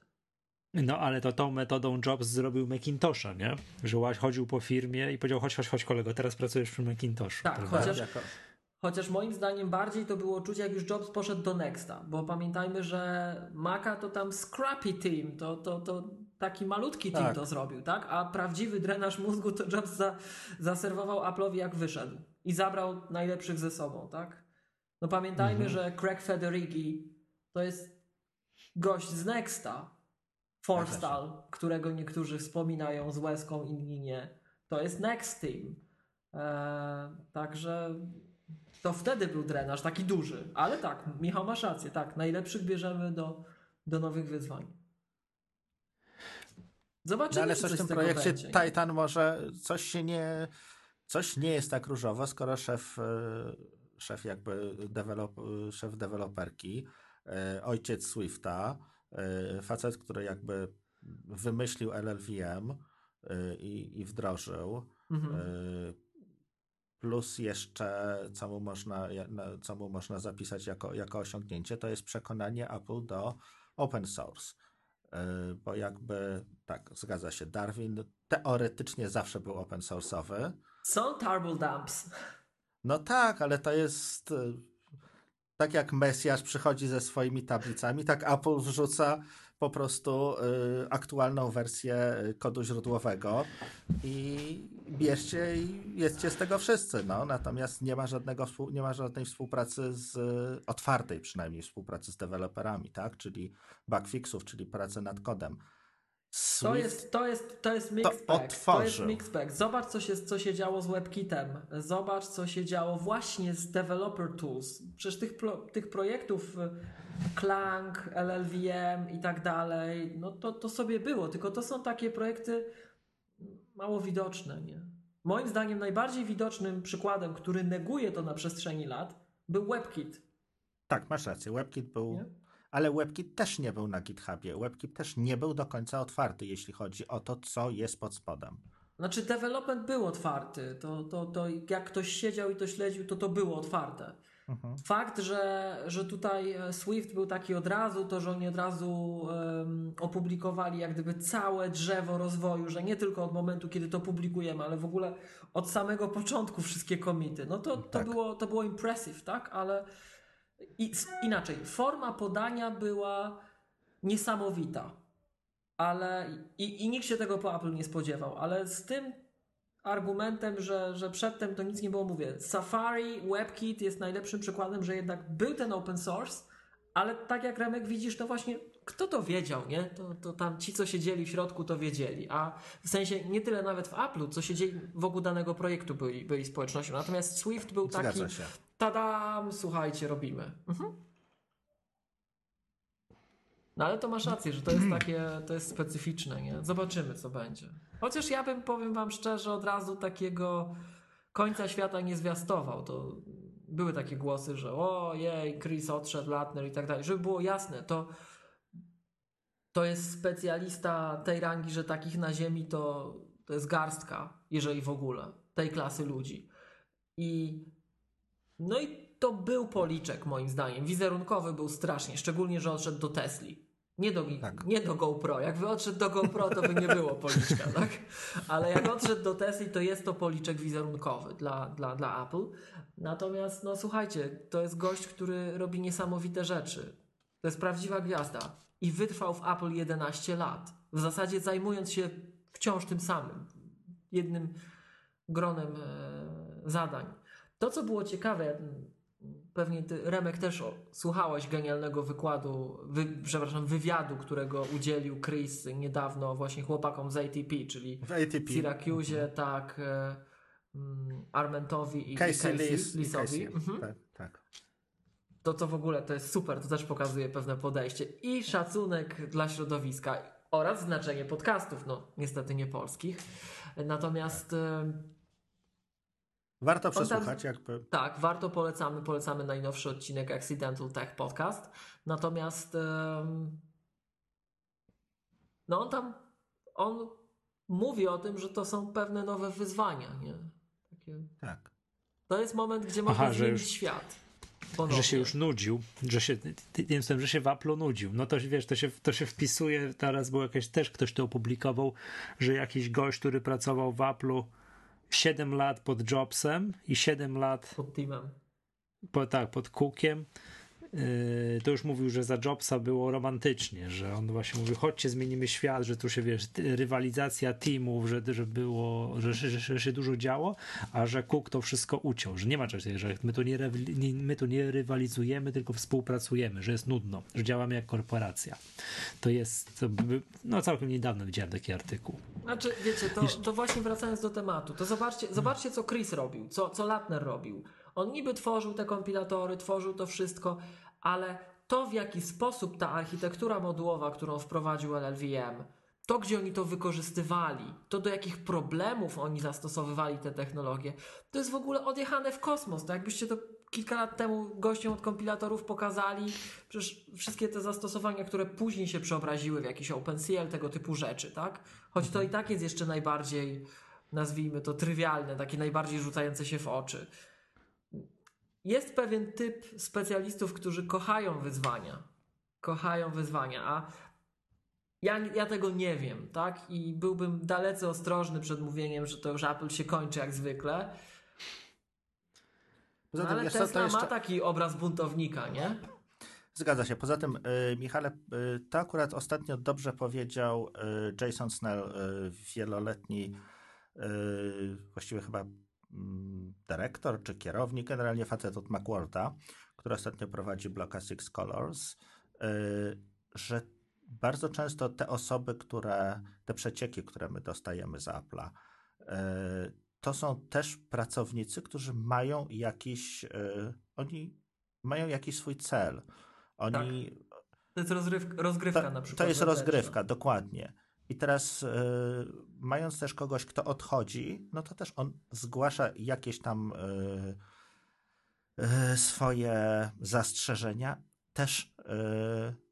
No ale to tą metodą Jobs zrobił Macintosha, nie? Że chodził po firmie i powiedział, chodź, chodź, chodź kolego, teraz pracujesz przy Macintoshu. Tak, chociaż, Chociaż moim zdaniem bardziej to było czuć, jak już Jobs poszedł do Nexta, bo pamiętajmy, że Maca to tam scrappy team, to, to, to taki malutki team tak. to zrobił, tak? A prawdziwy drenaż mózgu to Jobs za, zaserwował Apple'owi jak wyszedł i zabrał najlepszych ze sobą, tak? No pamiętajmy, mhm. że Craig Federighi to jest gość z Nexta, Forstal, którego niektórzy wspominają z łezką, inni nie. To jest Next Team. Eee, także to wtedy był drenaż taki duży. Ale tak, Michał masz rację, tak, najlepszych bierzemy do, do nowych wyzwań. Zobaczymy, no ale coś w tym projekcie będzie. Titan może coś się nie, coś nie jest tak różowo, skoro szef, e, szef jakby dewelop, szef deweloperki, e, ojciec Swifta, facet, który jakby wymyślił LLVM i, i wdrożył, mhm plus jeszcze, co mu można, co mu można zapisać jako, jako osiągnięcie, to jest przekonanie Apple do open source. E, bo jakby, tak, zgadza się, Darwin teoretycznie zawsze był open source'owy. Są turbo dumps. No tak, ale to jest e, tak jak Mesjasz przychodzi ze swoimi tablicami, tak Apple wrzuca po prostu y, aktualną wersję kodu źródłowego i bierzcie i jedzcie z tego wszyscy. No. Natomiast nie ma, żadnego, nie ma żadnej współpracy z otwartej przynajmniej współpracy z deweloperami, tak? czyli bugfixów, czyli pracy nad kodem. To jest, to jest, to jest mixed to. To jest mixed bag. Zobacz, co się, co się działo z WebKitem. Zobacz, co się działo właśnie z Developer Tools. Przecież tych, tych projektów y, Clang, LLVM i tak dalej, no to, to sobie było. Tylko to są takie projekty mało widoczne. Nie? Moim zdaniem najbardziej widocznym przykładem, który neguje to na przestrzeni lat, był WebKit. Tak, masz rację. WebKit był... Nie? Ale WebKit też nie był na GitHubie. WebKit też nie był do końca otwarty, jeśli chodzi o to, co jest pod spodem. Znaczy, development był otwarty. To, to, to jak ktoś siedział i to śledził, to to było otwarte. Mhm. Fakt, że, że tutaj e, Swift był taki od razu, to że oni od razu um, opublikowali jak gdyby całe drzewo rozwoju, że nie tylko od momentu, kiedy to publikujemy, ale w ogóle od samego początku wszystkie komity. No to, to, tak. było, to było impressive, tak? Ale i, inaczej, forma podania była niesamowita, ale i, i nikt się tego po Apple nie spodziewał, ale z tym argumentem, że, że przedtem to nic nie było, mówię, Safari, WebKit jest najlepszym przykładem, że jednak był ten open source, ale tak jak Remek widzisz, to właśnie kto to wiedział, nie? To, to tam ci, co siedzieli w środku, to wiedzieli. A w sensie nie tyle nawet w Apple'u, co siedzieli wokół danego projektu byli, byli społecznością. Natomiast Swift był taki, tadam, słuchajcie, robimy. Mhm. No ale to masz rację, że to jest takie, to jest specyficzne, nie? Zobaczymy, co będzie. Chociaż ja bym, powiem wam szczerze, od razu takiego końca świata nie zwiastował. To były takie głosy, że o jej, Chris odszedł, Latner i tak dalej. Żeby było jasne, to to jest specjalista tej rangi, że takich na ziemi to, to jest garstka, jeżeli w ogóle, tej klasy ludzi. I no i to był policzek moim zdaniem. Wizerunkowy był strasznie, szczególnie, że odszedł do Tesli. Nie do, tak. nie do GoPro. Jakby odszedł do GoPro, to by nie było policzka, tak? Ale jak odszedł do Tesli, to jest to policzek wizerunkowy dla, dla, dla Apple. Natomiast, no słuchajcie, to jest gość, który robi niesamowite rzeczy. To jest prawdziwa gwiazda. I wytrwał w Apple 11 lat. W zasadzie zajmując się wciąż tym samym. Jednym gronem e, zadań. To, co było ciekawe, pewnie ty, Remek też słuchałeś genialnego wykładu, wy, przepraszam, wywiadu, którego udzielił Chris niedawno właśnie chłopakom z ATP, czyli w ATP. Syracuse, mhm. tak, e, mm, Armentowi i Casey, Casey Lis, Lisowi. Mhm. Tak, To, co w ogóle to jest super, to też pokazuje pewne podejście i szacunek dla środowiska oraz znaczenie podcastów, no niestety nie polskich. Natomiast e, Warto przesłuchać. Tam, jakby. Tak, warto polecamy. Polecamy najnowszy odcinek Accidental Tech Podcast. Natomiast um, no on tam on mówi o tym, że to są pewne nowe wyzwania, nie? Takie... Tak. To jest moment, gdzie można Aha, zmienić już... świat. Ponownie. Że się już nudził, że się, wiem, że się w Apple nudził. No to wiesz, to się, to się wpisuje, teraz był jakieś, też ktoś to opublikował, że jakiś gość, który pracował w Apple'u 7 lat pod Jobsem i 7 lat pod Timem. Po, tak, pod Cookiem. Yy, to już mówił, że za Jobsa było romantycznie, że on właśnie mówił, chodźcie, zmienimy świat, że tu się, wiesz, rywalizacja teamów, że, że było, że, że, że się dużo działo, a że Cook to wszystko uciął, że nie ma czegoś takiego, że my tu nie, my tu nie rywalizujemy, tylko współpracujemy, że jest nudno, że działamy jak korporacja. To jest, to, no całkiem niedawno widziałem taki artykuł. Znaczy, wiecie, to, to właśnie wracając do tematu, to zobaczcie, zobaczcie co Chris robił, co, co Latner robił. On niby tworzył te kompilatory, tworzył to wszystko, ale to w jaki sposób ta architektura modułowa, którą wprowadził LLVM, to gdzie oni to wykorzystywali, to do jakich problemów oni zastosowywali te technologie, to jest w ogóle odjechane w kosmos. To jakbyście to kilka lat temu gościom od kompilatorów pokazali, przecież wszystkie te zastosowania, które później się przeobraziły w jakiś OpenCL, tego typu rzeczy, tak? Choć to i tak jest jeszcze najbardziej, nazwijmy to, trywialne, takie najbardziej rzucające się w oczy jest pewien typ specjalistów, którzy kochają wyzwania. Kochają wyzwania, a ja, ja tego nie wiem, tak? I byłbym dalece ostrożny przed mówieniem, że to już Apple się kończy jak zwykle. Poza tym, ale Tesla jeszcze... ma taki obraz buntownika, nie? Zgadza się. Poza tym, y, Michale, y, to akurat ostatnio dobrze powiedział y, Jason Snell, wieloletni, właściwie chyba dyrektor czy kierownik, generalnie facet od Macworlda, który ostatnio prowadzi bloga Six Colors, y, że bardzo często te osoby, które, te przecieki, które my dostajemy z Apple'a, y, to są też pracownicy, którzy mają jakiś, y, oni mają jakiś swój cel. Oni, To jest rozgrywka na przykład. to jest wewnętrzna. rozgrywka, dokładnie. I teraz y, mając też kogoś, kto odchodzi, no to też on zgłasza jakieś tam y, y, swoje zastrzeżenia, też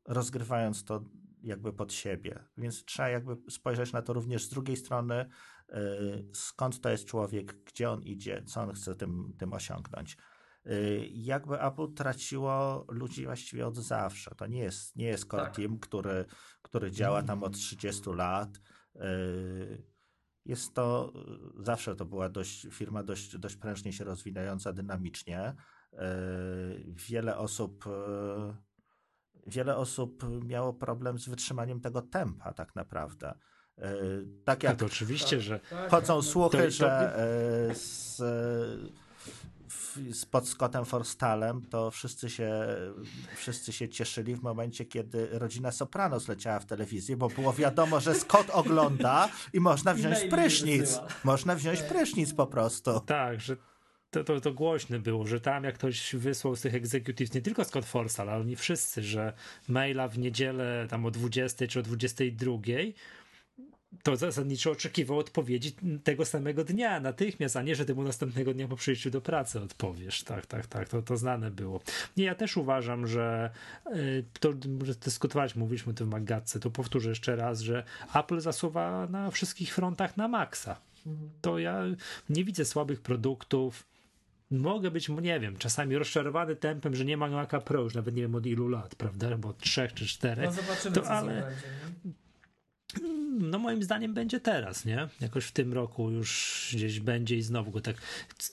rozgrywając to jakby pod siebie. Więc trzeba jakby spojrzeć na to również z drugiej strony, skąd to jest człowiek, gdzie on idzie, co on chce tym, tym osiągnąć. Y, Jakby Apple traciło ludzi właściwie od zawsze. To nie jest, nie jest core Tak. team, który, który działa tam od 30 lat. Y, Jest to, y, zawsze to była dość, firma dość, dość prężnie się rozwijająca dynamicznie. Wiele osób, wiele osób miało problem z wytrzymaniem tego tempa tak naprawdę. Tak Ja jak to oczywiście, że Tak, chodzą tak. słuchy, To- to- że z, w- z pod Scottem Forstalem to wszyscy się, wszyscy się cieszyli w momencie, kiedy rodzina Sopranos leciała w telewizji, bo było wiadomo, że Scott ogląda i można I wziąć maili prysznic. Można wziąć Tak. prysznic po prostu. tak, że to, to, to głośne było, że tam jak ktoś wysłał z tych executives, nie tylko Scott Forstall, ale oni wszyscy, że maila w niedzielę tam o 20 czy o 22, to zasadniczo oczekiwał odpowiedzi tego samego dnia, natychmiast, a nie, że ty mu następnego dnia po przyjściu do pracy odpowiesz. Tak, tak, tak, to, to znane było. Nie, ja też uważam, że y, to, że dyskutowaliśmy, mówiliśmy o tym w Magatce, to powtórzę jeszcze raz, że Apple zasuwa na wszystkich frontach na maksa. To ja nie widzę słabych produktów. Mogę być, nie wiem, czasami rozczarowany tempem, że nie ma Maca Pro już nawet nie wiem od ilu lat, prawda? Bo od trzech czy czterech. No zobaczymy, To co ale... będzie. Nie? No moim zdaniem będzie teraz, nie? Jakoś w tym roku już gdzieś będzie i znowu go tak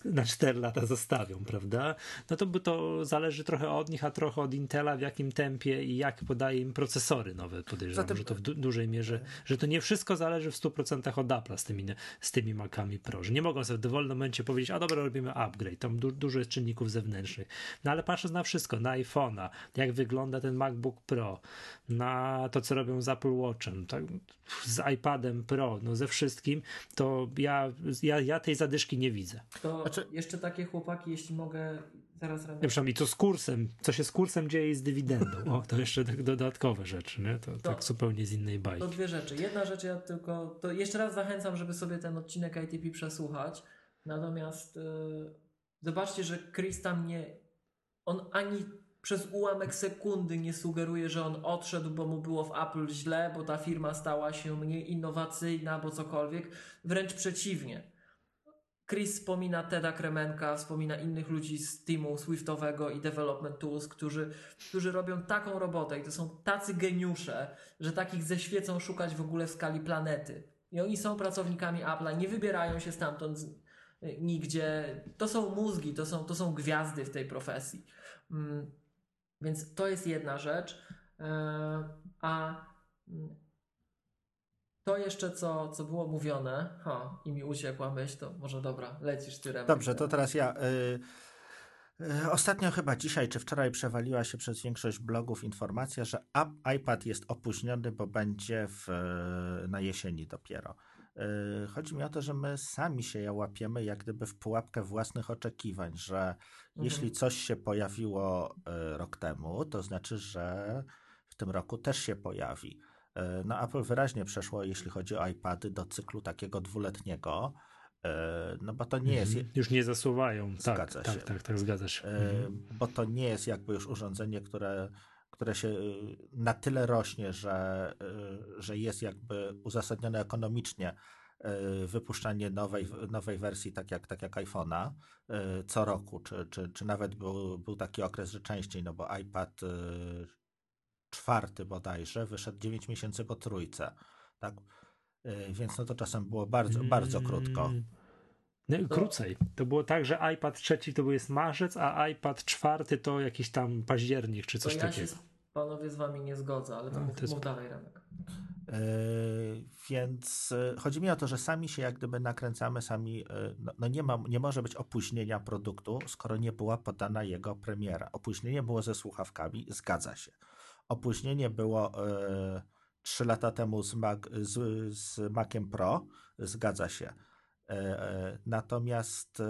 na 4 lata zostawią, prawda? No to by to zależy trochę od nich, a trochę od Intela, w jakim tempie i jak podaje im procesory nowe. Podejrzewam, Zatem- że to w du- dużej mierze, że to nie wszystko zależy w 100% od Apple'a z tymi, z tymi Macami Pro, że nie mogą sobie w dowolnym momencie powiedzieć, a dobra, robimy upgrade, tam du- dużo jest czynników zewnętrznych. No ale patrząc na wszystko, na iPhone'a, jak wygląda ten MacBook Pro, na to, co robią z Apple Watchem, tak, z iPadem Pro, no ze wszystkim, to ja, ja, ja tej zadyszki nie widzę. To Znaczy- jeszcze takie chłopaki, jeśli mogę zaraz Ja przynajmniej co z kursem, co się z kursem dzieje i z dywidendą. O, to jeszcze tak dodatkowe rzeczy, nie? To, tak zupełnie z innej bajki. To dwie rzeczy. Jedna rzecz, ja tylko. To jeszcze raz zachęcam, żeby sobie ten odcinek ITP przesłuchać. Natomiast yy, zobaczcie, że Chris tam nie. On ani przez ułamek sekundy nie sugeruje, że on odszedł, bo mu było w Apple źle, bo ta firma stała się mniej innowacyjna, bo cokolwiek. Wręcz przeciwnie. Chris wspomina Teda Kremenka, wspomina innych ludzi z teamu Swiftowego i Development Tools, którzy, którzy robią taką robotę i to są tacy geniusze, że takich ze świecą szukać w ogóle w skali planety. I oni są pracownikami Apple'a, nie wybierają się stamtąd nigdzie. To są mózgi, to są, to są gwiazdy w tej profesji. Mm, Więc to jest jedna rzecz. E, A mm, to jeszcze, co, co było mówione, ha, i mi uciekła myśl, to może dobra, lecisz ty, Remek. Dobrze, to teraz ja. Y, y, ostatnio chyba dzisiaj czy wczoraj przewaliła się przez większość blogów informacja, że iPad jest opóźniony, bo będzie w, na jesieni dopiero. Y, Chodzi mi o to, że my sami się ja łapiemy jak gdyby w pułapkę własnych oczekiwań, że jeśli coś się pojawiło y, rok temu, to znaczy, że w tym roku też się pojawi. Y, No Apple wyraźnie przeszło, jeśli chodzi o iPady, do cyklu takiego dwuletniego, no bo to nie jest, Mhm. Już nie zasuwają. Tak, Zgadza tak, się. tak, tak, zgadza się. Mhm. bo to nie jest jakby już urządzenie, które, które się y, na tyle rośnie, że, y, że jest jakby uzasadnione ekonomicznie y, wypuszczanie nowej, nowej wersji, tak jak, tak jak iPhone'a, co roku, czy, czy, czy nawet był, był taki okres, że częściej, no bo iPad czwarty bodajże wyszedł 9 miesięcy po trójce, tak? Więc no to czasem było bardzo, bardzo krótko. No. Krócej. To było tak, że iPad trzeci to jest marzec, a iPad czwarty to jakiś tam październik czy coś to ja takiego. Się, panowie z wami nie zgodzę, ale to no, mów, to jest... mów dalej, Remek. Yy, więc yy, chodzi mi o to, że sami się jak gdyby nakręcamy, sami, yy, no, no, nie, ma, nie może być opóźnienia produktu, skoro nie była podana jego premiera. Opóźnienie było ze słuchawkami, zgadza się. Opóźnienie było trzy lata temu z, Mac, z, z Maciem Pro, zgadza się. Natomiast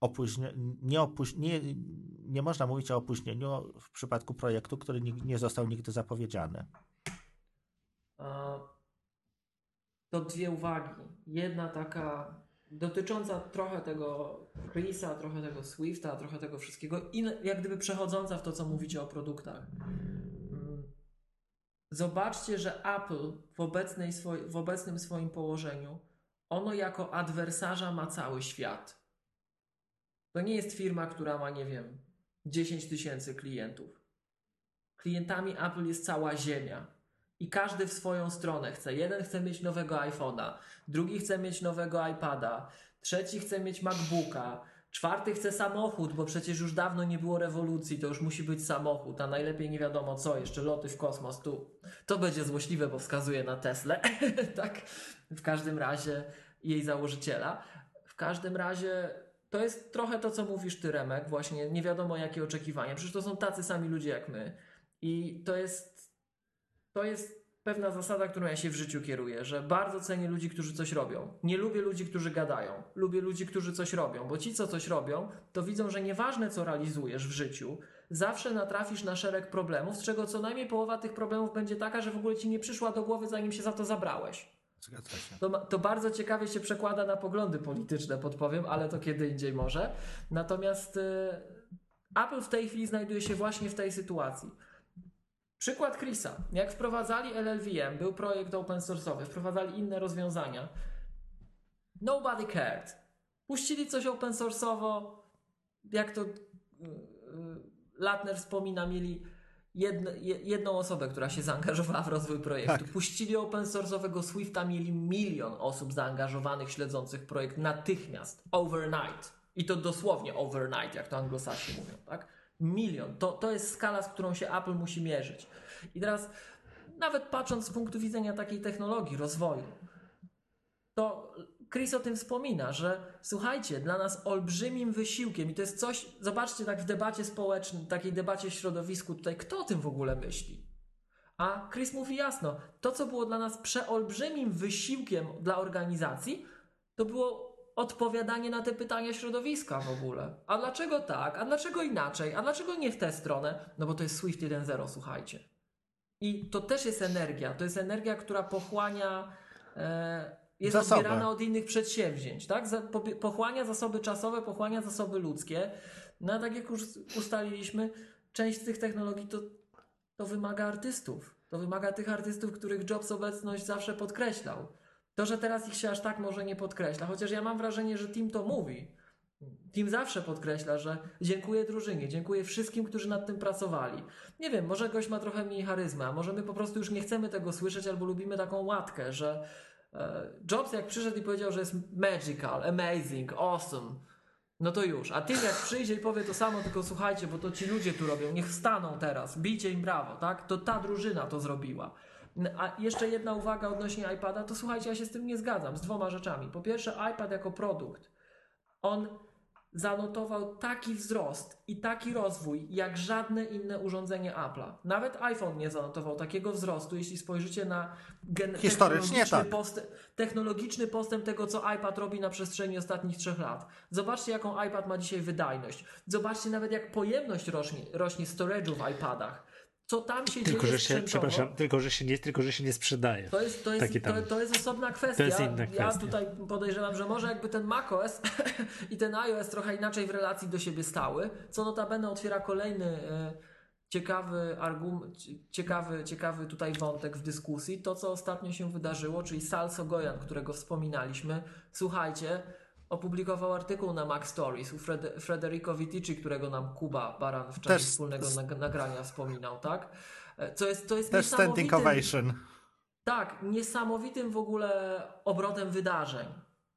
opóźnie, nie, opóź, nie, nie można mówić o opóźnieniu w przypadku projektu, który nie, nie został nigdy zapowiedziany. To dwie uwagi. Jedna taka dotycząca trochę tego Chrisa, trochę tego Swifta, trochę tego wszystkiego i jak gdyby przechodząca w to, co mówicie o produktach. Mm. Zobaczcie, że Apple w, obecnej swoj, w obecnym swoim położeniu, ono jako adwersarza ma cały świat. To nie jest firma, która ma, nie wiem, 10 tysięcy klientów. Klientami Apple jest cała ziemia i każdy w swoją stronę chce. Jeden chce mieć nowego iPhone'a, drugi chce mieć nowego iPada, trzeci chce mieć MacBooka, czwarty chce samochód, bo przecież już dawno nie było rewolucji, to już musi być samochód, a najlepiej nie wiadomo co, jeszcze loty w kosmos tu. To będzie złośliwe, bo wskazuje na Teslę, tak? W każdym razie jej założyciela. W każdym razie to jest trochę to, co mówisz ty, Remek, właśnie nie wiadomo jakie oczekiwania. Przecież to są tacy sami ludzie jak my. I to jest to jest pewna zasada, którą ja się w życiu kieruję, że bardzo cenię ludzi, którzy coś robią. Nie lubię ludzi, którzy gadają. Lubię ludzi, którzy coś robią, bo ci, co coś robią, to widzą, że nieważne, co realizujesz w życiu, zawsze natrafisz na szereg problemów, z czego co najmniej połowa tych problemów będzie taka, że w ogóle ci nie przyszła do głowy, zanim się za to zabrałeś. To, to, bardzo ciekawie się przekłada na poglądy polityczne, podpowiem, ale to kiedy indziej może. Natomiast y, Apple w tej chwili znajduje się właśnie w tej sytuacji. Przykład Chrisa. Jak wprowadzali LLVM, był projekt open source'owy, wprowadzali inne rozwiązania. Nobody cared. Puścili coś open source'owo, jak to yy, Latner wspomina, mieli jedno, jedną osobę, która się zaangażowała w rozwój projektu. Tak. Puścili open source'owego Swifta, mieli milion osób zaangażowanych, śledzących projekt natychmiast, overnight. I to dosłownie overnight, jak to anglosasi mówią, tak? Milion. To, to jest skala, z którą się Apple musi mierzyć. I teraz, nawet patrząc z punktu widzenia takiej technologii, rozwoju, to Chris o tym wspomina, że słuchajcie, dla nas olbrzymim wysiłkiem, i to jest coś, zobaczcie tak w debacie społecznej, takiej debacie w środowisku tutaj, kto o tym w ogóle myśli? A Chris mówi jasno, to co było dla nas przeolbrzymim wysiłkiem dla organizacji, to było odpowiadanie na te pytania środowiska w ogóle. A dlaczego tak? A dlaczego inaczej? A dlaczego nie w tę stronę? No bo to jest Swift 1.0, słuchajcie. I to też jest energia. To jest energia, która pochłania, e, jest zasoby. odbierana od innych przedsięwzięć. Tak? Pochłania zasoby czasowe, pochłania zasoby ludzkie. No a tak jak już ustaliliśmy, część z tych technologii to, to wymaga artystów. To wymaga tych artystów, których Jobs obecność zawsze podkreślał. To, że teraz ich się aż tak może nie podkreśla, chociaż ja mam wrażenie, że Tim to mówi. Tim zawsze podkreśla, że dziękuję drużynie, dziękuję wszystkim, którzy nad tym pracowali. Nie wiem, może gość ma trochę mniej charyzmy, a może my po prostu już nie chcemy tego słyszeć albo lubimy taką łatkę, że e, Jobs jak przyszedł i powiedział, że jest magical, amazing, awesome, no to już. A Tim jak przyjdzie i powie to samo, tylko słuchajcie, bo to ci ludzie tu robią, niech wstaną teraz, bijcie im brawo, tak? To ta drużyna to zrobiła. A jeszcze jedna uwaga odnośnie iPada, to słuchajcie, ja się z tym nie zgadzam, z dwoma rzeczami. Po pierwsze, iPad jako produkt, on zanotował taki wzrost i taki rozwój jak żadne inne urządzenie Apple'a. Nawet iPhone nie zanotował takiego wzrostu, jeśli spojrzycie na gen- Historycznie tak. postęp, technologiczny postęp tego, co iPad robi na przestrzeni ostatnich trzech lat. Zobaczcie, jaką iPad ma dzisiaj wydajność. Zobaczcie nawet, jak pojemność rośnie, rośnie storage'u w iPadach co tam się tylko, dzieje że się, przepraszam, tylko że się, nie, tylko, że się nie sprzedaje. To jest, to jest, to, to, jest osobna kwestia. To jest inna kwestia. Ja tutaj podejrzewam, że może jakby ten macOS i ten iOS trochę inaczej w relacji do siebie stały, co notabene otwiera kolejny e, ciekawy argument, ciekawy, ciekawy tutaj wątek w dyskusji. To, co ostatnio się wydarzyło, czyli Sal Sogoyan, którego wspominaliśmy. Słuchajcie, opublikował artykuł na Mac Stories u Fred Frederico Vitici, którego nam Kuba Baran w czasie Też wspólnego nagrania wspominał, tak? E, co jest, to jest Też standing ovation. Tak, niesamowitym w ogóle obrotem wydarzeń.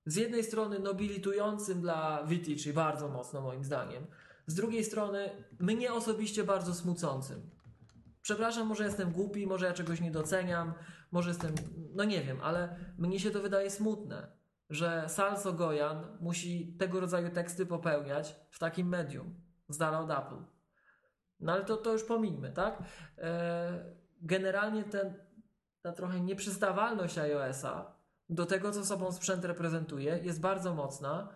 z jednej strony nobilitującym dla Viti, czyli bardzo mocno moim zdaniem, z drugiej strony mnie osobiście bardzo smucącym. Przepraszam, może jestem głupi, może ja czegoś nie doceniam, może jestem, no nie wiem, ale mnie się to wydaje smutne, że Salso Gojan musi tego rodzaju teksty popełniać w takim medium, z dala od Apple. No ale to, to już pomińmy, tak? E, generalnie ten, ta trochę nieprzystawalność iOS-a do tego, co sobą sprzęt reprezentuje, jest bardzo mocna,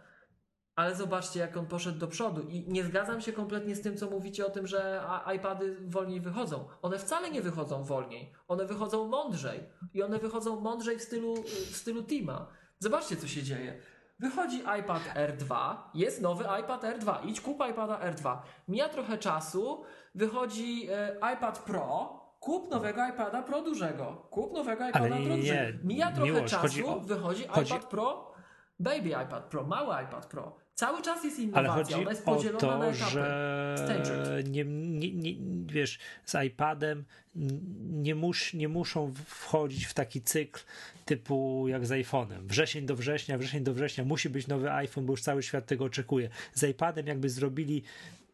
ale zobaczcie, jak on poszedł do przodu. I nie zgadzam się kompletnie z tym, co mówicie o tym, że iPady wolniej wychodzą. One wcale nie wychodzą wolniej. One wychodzą mądrzej. I one wychodzą mądrzej w stylu, w stylu Tima. Zobaczcie, co się dzieje. Wychodzi iPad R2, jest nowy iPad R2. Idź kup iPada R2. Mija trochę czasu, wychodzi e, iPad Pro, Kup nowego iPada Pro dużego. Kup nowego iPada Ale Pro dużego. Mija trochę Miłosz, czasu, o- wychodzi chodzi- iPad Pro, baby iPad Pro, mały iPad Pro. Cały czas jest Ale innowacja, chodzi ona jest podzielona na to, etapy. że nie, nie, nie, wiesz, z iPadem nie, mus, nie muszą wchodzić w taki cykl typu jak z iPhone'em. Wrzesień do września, wrzesień do września musi być nowy iPhone, bo już cały świat tego oczekuje. Z iPadem jakby zrobili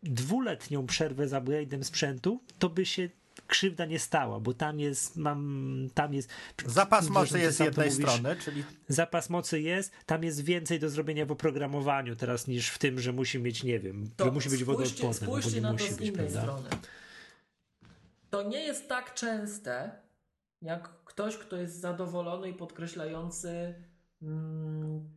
dwuletnią przerwę z upgrade'em sprzętu, to by się krzywda nie stała, bo tam jest, mam, tam jest... Zapas mocy jest z to jednej mówisz, strony, czyli zapas mocy jest, tam jest więcej do zrobienia w oprogramowaniu teraz niż w tym, że musi mieć, nie wiem, że musi być wodoodporny, no bo spójrzcie nie na to musi z być, innej prawda? strony. To nie jest tak częste, jak ktoś, kto jest zadowolony i podkreślający mm,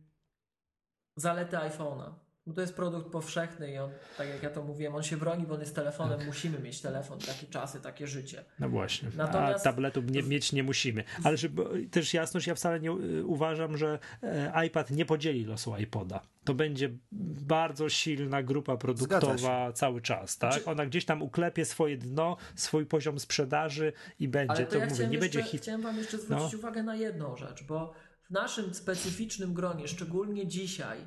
zalety iPhone'a. Bo to jest produkt powszechny i on, tak jak ja to mówiłem, on się broni, bo on jest telefonem, Tak. musimy mieć telefon, takie czasy, takie życie. No właśnie. Natomiast- A tabletu nie, mieć nie musimy. Ale żeby też jasność, ja wcale nie y, uważam, że e, iPad nie podzieli losu iPoda. To będzie bardzo silna grupa produktowa cały czas, tak? Znaczy- Ona gdzieś tam uklepie swoje dno, swój poziom sprzedaży i będzie. Ale to, to ja mówię, chciałem, nie jeszcze, będzie hit. chciałem Wam jeszcze zwrócić No. uwagę na jedną rzecz, bo w naszym specyficznym gronie, szczególnie dzisiaj,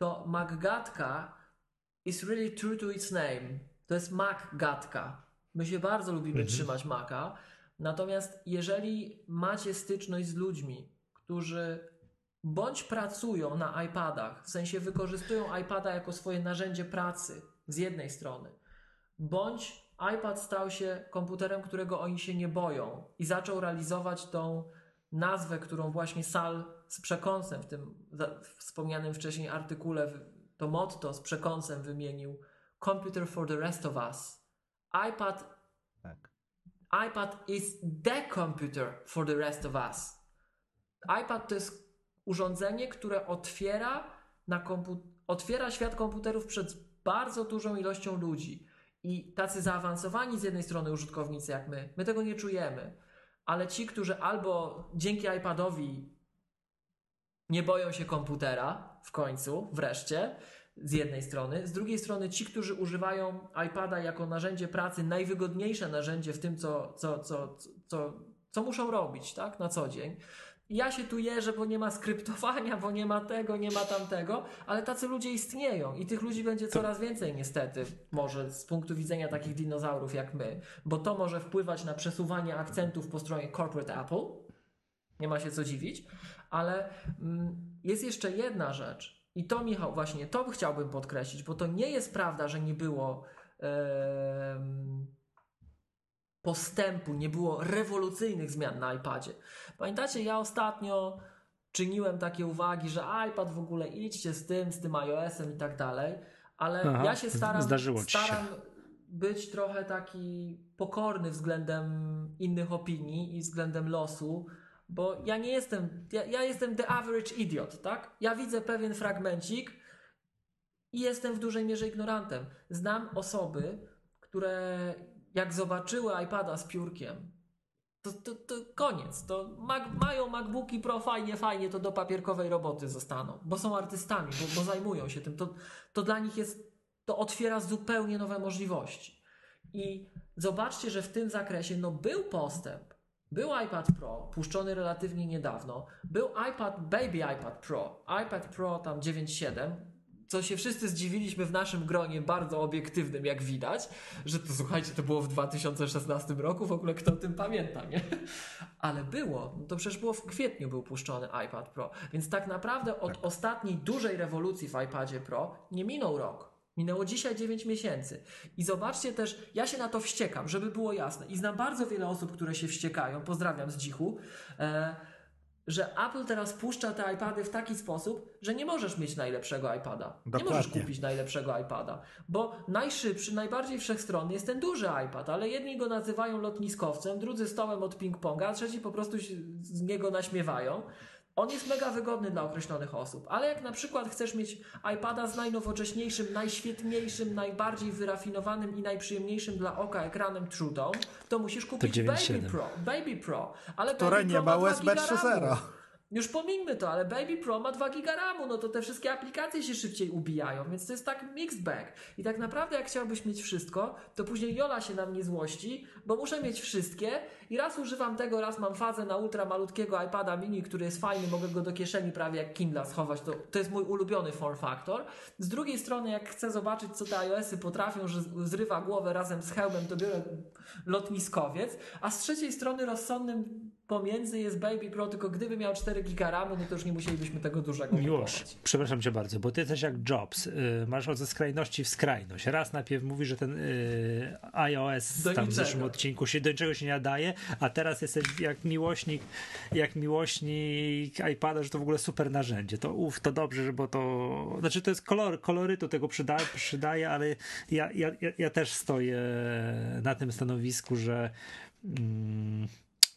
to MacGatka is really true to its name. To jest MacGatka. My się bardzo lubimy Mhm. trzymać Maca. Natomiast jeżeli macie styczność z ludźmi, którzy bądź pracują na iPadach, w sensie wykorzystują iPada jako swoje narzędzie pracy z jednej strony, bądź iPad stał się komputerem, którego oni się nie boją i zaczął realizować tą nazwę, którą właśnie Sal z przekąsem w tym wspomnianym wcześniej artykule, to motto z przekąsem wymienił Computer for the rest of us. iPad, tak. iPad is the computer for the rest of us. iPad to jest urządzenie, które otwiera, na otwiera świat komputerów przed bardzo dużą ilością ludzi. I tacy zaawansowani z jednej strony użytkownicy jak my, my tego nie czujemy, ale ci, którzy albo dzięki iPadowi nie boją się komputera w końcu, wreszcie, z jednej strony, z drugiej strony ci, którzy używają iPada jako narzędzie pracy, najwygodniejsze narzędzie w tym, co, co, co, co, co muszą robić tak, na co dzień. Ja się tu jeżę, bo nie ma skryptowania, bo nie ma tego, nie ma tamtego, ale tacy ludzie istnieją i tych ludzi będzie coraz więcej niestety, może z punktu widzenia takich dinozaurów jak my, bo to może wpływać na przesuwanie akcentów po stronie corporate Apple, nie ma się co dziwić, ale mm, jest jeszcze jedna rzecz i to Michał właśnie, to chciałbym podkreślić, bo to nie jest prawda, że nie było postępu, nie było rewolucyjnych zmian na iPadzie. Pamiętacie, ja ostatnio czyniłem takie uwagi, że iPad w ogóle idźcie z tym, z tym iOS-em i tak dalej, ale Aha, ja się staram, się. staram być trochę taki pokorny względem innych opinii i względem losu, bo ja nie jestem, ja, ja jestem the average idiot, tak? Ja widzę pewien fragmencik i jestem w dużej mierze ignorantem. Znam osoby, które jak zobaczyły iPada z piórkiem, to, to, to koniec. To mają MacBooki Pro fajnie, fajnie, to do papierkowej roboty zostaną, bo są artystami, bo, bo zajmują się tym. To, to dla nich jest, to otwiera zupełnie nowe możliwości. I zobaczcie, że w tym zakresie no, był postęp. Był iPad Pro, puszczony relatywnie niedawno. Był iPad, Baby iPad Pro, iPad Pro tam 9.7. co się wszyscy zdziwiliśmy w naszym gronie, bardzo obiektywnym, jak widać, że to słuchajcie, to było w 2016 roku, w ogóle kto o tym pamięta, nie? Ale było, no to przecież było w kwietniu był puszczony iPad Pro, więc tak naprawdę od ostatniej dużej rewolucji w iPadzie Pro nie minął rok. Minęło dzisiaj 9 miesięcy. I zobaczcie też, ja się na to wściekam, żeby było jasne. I znam bardzo wiele osób, które się wściekają. Pozdrawiam z dzichu. E, że Apple teraz puszcza te iPady w taki sposób, że nie możesz mieć najlepszego iPada. Dokładnie. Nie możesz kupić najlepszego iPada, bo najszybszy, najbardziej wszechstronny jest ten duży iPad, ale jedni go nazywają lotniskowcem, drudzy stołem od ping-ponga, a trzeci po prostu z niego naśmiewają. On jest mega wygodny dla określonych osób, ale jak na przykład chcesz mieć iPada z najnowocześniejszym, najświetniejszym, najbardziej wyrafinowanym i najprzyjemniejszym dla oka ekranem True Tone, to musisz kupić Baby 9.7. Pro. Baby Pro. Ale Które Baby nie Pro ma 2 USB giga 3.0. RAMu. Już pomińmy to, ale Baby Pro ma 2 giga RAMu, no to te wszystkie aplikacje się szybciej ubijają, więc to jest tak mixed bag. I tak naprawdę jak chciałbyś mieć wszystko, to później Jola się na mnie złości, bo muszę mieć wszystkie i raz używam tego, raz mam fazę na ultra malutkiego iPada mini, który jest fajny, mogę go do kieszeni prawie jak Kindle schować, to, to jest mój ulubiony form factor. Z drugiej strony, jak chcę zobaczyć, co te iOSy potrafią, że zrywa głowę razem z hełmem, to biorę lotniskowiec, a z trzeciej strony rozsądnym pomiędzy jest Baby Pro, tylko gdyby miał 4 giga RAMu, no to już nie musielibyśmy tego dużego Już, kupować. przepraszam cię bardzo, bo ty jesteś jak Jobs, y, masz od ze skrajności w skrajność. Raz najpierw mówi, że ten y, iOS Do tam w niczego. zeszłym odcinku się do niczego się nie nadaje, a teraz jesteś jak miłośnik, jak miłośnik iPada, że to w ogóle super narzędzie. To uf, to dobrze, bo to, znaczy to jest kolor, kolorytu tego przyda, przydaje, ale ja, ja, ja też stoję na tym stanowisku, że mm,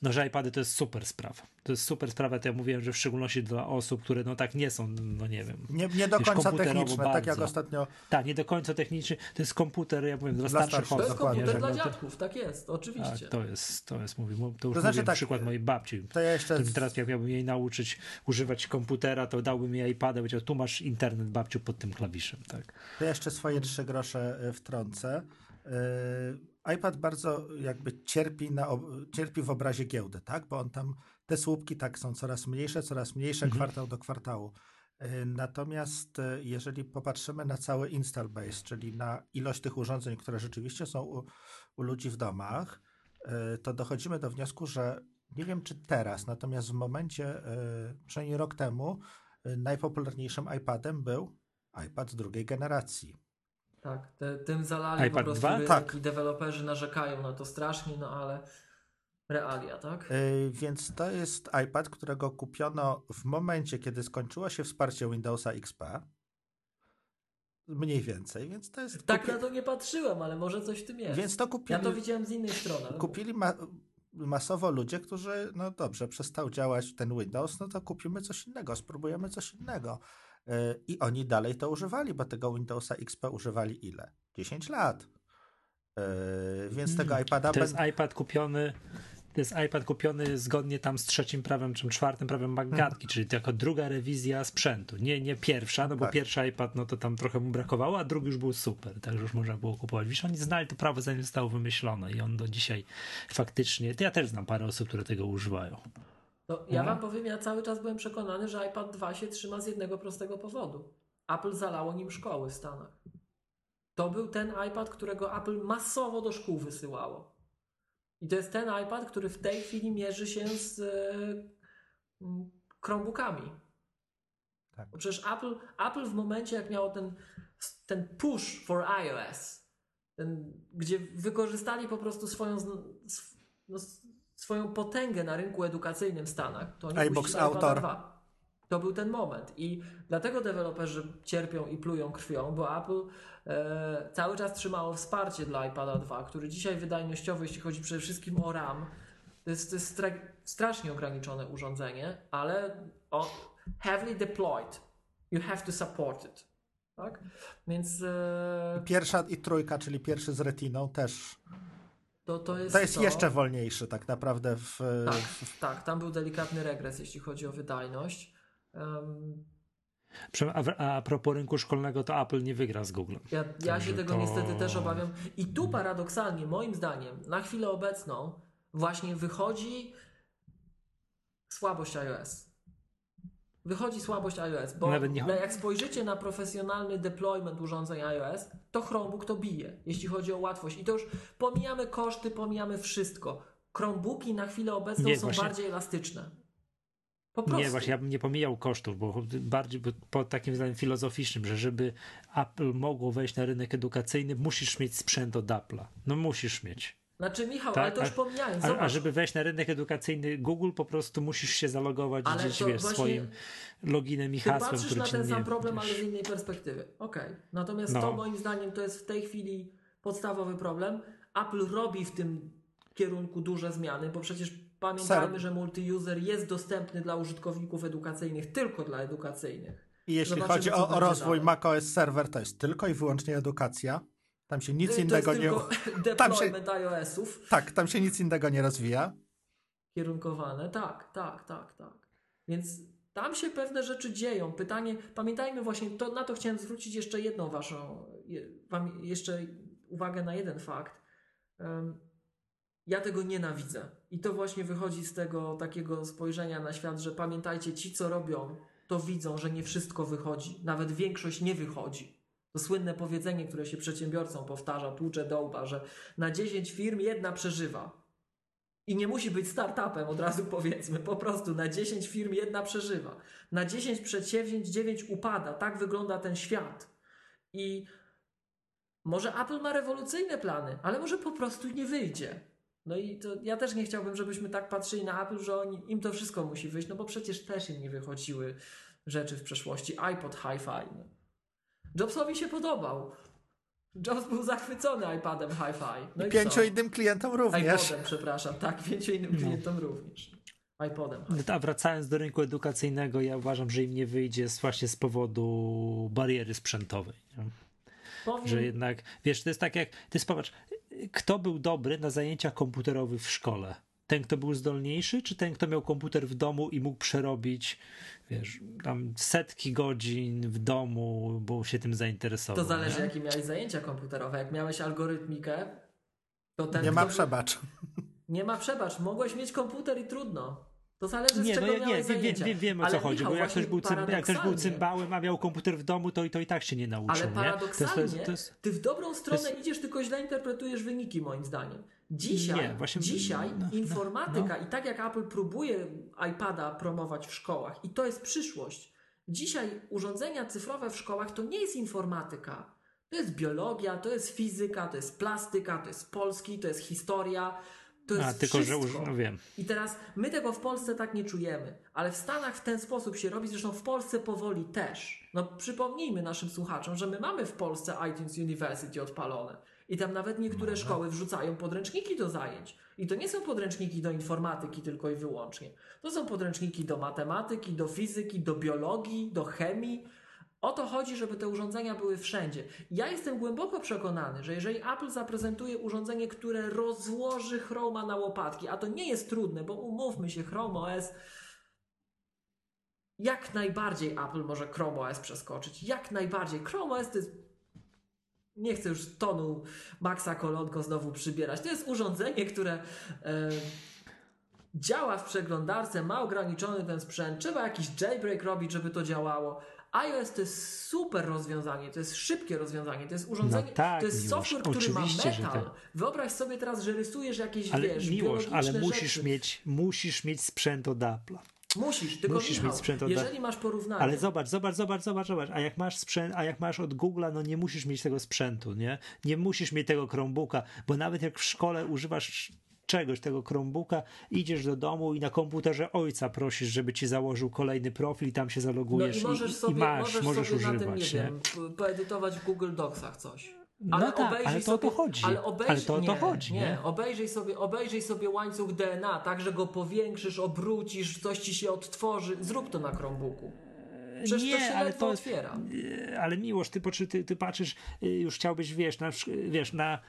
no, że iPady to jest super sprawa. To jest super sprawa, to ja mówiłem, że w szczególności dla osób, które no tak nie są, no nie wiem. Nie, nie do końca techniczne, tak jak bardzo. ostatnio. Tak, nie do końca techniczny. To jest komputer, ja powiem, dla, Dla starszych starszych, To jest osób. komputer dla dziadków, tak jest, oczywiście. tak, to jest, to jest, mówię, to już To znaczy mówię tak, przykład mojej babci. To ja jeszcze. Teraz jak miałbym jej nauczyć używać komputera, to dałbym jej iPada, powiedział, tu masz internet babciu pod tym klawiszem, tak. To jeszcze swoje trzy grosze y, wtrącę. Y, iPad bardzo jakby cierpi, na, cierpi w obrazie giełdy, tak? Bo on tam, te słupki tak są coraz mniejsze, coraz mniejsze, Mhm. kwartał do kwartału. Y, Natomiast y, jeżeli popatrzymy na cały install base, czyli na ilość tych urządzeń, które rzeczywiście są u, u ludzi w domach, y, to dochodzimy do wniosku, że nie wiem czy teraz, natomiast w momencie, przynajmniej rok temu, najpopularniejszym iPadem był iPad drugiej generacji. Tak, te, tym zalali iPad po prostu 2? rynek Tak. i deweloperzy narzekają na to strasznie, no ale realia, tak? Yy, więc to jest iPad, którego kupiono w momencie, kiedy skończyło się wsparcie Windowsa XP. Mniej więcej, więc to jest. Tak kupi- na to nie patrzyłem, ale może coś w tym jest. Więc to kupili, Ja to widziałem z innej strony. kupili ma- masowo ludzie, którzy, no dobrze, przestał działać ten Windows, no to kupimy coś innego, spróbujemy coś innego. Yy, I oni dalej to używali, bo tego Windowsa XP używali ile? 10 lat. Yy, więc tego iPada To jest iPad kupiony to jest iPad kupiony zgodnie tam z trzecim prawem, czy czwartym prawem Magatki, czyli to jako druga rewizja sprzętu. Nie, nie pierwsza, no bo Tak. pierwszy iPad, no to tam trochę mu brakowało, a drugi już był super, także już można było kupować. Wiesz, oni znali to prawo zanim zostało wymyślone i on do dzisiaj faktycznie, to ja też znam parę osób, które tego używają. To ja No. wam powiem, ja cały czas byłem przekonany, że iPad 2 się trzyma z jednego prostego powodu. Apple zalało nim szkoły w Stanach. To był ten iPad, którego Apple masowo do szkół wysyłało. I to jest ten iPad, który w tej chwili mierzy się z mm, Chromebookami. Tak. Bo Przecież Apple, Apple w momencie, jak miało ten, ten push for iOS, ten, gdzie wykorzystali po prostu swoją, no, swoją potęgę na rynku edukacyjnym w Stanach, to oni iBox Autor. 2. To był ten moment i dlatego deweloperzy cierpią i plują krwią, bo Apple e, cały czas trzymało wsparcie dla iPada 2, który dzisiaj wydajnościowo, jeśli chodzi przede wszystkim o RAM, to jest, to jest stra- strasznie ograniczone urządzenie, ale heavily deployed. You have to support it. Tak? Więc e, Pierwsza i trójka, czyli pierwszy z retiną też. To, to jest. To jest jeszcze wolniejszy tak naprawdę w, Tak, tak, tam był delikatny regres, jeśli chodzi o wydajność. Prze- A, a propos rynku szkolnego, to Apple nie wygra z Google. Ja, ja się tego to- niestety też obawiam. I tu paradoksalnie, moim zdaniem, na chwilę obecną właśnie wychodzi słabość iOS. Wychodzi słabość iOS, bo jak spojrzycie na profesjonalny deployment urządzeń iOS, to Chromebook to bije, jeśli chodzi o łatwość. I to już pomijamy koszty, pomijamy wszystko. Chromebooki na chwilę obecną Nie, są właśnie- bardziej elastyczne. Po prostu. Nie, właśnie ja bym nie pomijał kosztów, bo bardziej po takim zdaniem filozoficznym, że żeby Apple mogło wejść na rynek edukacyjny, musisz mieć sprzęt od Apple'a. No musisz mieć. Znaczy Michał, Tak, ale to już a- pomijając, A, zobacz. a żeby wejść na rynek edukacyjny Google, po prostu musisz się zalogować Ale gdzieś, wiesz, swoim loginem i Ty hasłem, patrzysz na ten nie, sam problem, wiesz. ale z innej perspektywy. Okej. Natomiast No. to moim zdaniem to jest w tej chwili podstawowy problem. Apple robi w tym kierunku duże zmiany, bo przecież pamiętajmy, że multi-user jest dostępny dla użytkowników edukacyjnych, tylko dla edukacyjnych. I jeśli Zobaczymy, chodzi o, o rozwój dalej. macOS Server, to jest tylko i wyłącznie edukacja. Tam się nic to innego nie. Tam się- iOS-ów Tak, tam się nic innego nie rozwija. kierunkowane. Tak, tak, tak, tak. Więc tam się pewne rzeczy dzieją. Pytanie, pamiętajmy właśnie, to, na to chciałem zwrócić jeszcze jedną waszą, wam jeszcze uwagę na jeden fakt. Ja tego nienawidzę. I to właśnie wychodzi z tego takiego spojrzenia na świat, że pamiętajcie, ci co robią, to widzą, że nie wszystko wychodzi. Nawet większość nie wychodzi. To słynne powiedzenie, które się przedsiębiorcom powtarza, tłucze do łba, że na 10 firm jedna przeżywa. I nie musi być startupem, od razu powiedzmy. Po prostu na 10 firm jedna przeżywa. Na 10 przedsięwzięć 9 upada. Tak wygląda ten świat. I może Apple ma rewolucyjne plany, ale może po prostu nie wyjdzie. No i to ja też nie chciałbym, żebyśmy tak patrzyli na Apple, że oni, im to wszystko musi wyjść, no bo przecież też im nie wychodziły rzeczy w przeszłości. iPod Hi-Fi. No. Jobsowi się podobał. Jobs był zachwycony iPadem Hi-Fi. No i, I pięciu co? innym klientom również. iPodem, przepraszam, tak, pięciu innym klientom również. iPodem. No A wracając do rynku edukacyjnego, ja uważam, że im nie wyjdzie właśnie z powodu bariery sprzętowej. Powiem, Że jednak, wiesz, to jest tak jak, ty popatrz, kto był dobry na zajęciach komputerowych w szkole? Ten, kto był zdolniejszy, czy ten, kto miał komputer w domu i mógł przerobić, wiesz, tam setki godzin w domu, bo się tym zainteresował. to zależy, nie? jakie miałeś zajęcia komputerowe. Jak miałeś algorytmikę, to ten. Nie ma przebacz. Nie ma przebacz. Mogłeś mieć komputer i trudno. To zależy, z Nie, czego no ja nie, miałeś wiem, wiem, zajęcia. wiem, wiem o Ale co chodzi, Michał, bo jak ktoś, był jak ktoś był cymbałem, a miał komputer w domu, to i to i tak się nie nauczył, Ale nie? paradoksalnie, To jest, to jest, to jest, ty w dobrą stronę jest- idziesz, tylko źle interpretujesz wyniki, moim zdaniem. Dzisiaj, Nie, właśnie- dzisiaj no, no, informatyka i tak jak Apple próbuje iPada promować w szkołach, i to jest przyszłość. Dzisiaj urządzenia cyfrowe w szkołach to nie jest informatyka. To jest biologia, to jest fizyka, to jest plastyka, to jest polski, to jest historia. To jest a, tylko, że, wszystko. uż- no wiem, I teraz my tego w Polsce tak nie czujemy, ale w Stanach w ten sposób się robi, zresztą w Polsce powoli też. No przypomnijmy naszym słuchaczom, że my mamy w Polsce iTunes University odpalone i tam nawet niektóre szkoły wrzucają podręczniki do zajęć. I to nie są podręczniki do informatyki tylko i wyłącznie. To są podręczniki do matematyki, do fizyki, do biologii, do chemii. O to chodzi, żeby te urządzenia były wszędzie. Ja jestem głęboko przekonany, że jeżeli Apple zaprezentuje urządzenie, które rozłoży Chroma na łopatki, a to nie jest trudne, bo umówmy się, Chrome OS jak najbardziej Apple może Chrome OS przeskoczyć. Jak najbardziej. Chrome OS to jest nie chcę już tonu Maxa Kolonko znowu przybierać. To jest urządzenie, które e, działa w przeglądarce, ma ograniczony ten sprzęt, trzeba jakiś jailbreak robić, żeby to działało. iOS to jest super rozwiązanie, to jest szybkie rozwiązanie, to jest urządzenie, No tak, to jest Miłosz, software, który ma metal. tak. Wyobraź sobie teraz, że rysujesz jakieś, ale wiesz, miłość, ale musisz rzeczy. mieć, musisz mieć sprzęt od Apple'a. Musisz, tylko musisz Michał, mieć sprzęt od- jeżeli masz porównanie, Ale zobacz, zobacz, zobacz, zobacz, zobacz. A jak masz sprzęt, a jak masz od Google'a, no nie musisz mieć tego sprzętu, nie? Nie musisz mieć tego Chromebooka, bo nawet jak w szkole używasz czegoś, tego Chromebooka, idziesz do domu i na komputerze ojca prosisz, żeby ci założył kolejny profil i tam się no zalogujesz i możesz i, sobie, i masz, możesz, możesz sobie używać, tym, nie, nie? wiem, poedytować w Google Docsach coś. No tak, obejrzyj ale to o to sobie, chodzi. Ale, obejrzyj, Ale to o to nie, chodzi, Nie, nie? Obejrzyj, sobie, obejrzyj sobie łańcuch DNA, tak, że go powiększysz, obrócisz, coś ci się odtworzy. Zrób to na Chromebooku. Przecież to nie, się ale to otwiera. ale miłość, ty, ty, ty patrzysz, y, już chciałbyś, wiesz, na, wiesz, na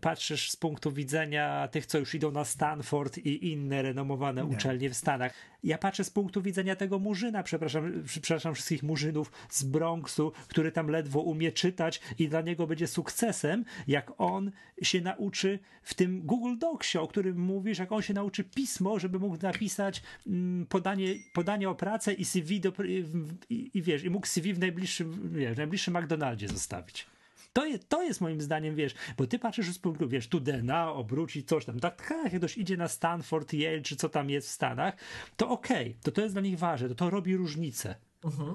patrzysz z punktu widzenia tych, co już idą na Stanford i inne renomowane Nie. uczelnie w Stanach. Ja patrzę z punktu widzenia tego murzyna, przepraszam, przepraszam wszystkich murzynów z Bronxu, który tam ledwo umie czytać i dla niego będzie sukcesem, jak on się nauczy w tym Google Docsie, o którym mówisz, jak on się nauczy pismo, żeby mógł napisać mm, podanie, podanie o pracę i CV do, i, i wiesz, i mógł CV w najbliższym, wiesz, w najbliższym McDonaldzie zostawić. To jest, to jest moim zdaniem, wiesz, bo ty patrzysz z punktu, wiesz, tu DNA, obrócić coś tam, tak, tak, jak ktoś idzie na Stanford, Yale, czy co tam jest w Stanach, to okej, okay, to to jest dla nich ważne, to to robi różnicę.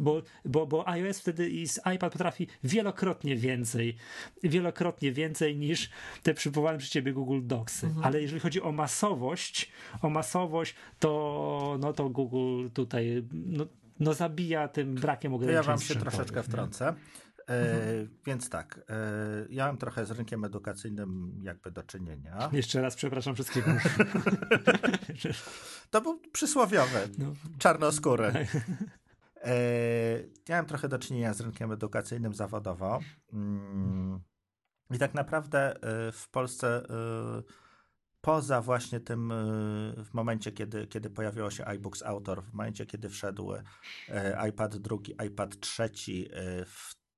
Bo, bo, bo iOS wtedy i iPad potrafi wielokrotnie więcej, wielokrotnie więcej niż te przywołane przez ciebie Google Docsy. Ale jeżeli chodzi o masowość, o masowość, to, no to Google tutaj no, no zabija tym brakiem To ograniczeń ja wam się troszeczkę wtrącę. E, Więc tak, e, ja mam trochę z rynkiem edukacyjnym jakby do czynienia. Jeszcze raz przepraszam wszystkich. To był przysłowiowy, No. czarnoskóry. E, ja mam trochę do czynienia z rynkiem edukacyjnym zawodowo. Mm, I tak naprawdę w Polsce poza właśnie tym w momencie, kiedy, kiedy pojawiło się iBooks Autor, w momencie, kiedy wszedł iPad drugi, iPad trzeci, e,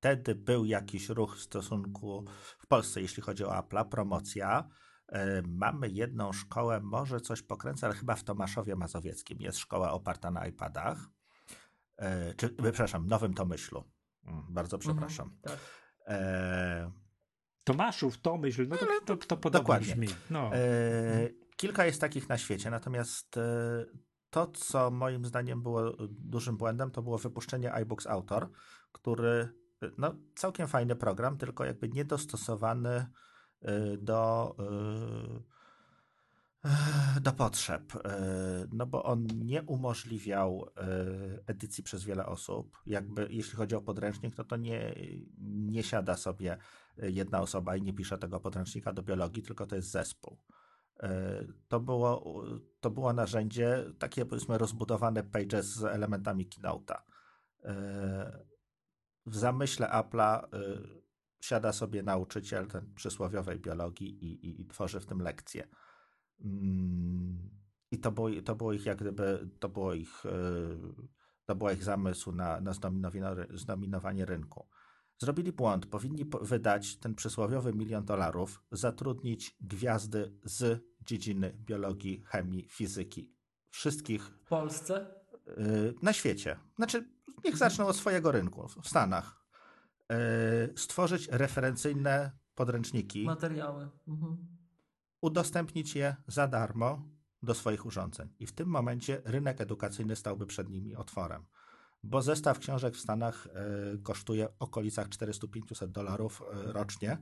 wtedy był jakiś ruch w stosunku w Polsce, jeśli chodzi o Apple'a, promocja. E, Mamy jedną szkołę, może coś pokręcę, ale chyba w Tomaszowie Mazowieckim jest szkoła oparta na iPadach. E, Czy, przepraszam, Nowym Tomyślu. Mm, Bardzo przepraszam. Tak. E, Tomaszów, to myśl, no to, to, to podobnie dokładnie. brzmi. No. E, kilka jest takich na świecie, natomiast e, to, co moim zdaniem było dużym błędem, to było wypuszczenie iBooks Autor, który, no, całkiem fajny program, tylko jakby niedostosowany e, do, e, do potrzeb. E, No bo on nie umożliwiał edycji przez wiele osób. Jakby, jeśli chodzi o podręcznik, no to nie, nie siada sobie jedna osoba i nie pisze tego podręcznika do biologii, tylko to jest zespół. To było, to było narzędzie takie powiedzmy rozbudowane Pages z elementami Keynote'a. W zamyśle Apple'a e, siada sobie nauczyciel ten przysłowiowej biologii i, i, i tworzy w tym lekcję. Mm, I to było, to było ich jak gdyby, to było ich, e, to był ich zamysł na, na zdominowanie, zdominowanie rynku. Zrobili błąd. Powinni po- wydać ten przysłowiowy milion dolarów, zatrudnić gwiazdy z dziedziny biologii, chemii, fizyki. Wszystkich W Polsce? Y, na świecie. Znaczy, niech zaczną od swojego rynku w Stanach. Y, Stworzyć referencyjne podręczniki, Materiały. Mhm. udostępnić je za darmo do swoich urządzeń. I w tym momencie rynek edukacyjny stałby przed nimi otworem. Bo zestaw książek w Stanach y, kosztuje w okolicach 400-500 dolarów rocznie.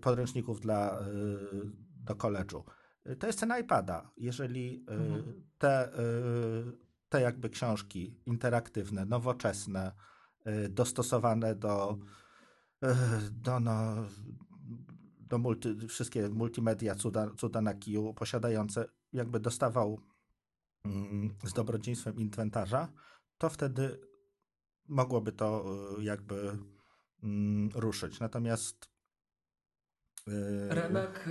Podręczników dla, do koledżu. To jest cena iPada. Jeżeli Mhm. te, te jakby książki interaktywne, nowoczesne, y, dostosowane do, y, do no, do multi, wszystkie multimedia, cuda, cuda na kiju, posiadające, jakby dostawał mm, z dobrodziejstwem inwentarza, to wtedy mogłoby to y, jakby mm, ruszyć. Natomiast Remek,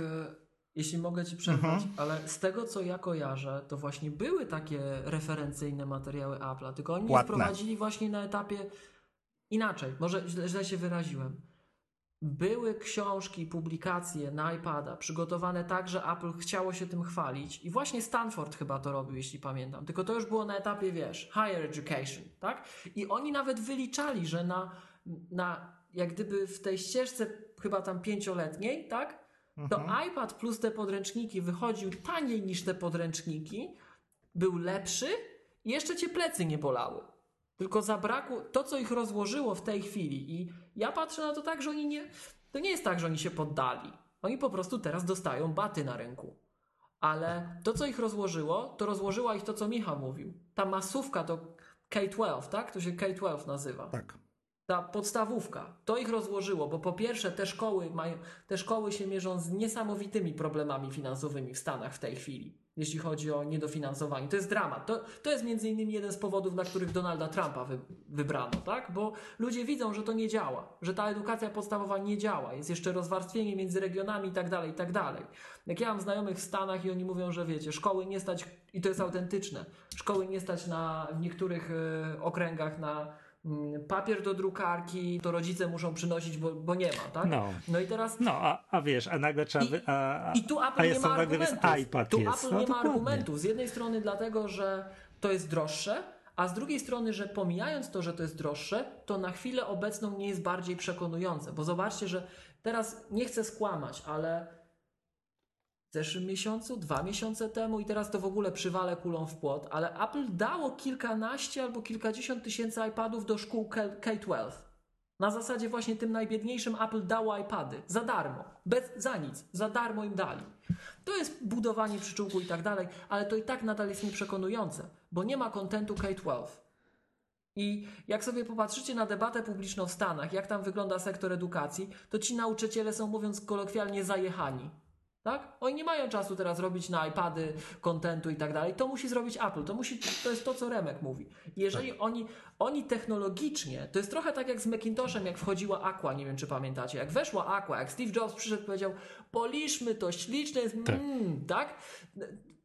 jeśli mogę Ci przerwać, Mhm. ale z tego co ja kojarzę, to właśnie były takie referencyjne materiały Apple'a, tylko oni je Płatne. wprowadzili właśnie na etapie inaczej, może źle, źle się wyraziłem. Były książki, publikacje na iPada przygotowane tak, że Apple chciało się tym chwalić i właśnie Stanford chyba to robił, jeśli pamiętam. Tylko to już było na etapie, wiesz, higher education, tak? I oni nawet wyliczali, że na, na jak gdyby w tej ścieżce chyba tam pięcioletniej, tak? To mhm. iPad plus te podręczniki wychodził taniej niż te podręczniki, był lepszy i jeszcze cię plecy nie bolały. Tylko zabrakło to, co ich rozłożyło w tej chwili. I ja patrzę na to tak, że oni nie. To nie jest tak, że oni się poddali. Oni po prostu teraz dostają baty na rynku. Ale to, co ich rozłożyło, to rozłożyła ich to, co Michał mówił. Ta masówka to K-12, tak? To się K-12 nazywa. tak. Ta podstawówka, to ich rozłożyło, bo po pierwsze te szkoły mają, te szkoły się mierzą z niesamowitymi problemami finansowymi w Stanach w tej chwili, jeśli chodzi o niedofinansowanie. To jest dramat. To, to jest między innymi jeden z powodów, dla których Donalda Trumpa wy, wybrano, tak? Bo ludzie widzą, że to nie działa, że ta edukacja podstawowa nie działa, jest jeszcze rozwarstwienie między regionami i tak dalej, i tak dalej. Jak ja mam znajomych w Stanach i oni mówią, że wiecie, szkoły nie stać, i to jest autentyczne, szkoły nie stać na, w niektórych y, okręgach na papier do drukarki, to rodzice muszą przynosić, bo, bo nie ma, tak? No. no i teraz. No, a, a wiesz, a nagle trzeba. I, wy, a, I tu Apple nie ma argumentów. iPad tu jest. Apple no, nie ma argumentów. Z jednej strony dlatego, że to jest droższe, a z drugiej strony, że pomijając to, że to jest droższe, to na chwilę obecną nie jest bardziej przekonujące. Bo zobaczcie, że teraz nie chcę skłamać, ale zeszłym miesiącu, dwa miesiące temu i teraz to w ogóle przywalę kulą w płot, ale Apple dało kilkanaście albo kilkadziesiąt tysięcy iPadów do szkół K- K-12. Na zasadzie właśnie tym najbiedniejszym Apple dało iPady za darmo, bez, za nic, za darmo im dali. To jest budowanie przyczółku i tak dalej, ale to i tak nadal jest nieprzekonujące, bo nie ma kontentu K-12. I jak sobie popatrzycie na debatę publiczną w Stanach, jak tam wygląda sektor edukacji, to ci nauczyciele są, mówiąc kolokwialnie, zajechani. Tak? Oni nie mają czasu teraz robić na iPady kontentu i tak dalej. To musi zrobić Apple. To, musi, to jest to, co Remek mówi. Jeżeli tak. oni, oni technologicznie, to jest trochę tak jak z Macintoshem, jak wchodziła Aqua, nie wiem czy pamiętacie. Jak weszła Aqua, jak Steve Jobs przyszedł powiedział, poliszmy to, śliczne jest, tak. Mm, tak?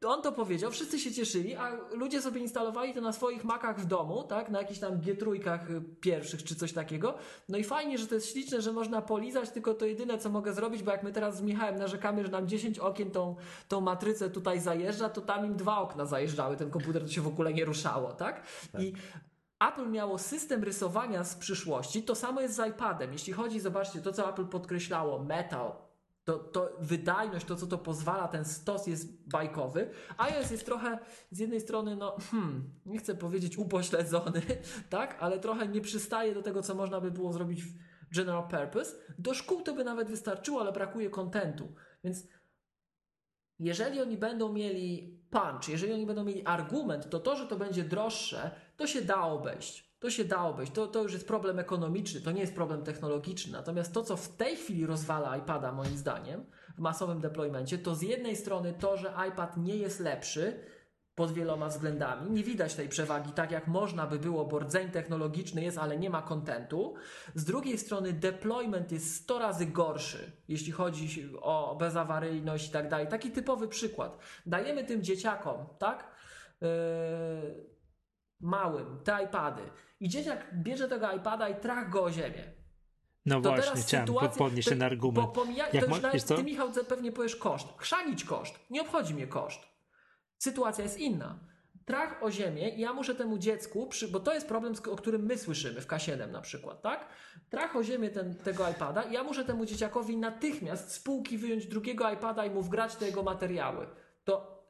On to powiedział, wszyscy się cieszyli, a ludzie sobie instalowali to na swoich Macach w domu, tak, na jakichś tam G3 pierwszych czy coś takiego. No i fajnie, że to jest śliczne, że można polizać, tylko to jedyne, co mogę zrobić, bo jak my teraz z Michałem narzekamy, że nam 10 okien tą, tą matrycę tutaj zajeżdża, to tam im dwa okna zajeżdżały, ten komputer to się w ogóle nie ruszało, tak? tak. I Apple miało system rysowania z przyszłości, to samo jest z iPadem. Jeśli chodzi, zobaczcie, to co Apple podkreślało, metal, to, to wydajność, to co to pozwala, ten stos jest bajkowy. iOS jest trochę z jednej strony, no, hmm, nie chcę powiedzieć upośledzony, tak, ale trochę nie przystaje do tego, co można by było zrobić w general purpose. Do szkół to by nawet wystarczyło, ale brakuje kontentu. Więc jeżeli oni będą mieli punch, jeżeli oni będą mieli argument, to to, że to będzie droższe, to się da obejść. To się da obejść. To, to już jest problem ekonomiczny, to nie jest problem technologiczny. Natomiast to, co w tej chwili rozwala iPada, moim zdaniem, w masowym deploymencie, to z jednej strony to, że iPad nie jest lepszy pod wieloma względami. Nie widać tej przewagi tak, jak można by było, bo rdzeń technologiczny jest, ale nie ma kontentu. Z drugiej strony deployment jest 100 razy gorszy, jeśli chodzi o bezawaryjność i tak dalej. Taki typowy przykład. Dajemy tym dzieciakom, tak? Yy małym, te iPady. I dzieciak bierze tego iPada i trach go o ziemię. No to właśnie, chciałem sytuacja, podnieść ten argument. Bo pomija, Jak to już nawet, ty Michał pewnie powiesz koszt. Chrzanić koszt. Nie obchodzi mnie koszt. Sytuacja jest inna. Trach o ziemię i ja muszę temu dziecku, przy, bo to jest problem, o którym my słyszymy w K7 na przykład, tak? Trach o ziemię ten, tego iPada i ja muszę temu dzieciakowi natychmiast z półki wyjąć drugiego iPada i mu wgrać te jego materiały. To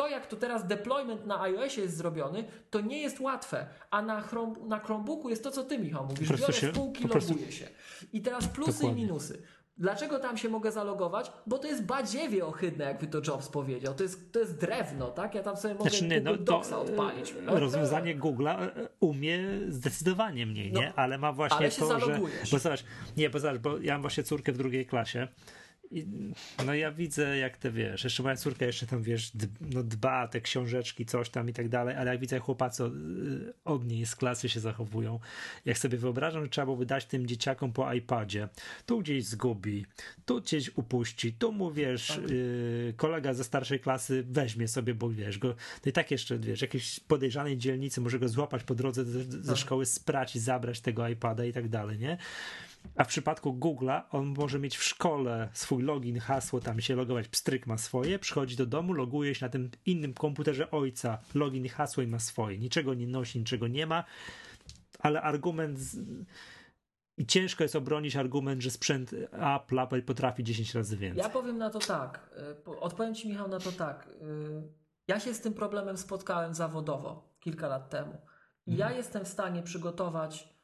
to, jak to teraz deployment na iOSie jest zrobiony, to nie jest łatwe. A na, Chrome, na Chromebooku jest to, co ty, Michał, mówisz. Biorę się, spółki, prostu... loguję się. I teraz plusy Dokładnie. i minusy. Dlaczego tam się mogę zalogować? Bo to jest badziewie ohydne, jakby to Jobs powiedział. To jest, to jest drewno, tak? Ja tam sobie mogę znaczy, nie, no, Docsa odpalić. No, rozwiązanie Google'a e, umie zdecydowanie mniej, nie? No, ale ma właśnie ale to, że... Bo zobacz, nie, bo zobacz, bo ja mam właśnie córkę w drugiej klasie i, no ja widzę, jak te wiesz, jeszcze moja córka jeszcze tam wiesz, no dba te książeczki, coś tam i tak dalej, ale jak widzę jak chłopacy od, y, od niej z klasy się zachowują, jak sobie wyobrażam, że trzeba byłoby dać tym dzieciakom po iPadzie, tu gdzieś zgubi, tu gdzieś upuści, tu mu wiesz, tak. y, kolega ze starszej klasy weźmie sobie, bo wiesz, go, no i tak jeszcze wiesz, jakiejś podejrzanej dzielnicy może go złapać po drodze ze, ze tak. szkoły, sprać i zabrać tego iPada i tak dalej, nie? A w przypadku Google'a on może mieć w szkole swój login, hasło, tam się logować, pstryk ma swoje, przychodzi do domu, loguje się na tym innym komputerze ojca, login hasło i ma swoje. Niczego nie nosi, niczego nie ma, ale argument z... i ciężko jest obronić argument, że sprzęt Apple, potrafi 10 razy więcej. Ja powiem na to tak, y, odpowiem ci Michał na to tak. Y, ja się z tym problemem spotkałem zawodowo kilka lat temu. I ja mhm. jestem w stanie przygotować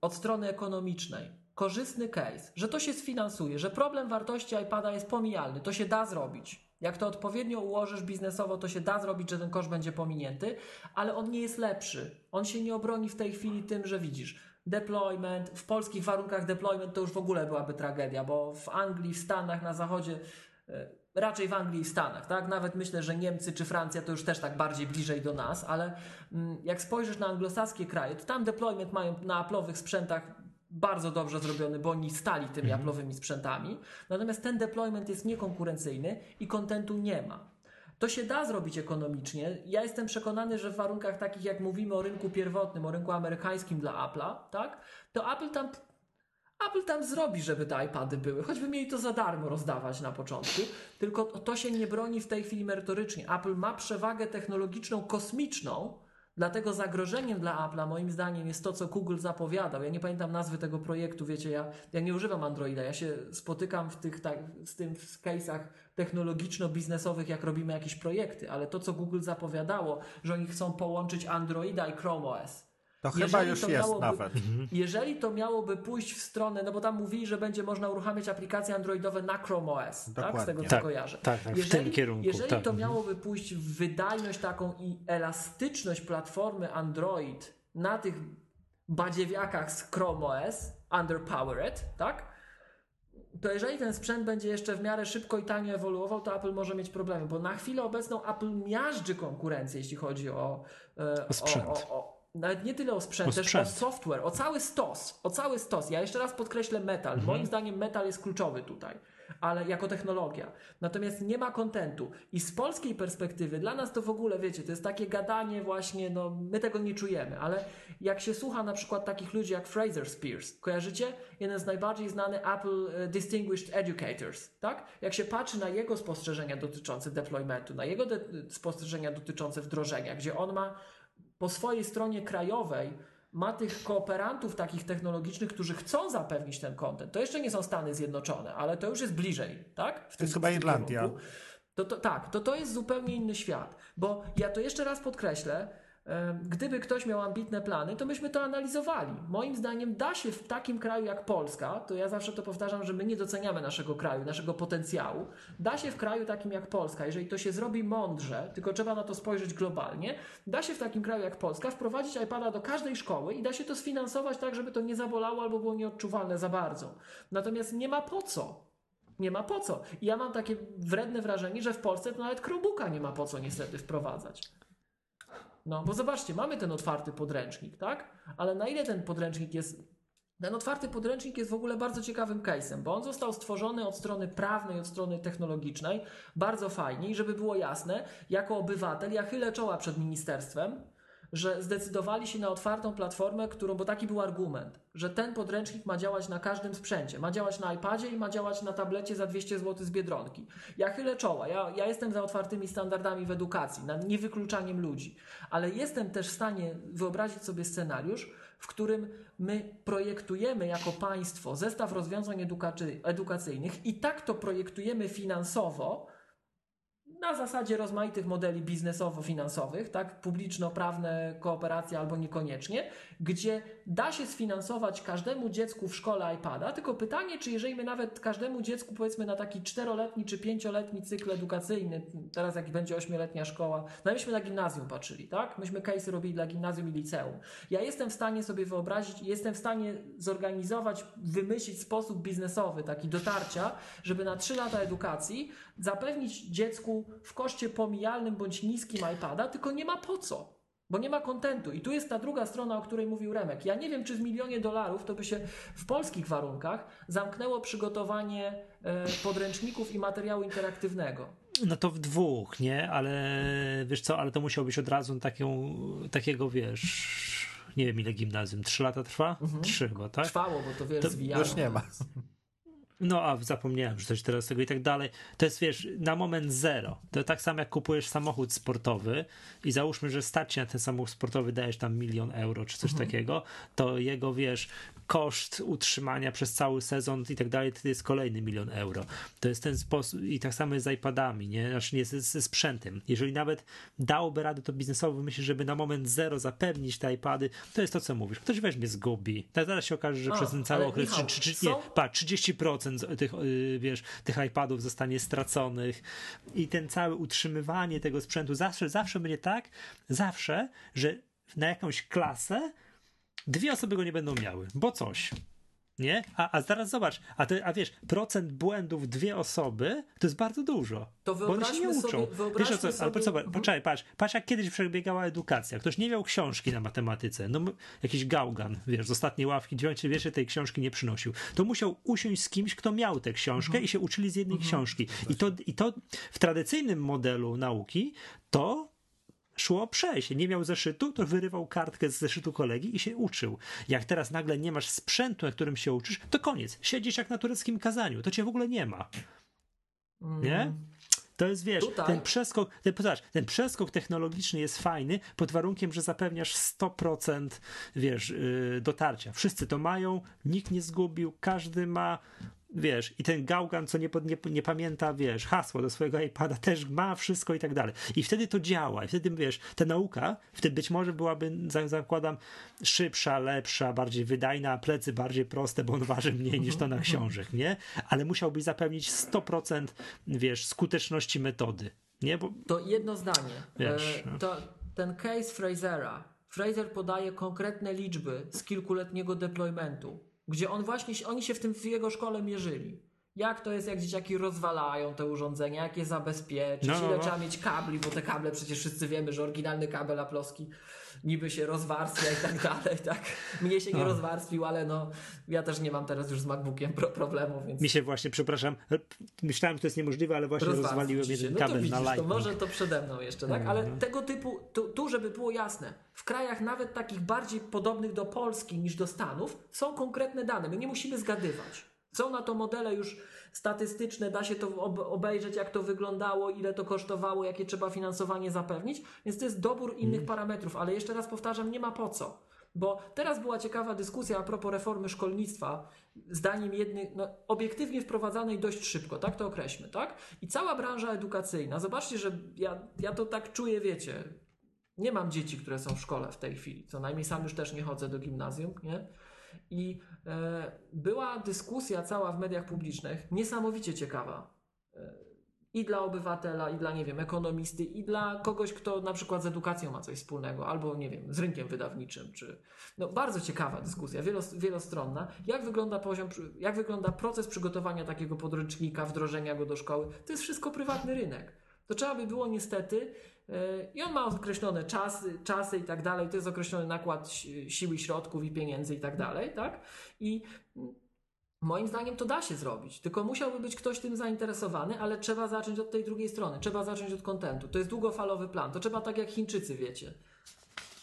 od strony ekonomicznej korzystny case, że to się sfinansuje, że problem wartości iPada jest pomijalny, to się da zrobić. Jak to odpowiednio ułożysz biznesowo, to się da zrobić, że ten koszt będzie pominięty, ale on nie jest lepszy. On się nie obroni w tej chwili tym, że widzisz, deployment, w polskich warunkach deployment to już w ogóle byłaby tragedia, bo w Anglii, w Stanach, na zachodzie, e, raczej w Anglii i Stanach, tak? Nawet myślę, że Niemcy czy Francja to już też tak bardziej bliżej do nas, ale mm, jak spojrzysz na anglosaskie kraje, to tam deployment mają na Apple'owych sprzętach bardzo dobrze zrobiony, bo oni stali tymi mhm. Apple'owymi sprzętami. Natomiast ten deployment jest niekonkurencyjny i kontentu nie ma. To się da zrobić ekonomicznie. Ja jestem przekonany, że w warunkach takich, jak mówimy o rynku pierwotnym, o rynku amerykańskim dla Apple'a, tak, to Apple tam, Apple tam zrobi, żeby te iPady były, choćby mieli to za darmo rozdawać na początku. Tylko to się nie broni w tej chwili merytorycznie. Apple ma przewagę technologiczną kosmiczną, Dlatego zagrożeniem dla Apple'a moim zdaniem jest to, co Google zapowiadał. Ja nie pamiętam nazwy tego projektu, wiecie, ja, ja nie używam Androida, ja się spotykam w tych, tak, z tym w case'ach technologiczno-biznesowych, jak robimy jakieś projekty, ale to, co Google zapowiadało, że oni chcą połączyć Androida i Chrome OS. To jeżeli chyba już to jest miałoby, nawet. Mhm. Jeżeli to miałoby pójść w stronę, no bo tam mówili, że będzie można uruchamiać aplikacje androidowe na Chrome OS, tak? z tego co tak, kojarzę. Tak, tak jeżeli, w tym kierunku. Jeżeli tak. to mhm. miałoby pójść w wydajność taką i elastyczność platformy Android na tych badziewiakach z Chrome OS, underpowered, tak? to jeżeli ten sprzęt będzie jeszcze w miarę szybko i tanio ewoluował, to Apple może mieć problemy, bo na chwilę obecną Apple miażdży konkurencję, jeśli chodzi o, e, o sprzęt. O, o, nawet nie tyle o sprzęt, o też sprzęt. o software, o cały stos, o cały stos. Ja jeszcze raz podkreślę metal. Mhm. Moim zdaniem metal jest kluczowy tutaj, ale jako technologia. Natomiast nie ma kontentu. I z polskiej perspektywy, dla nas to w ogóle, wiecie, to jest takie gadanie właśnie, no my tego nie czujemy, ale jak się słucha na przykład takich ludzi jak Fraser Spears, kojarzycie? Jeden z najbardziej znany Apple e, Distinguished Educators, tak? Jak się patrzy na jego spostrzeżenia dotyczące deploymentu, na jego spostrzeżenia dotyczące wdrożenia, gdzie on ma po swojej stronie krajowej ma tych kooperantów takich technologicznych, którzy chcą zapewnić ten kontent. To jeszcze nie są Stany Zjednoczone, ale to już jest bliżej, tak? W to jest chyba Irlandia. To, to, tak, to to jest zupełnie inny świat. Bo ja to jeszcze raz podkreślę, Gdyby ktoś miał ambitne plany, to myśmy to analizowali. Moim zdaniem da się w takim kraju jak Polska, to ja zawsze to powtarzam, że my nie doceniamy naszego kraju, naszego potencjału. Da się w kraju takim jak Polska, jeżeli to się zrobi mądrze, tylko trzeba na to spojrzeć globalnie, da się w takim kraju jak Polska wprowadzić iPada do każdej szkoły i da się to sfinansować tak, żeby to nie zabolało albo było nieodczuwalne za bardzo. Natomiast nie ma po co. Nie ma po co. I ja mam takie wredne wrażenie, że w Polsce to nawet Chromebooka nie ma po co niestety wprowadzać. No, bo zobaczcie, mamy ten otwarty podręcznik, tak? Ale na ile ten podręcznik jest. Ten otwarty podręcznik jest w ogóle bardzo ciekawym case'em, bo on został stworzony od strony prawnej, od strony technologicznej, bardzo fajnie i żeby było jasne, jako obywatel ja chylę czoła przed ministerstwem, że zdecydowali się na otwartą platformę, którą, bo taki był argument, że ten podręcznik ma działać na każdym sprzęcie. Ma działać na iPadzie i ma działać na tablecie za 200 zł z biedronki. Ja chylę czoła, ja, ja jestem za otwartymi standardami w edukacji, nad niewykluczaniem ludzi, ale jestem też w stanie wyobrazić sobie scenariusz, w którym my projektujemy jako państwo zestaw rozwiązań edukacyjnych i tak to projektujemy finansowo, na zasadzie rozmaitych modeli biznesowo-finansowych, tak, publiczno-prawne kooperacje albo niekoniecznie, gdzie da się sfinansować każdemu dziecku w szkole iPada, tylko pytanie, czy jeżeli my nawet każdemu dziecku powiedzmy na taki czteroletni czy pięcioletni cykl edukacyjny, teraz jak będzie ośmioletnia szkoła, no myśmy na gimnazjum patrzyli, tak? Myśmy case robili dla gimnazjum i liceum. Ja jestem w stanie sobie wyobrazić, jestem w stanie zorganizować, wymyślić sposób biznesowy, taki dotarcia, żeby na trzy lata edukacji zapewnić dziecku w koszcie pomijalnym bądź niskim iPada, tylko nie ma po co. Bo nie ma kontentu. I tu jest ta druga strona, o której mówił Remek. Ja nie wiem, czy w milionie dolarów to by się w polskich warunkach zamknęło przygotowanie e, podręczników i materiału interaktywnego. No to w dwóch, nie? Ale wiesz co, ale to musiał być od razu taką, takiego, wiesz, nie wiem ile gimnazjum, trzy lata trwa? Mhm. Trzy chyba, tak? Trwało, bo to wiesz, to Już nie ma. No, a zapomniałem, że coś teraz tego i tak dalej. To jest, wiesz, na moment zero. To tak samo jak kupujesz samochód sportowy i załóżmy, że stać na ten samochód sportowy, dajesz tam milion euro czy coś mhm. takiego, to jego, wiesz, koszt utrzymania przez cały sezon i tak dalej, to jest kolejny milion euro. To jest ten sposób i tak samo jest z iPadami, nie? Znaczy nie ze, sprzętem. Jeżeli nawet dałoby radę to biznesowo wymyślić, żeby na moment zero zapewnić te iPady, to jest to, co mówisz. Ktoś weźmie, zgubi. Tak zaraz się okaże, że A, przez ten cały okres, Michał, czy, czy, nie, pa, 30% tych, y, wiesz, tych iPadów zostanie straconych i ten całe utrzymywanie tego sprzętu zawsze, zawsze będzie tak, zawsze, że na jakąś klasę dwie osoby go nie będą miały, bo coś. Nie? A, a zaraz zobacz, a, te, a wiesz, procent błędów dwie osoby to jest bardzo dużo. To bo one się nie uczą. Sobie, wiesz o co, sobie... zobacz, poczekaj, patrz, patrz jak kiedyś przebiegała edukacja. Ktoś nie miał książki na matematyce, no jakiś gałgan, wiesz, z ostatniej ławki dziewiącej wierzy tej książki nie przynosił. To musiał usiąść z kimś, kto miał tę książkę mhm. i się uczyli z jednej mhm. książki. I to, I to w tradycyjnym modelu nauki to szło przejść. Nie miał zeszytu, to wyrywał kartkę z zeszytu kolegi i się uczył. Jak teraz nagle nie masz sprzętu, na którym się uczysz, to koniec. Siedzisz jak na tureckim kazaniu. To cię w ogóle nie ma. Nie? Mm. To jest, wiesz, Tutaj. ten przeskok, ten, zobacz, ten przeskok technologiczny jest fajny pod warunkiem, że zapewniasz 100% wiesz, yy, dotarcia. Wszyscy to mają, nikt nie zgubił, każdy ma wiesz, i ten gałgan, co nie, nie, nie pamięta, wiesz, hasło do swojego iPada, też ma wszystko i tak dalej. I wtedy to działa, i wtedy, wiesz, ta nauka, wtedy być może byłaby, zakładam, szybsza, lepsza, bardziej wydajna, a plecy bardziej proste, bo on waży mniej niż to na książek, nie? Ale musiałbyś zapewnić 100%, wiesz, skuteczności metody, nie? Bo... To jedno zdanie. Wiesz, e, to ten case Frasera. Fraser podaje konkretne liczby z kilkuletniego deploymentu gdzie on właśnie, oni się w tym w jego szkole mierzyli. Jak to jest, jak dzieciaki rozwalają te urządzenia, jak je zabezpieczyć, no, ile trzeba mieć kabli, bo te kable przecież wszyscy wiemy, że oryginalny kabel aploski niby się rozwarstwia i tak dalej, tak? Mnie się nie no. rozwarstwił, ale no ja też nie mam teraz już z MacBookiem pro problemu, więc... Mi się właśnie, przepraszam, myślałem, że to jest niemożliwe, ale właśnie rozwaliłem jeden no kabel widzisz, na Lightning. To może to przede mną jeszcze, tak? Ale no. tego typu, tu, tu, żeby było jasne, w krajach nawet takich bardziej podobnych do Polski niż do Stanów są konkretne dane, my nie musimy zgadywać. Są na to modele już statystyczne, da się to obejrzeć, jak to wyglądało, ile to kosztowało, jakie trzeba finansowanie zapewnić, więc to jest dobór innych mm. parametrów, ale jeszcze raz powtarzam, nie ma po co. Bo teraz była ciekawa dyskusja a propos reformy szkolnictwa, zdaniem jednych, no, obiektywnie wprowadzanej dość szybko, tak to określmy, tak? I cała branża edukacyjna, zobaczcie, że ja, ja to tak czuję, wiecie, nie mam dzieci, które są w szkole w tej chwili, co najmniej sam już też nie chodzę do gimnazjum, nie? I była dyskusja cała w mediach publicznych, niesamowicie ciekawa. E, I dla obywatela, i dla, nie wiem, ekonomisty, i dla kogoś, kto na przykład z edukacją ma coś wspólnego, albo, nie wiem, z rynkiem wydawniczym, czy. No, bardzo ciekawa dyskusja, wielostronna. Jak wygląda poziom, jak wygląda proces przygotowania takiego podręcznika, wdrożenia go do szkoły? To jest wszystko prywatny rynek. To trzeba by było niestety i on ma określone czasy, czasy i tak dalej, to jest określony nakład siły, środków i pieniędzy i tak dalej, tak? I moim zdaniem to da się zrobić, tylko musiałby być ktoś tym zainteresowany, ale trzeba zacząć od tej drugiej strony, trzeba zacząć od kontentu. To jest długofalowy plan, to trzeba tak jak Chińczycy, wiecie.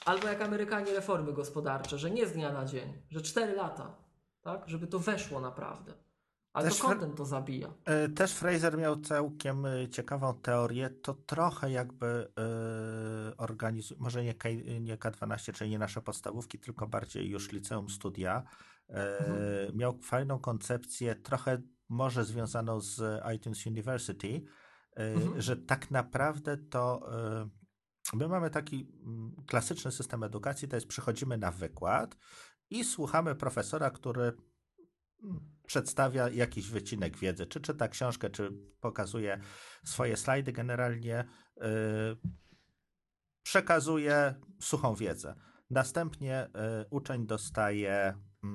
Albo jak Amerykanie reformy gospodarcze, że nie z dnia na dzień, że cztery lata, tak? Żeby to weszło naprawdę. Ale też to content to zabija. E, też Fraser miał całkiem e, ciekawą teorię. To trochę jakby yy, organizuje, może nie, K, nie K12, czyli nie nasze podstawówki, tylko bardziej już liceum studia. mhm. Miał fajną koncepcję, trochę może związaną z iTunes University, mhm. że tak naprawdę to my mamy taki mm, klasyczny system edukacji, to jest przychodzimy na wykład i słuchamy profesora, który przedstawia jakiś wycinek wiedzy, czy czyta książkę, czy pokazuje swoje slajdy, generalnie yy, przekazuje suchą wiedzę. Następnie yy, uczeń dostaje yy,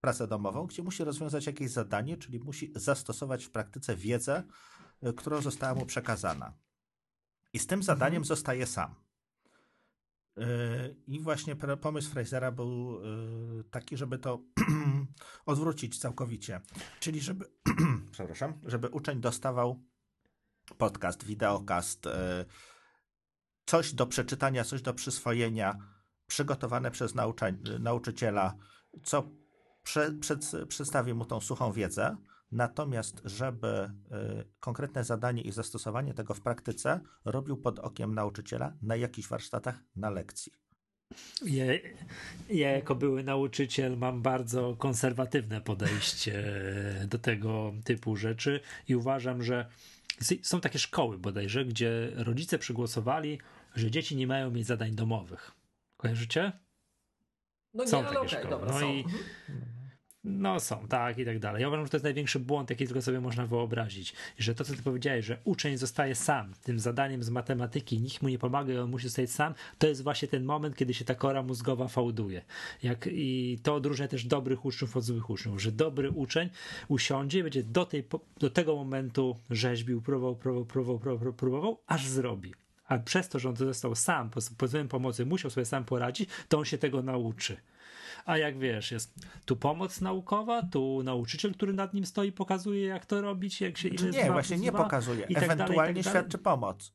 pracę domową, gdzie musi rozwiązać jakieś zadanie, czyli musi zastosować w praktyce wiedzę, y, którą została mu przekazana. I z tym zadaniem mhm. zostaje sam. Yy, I właśnie pomysł Frasera był yy, taki, żeby to odwrócić całkowicie. Czyli żeby, przepraszam, żeby uczeń dostawał podcast, wideokast, yy, coś do przeczytania, coś do przyswojenia, przygotowane przez nauczyciela, co prze, przed, przedstawi mu tą suchą wiedzę, Natomiast, żeby y, konkretne zadanie i zastosowanie tego w praktyce robił pod okiem nauczyciela na jakichś warsztatach, na lekcji. Ja, ja, jako były nauczyciel mam bardzo konserwatywne podejście do tego typu rzeczy i uważam, że są takie szkoły bodajże, gdzie rodzice przygłosowali, że dzieci nie mają mieć zadań domowych. Kojarzycie? No są nie, takie okay, szkoły. Dobra, no są. i mhm. No są, tak i tak dalej. Ja uważam, że to jest największy błąd, jaki tylko sobie można wyobrazić. Że to, co ty powiedziałeś, że uczeń zostaje sam tym zadaniem z matematyki, nikt mu nie pomaga i on musi zostać sam, to jest właśnie ten moment, kiedy się ta kora mózgowa fałduje. Jak, I to odróżnia też dobrych uczniów od złych uczniów, że dobry uczeń usiądzie i będzie do, tej, do tego momentu rzeźbił, próbował, próbował, próbował, próbował, próbował aż zrobi. A przez to, że on został sam, pozbawiony pomocy, musiał sobie sam poradzić, to on się tego nauczy. A jak wiesz, jest tu pomoc naukowa, tu nauczyciel, który nad nim stoi, pokazuje, jak to robić, jak się ile Nie, właśnie nie pokazuje. Tak Ewentualnie tak świadczy pomoc.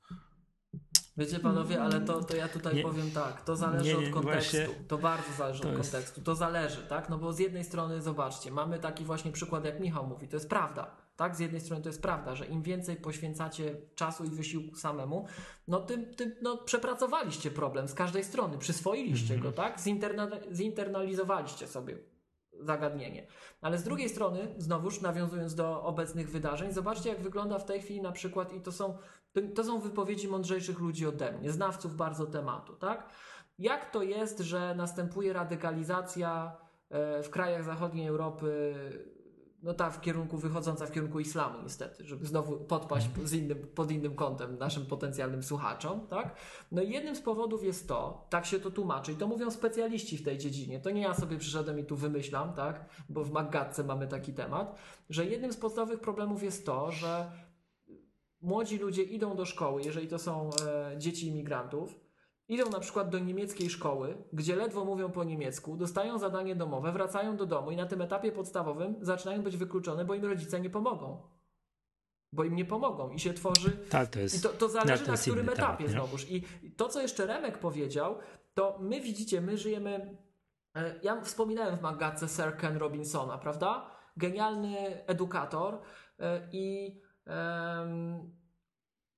Wiecie panowie, ale to, to ja tutaj nie, powiem tak, to zależy nie, nie, od kontekstu, właśnie, to bardzo zależy to od jest... kontekstu, to zależy, tak, no bo z jednej strony zobaczcie, mamy taki właśnie przykład jak Michał mówi, to jest prawda, tak, z jednej strony to jest prawda, że im więcej poświęcacie czasu i wysiłku samemu, no tym, tym no, przepracowaliście problem z każdej strony, przyswoiliście mm -hmm. go, tak, Zinterna zinternalizowaliście sobie zagadnienie. Ale z drugiej strony, znowuż nawiązując do obecnych wydarzeń, zobaczcie jak wygląda w tej chwili na przykład i to są to, to są wypowiedzi mądrzejszych ludzi ode mnie, znawców bardzo tematu, tak? Jak to jest, że następuje radykalizacja e, w krajach zachodniej Europy, no ta w kierunku, wychodząca w kierunku islamu niestety, żeby znowu podpaść z innym, pod innym kątem naszym potencjalnym słuchaczom, tak? No i jednym z powodów jest to, tak się to tłumaczy i to mówią specjaliści w tej dziedzinie, to nie ja sobie przyszedłem i tu wymyślam, tak? Bo w Maggatce mamy taki temat, że jednym z podstawowych problemów jest to, że młodzi ludzie idą do szkoły, jeżeli to są e, dzieci imigrantów, idą na przykład do niemieckiej szkoły, gdzie ledwo mówią po niemiecku, dostają zadanie domowe, wracają do domu i na tym etapie podstawowym zaczynają być wykluczone, bo im rodzice nie pomogą. Bo im nie pomogą i się tworzy. Tak, to jest. I to, to zależy na którym etapie temat, znowuż. I to, co jeszcze Remek powiedział, to my widzicie, my żyjemy. E, ja wspominałem w magatce Sir Ken Robinsona, prawda? Genialny edukator e, i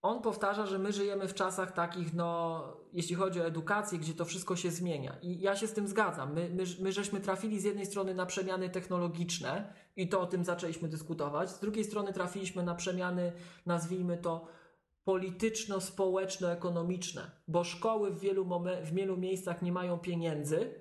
on powtarza, że my żyjemy w czasach takich, no, jeśli chodzi o edukację, gdzie to wszystko się zmienia. I ja się z tym zgadzam. My, my, my żeśmy trafili z jednej strony na przemiany technologiczne i to o tym zaczęliśmy dyskutować, z drugiej strony trafiliśmy na przemiany, nazwijmy to, polityczno-społeczno-ekonomiczne, bo szkoły w wielu, w wielu miejscach nie mają pieniędzy,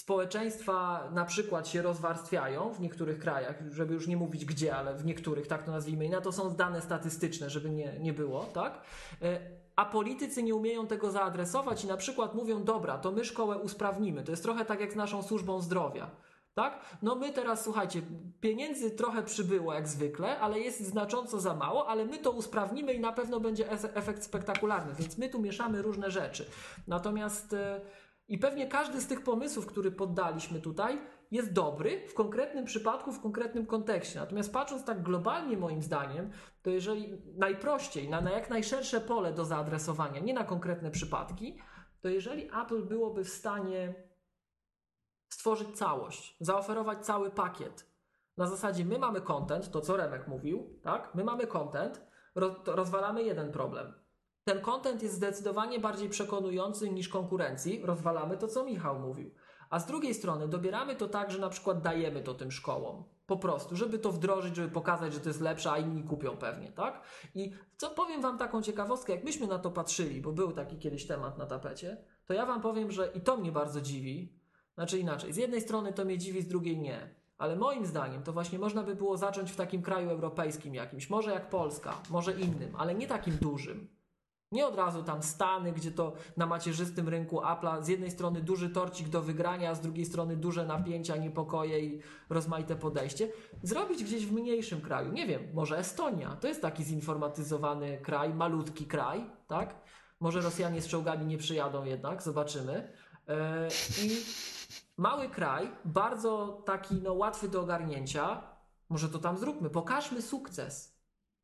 społeczeństwa na przykład się rozwarstwiają w niektórych krajach, żeby już nie mówić gdzie, ale w niektórych, tak to nazwijmy, i na to są dane statystyczne, żeby nie, nie było, tak? E, a politycy nie umieją tego zaadresować i na przykład mówią, dobra, to my szkołę usprawnimy. To jest trochę tak jak z naszą służbą zdrowia. Tak? No my teraz, słuchajcie, pieniędzy trochę przybyło jak zwykle, ale jest znacząco za mało, ale my to usprawnimy i na pewno będzie efekt spektakularny, więc my tu mieszamy różne rzeczy. Natomiast e, i pewnie każdy z tych pomysłów, który poddaliśmy tutaj, jest dobry w konkretnym przypadku, w konkretnym kontekście. Natomiast patrząc tak globalnie, moim zdaniem, to jeżeli najprościej, na, na jak najszersze pole do zaadresowania, nie na konkretne przypadki, to jeżeli Apple byłoby w stanie stworzyć całość, zaoferować cały pakiet, na zasadzie my mamy content, to co Remek mówił, tak? My mamy content, rozwalamy jeden problem ten content jest zdecydowanie bardziej przekonujący niż konkurencji, rozwalamy to, co Michał mówił. A z drugiej strony dobieramy to tak, że na przykład dajemy to tym szkołom. Po prostu, żeby to wdrożyć, żeby pokazać, że to jest lepsze, a inni kupią pewnie, tak? I co powiem Wam taką ciekawostkę, jak myśmy na to patrzyli, bo był taki kiedyś temat na tapecie, to ja Wam powiem, że i to mnie bardzo dziwi. Znaczy inaczej, z jednej strony to mnie dziwi, z drugiej nie. Ale moim zdaniem to właśnie można by było zacząć w takim kraju europejskim jakimś, może jak Polska, może innym, ale nie takim dużym nie od razu tam Stany, gdzie to na macierzystym rynku Apple'a z jednej strony duży torcik do wygrania, z drugiej strony duże napięcia, niepokoje i rozmaite podejście. Zrobić gdzieś w mniejszym kraju. Nie wiem, może Estonia. To jest taki zinformatyzowany kraj, malutki kraj, tak? Może Rosjanie z czołgami nie przyjadą jednak, zobaczymy. E, I mały kraj, bardzo taki no, łatwy do ogarnięcia. Może to tam zróbmy. Pokażmy sukces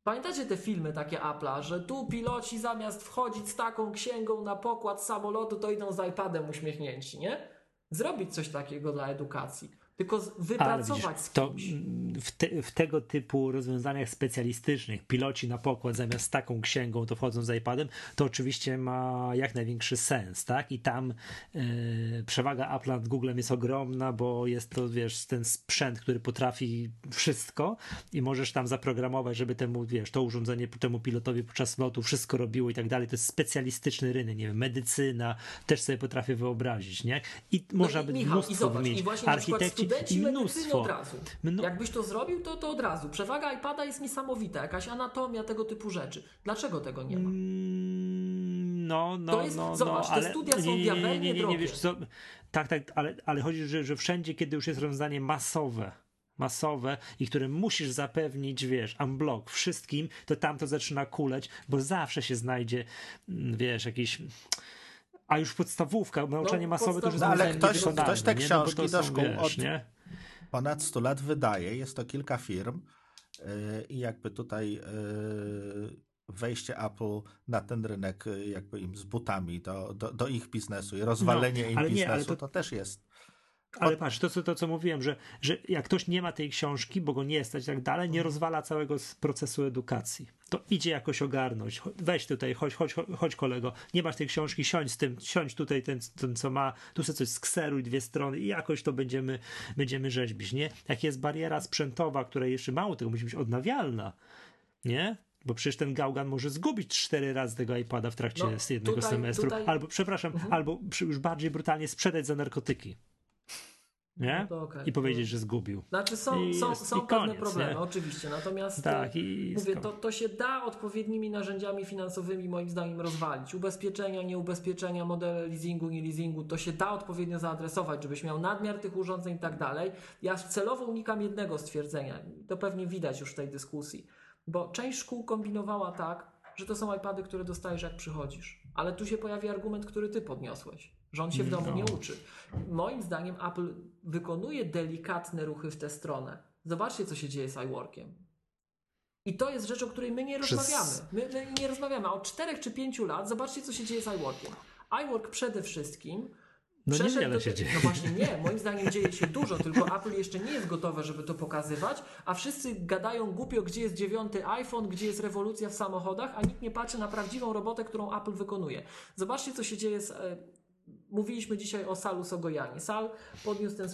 Pamiętacie te filmy takie Apple'a, że tu piloci zamiast wchodzić z taką księgą na pokład samolotu, to idą z iPadem uśmiechnięci, nie? Zrobić coś takiego dla edukacji tylko wypracować widzisz, to w, te, w, tego typu rozwiązaniach specjalistycznych, piloci na pokład zamiast taką księgą to wchodzą z iPadem, to oczywiście ma jak największy sens, tak? I tam yy, przewaga Apple nad Googlem jest ogromna, bo jest to, wiesz, ten sprzęt, który potrafi wszystko i możesz tam zaprogramować, żeby temu, wiesz, to urządzenie temu pilotowi podczas lotu wszystko robiło i tak dalej. To jest specjalistyczny rynek, nie wiem, medycyna, też sobie potrafię wyobrazić, nie? I no można by mnóstwo wymienić. Architekci studenci mnóstwo. od razu. Mno- Jakbyś to zrobił, to, to od razu. Przewaga iPada jest niesamowita, jakaś anatomia tego typu rzeczy. Dlaczego tego nie ma? Mm, No, no, To jest- no, zobacz, no, te ale studia są nie, nie, nie, nie, nie, nie, nie, wiesz co, tak, tak, ale, ale chodzi, że, że wszędzie, kiedy już jest rozwiązanie masowe, masowe i które musisz zapewnić, wiesz, unblock wszystkim, to tam to zaczyna kuleć, bo zawsze się znajdzie, mm, wiesz, jakiś a już podstawówka, nauczanie masowe to już jest No, ale ktoś- ktoś te nie? No książki do szkół wiesz, od- nie? ponad 100 lat wydaje, jest to kilka firm yy, i jakby tutaj yy, wejście Apple na ten rynek yy, jakby im z butami do, do, do ich biznesu i rozwalenie No, im nie, biznesu, ale to... to- też jest. Ale patrz, to co, to co mówiłem, że, że jak ktoś nie ma tej książki, bo go nie stać i tak dalej, nie rozwala całego procesu edukacji. To idzie jakoś ogarnąć. Weź tutaj, chodź, chodź, chodź, kolego, nie masz tej książki, siądź z tym, siądź tutaj ten, ten co ma, tu sobie coś skseruj dwie strony i jakoś to będziemy, będziemy rzeźbić, nie? Jak jest bariera sprzętowa, która jeszcze mało tego musi być odnawialna, nie? Bo przecież ten gałgan może zgubić cztery razy tego iPada w trakcie No, jednego tutaj- semestru. tutaj- Albo, przepraszam, albo przy- już bardziej brutalnie sprzedać za narkotyki. Nie? No okej. I powiedzieć, że zgubił. Znaczy są, I są, są i pewne koniec, problemy, nie? oczywiście. Natomiast Tak, e, i mówię, to, to się da odpowiednimi narzędziami finansowymi moim zdaniem rozwalić. Ubezpieczenia, nieubezpieczenia, modele leasingu, nie leasingu, to się da odpowiednio zaadresować, żebyś miał nadmiar tych urządzeń i tak dalej. Ja celowo unikam jednego stwierdzenia. To pewnie widać już w tej dyskusji. Bo część szkół kombinowała tak, że to są iPady, które dostajesz jak przychodzisz. Ale tu się pojawi argument, który ty podniosłeś, że on się w domu No. nie uczy. Moim zdaniem Apple wykonuje delikatne ruchy w tę stronę. Zobaczcie, co się dzieje z iWorkiem. I to jest rzecz, o której my nie Przez- rozmawiamy. My, my nie rozmawiamy. A od 4 czy 5 lat zobaczcie, co się dzieje z iWorkiem. iWork przede wszystkim No niewiele do się dzieje. No właśnie nie, moim zdaniem dzieje się dużo, tylko Apple jeszcze nie jest gotowe, żeby to pokazywać, a wszyscy gadają głupio, gdzie jest dziewiąty iPhone, gdzie jest rewolucja w samochodach, a nikt nie patrzy na prawdziwą robotę, którą Apple wykonuje. Zobaczcie, co się dzieje z... Mówiliśmy dzisiaj o Salu Sogojanie. Sal podniósł, ten,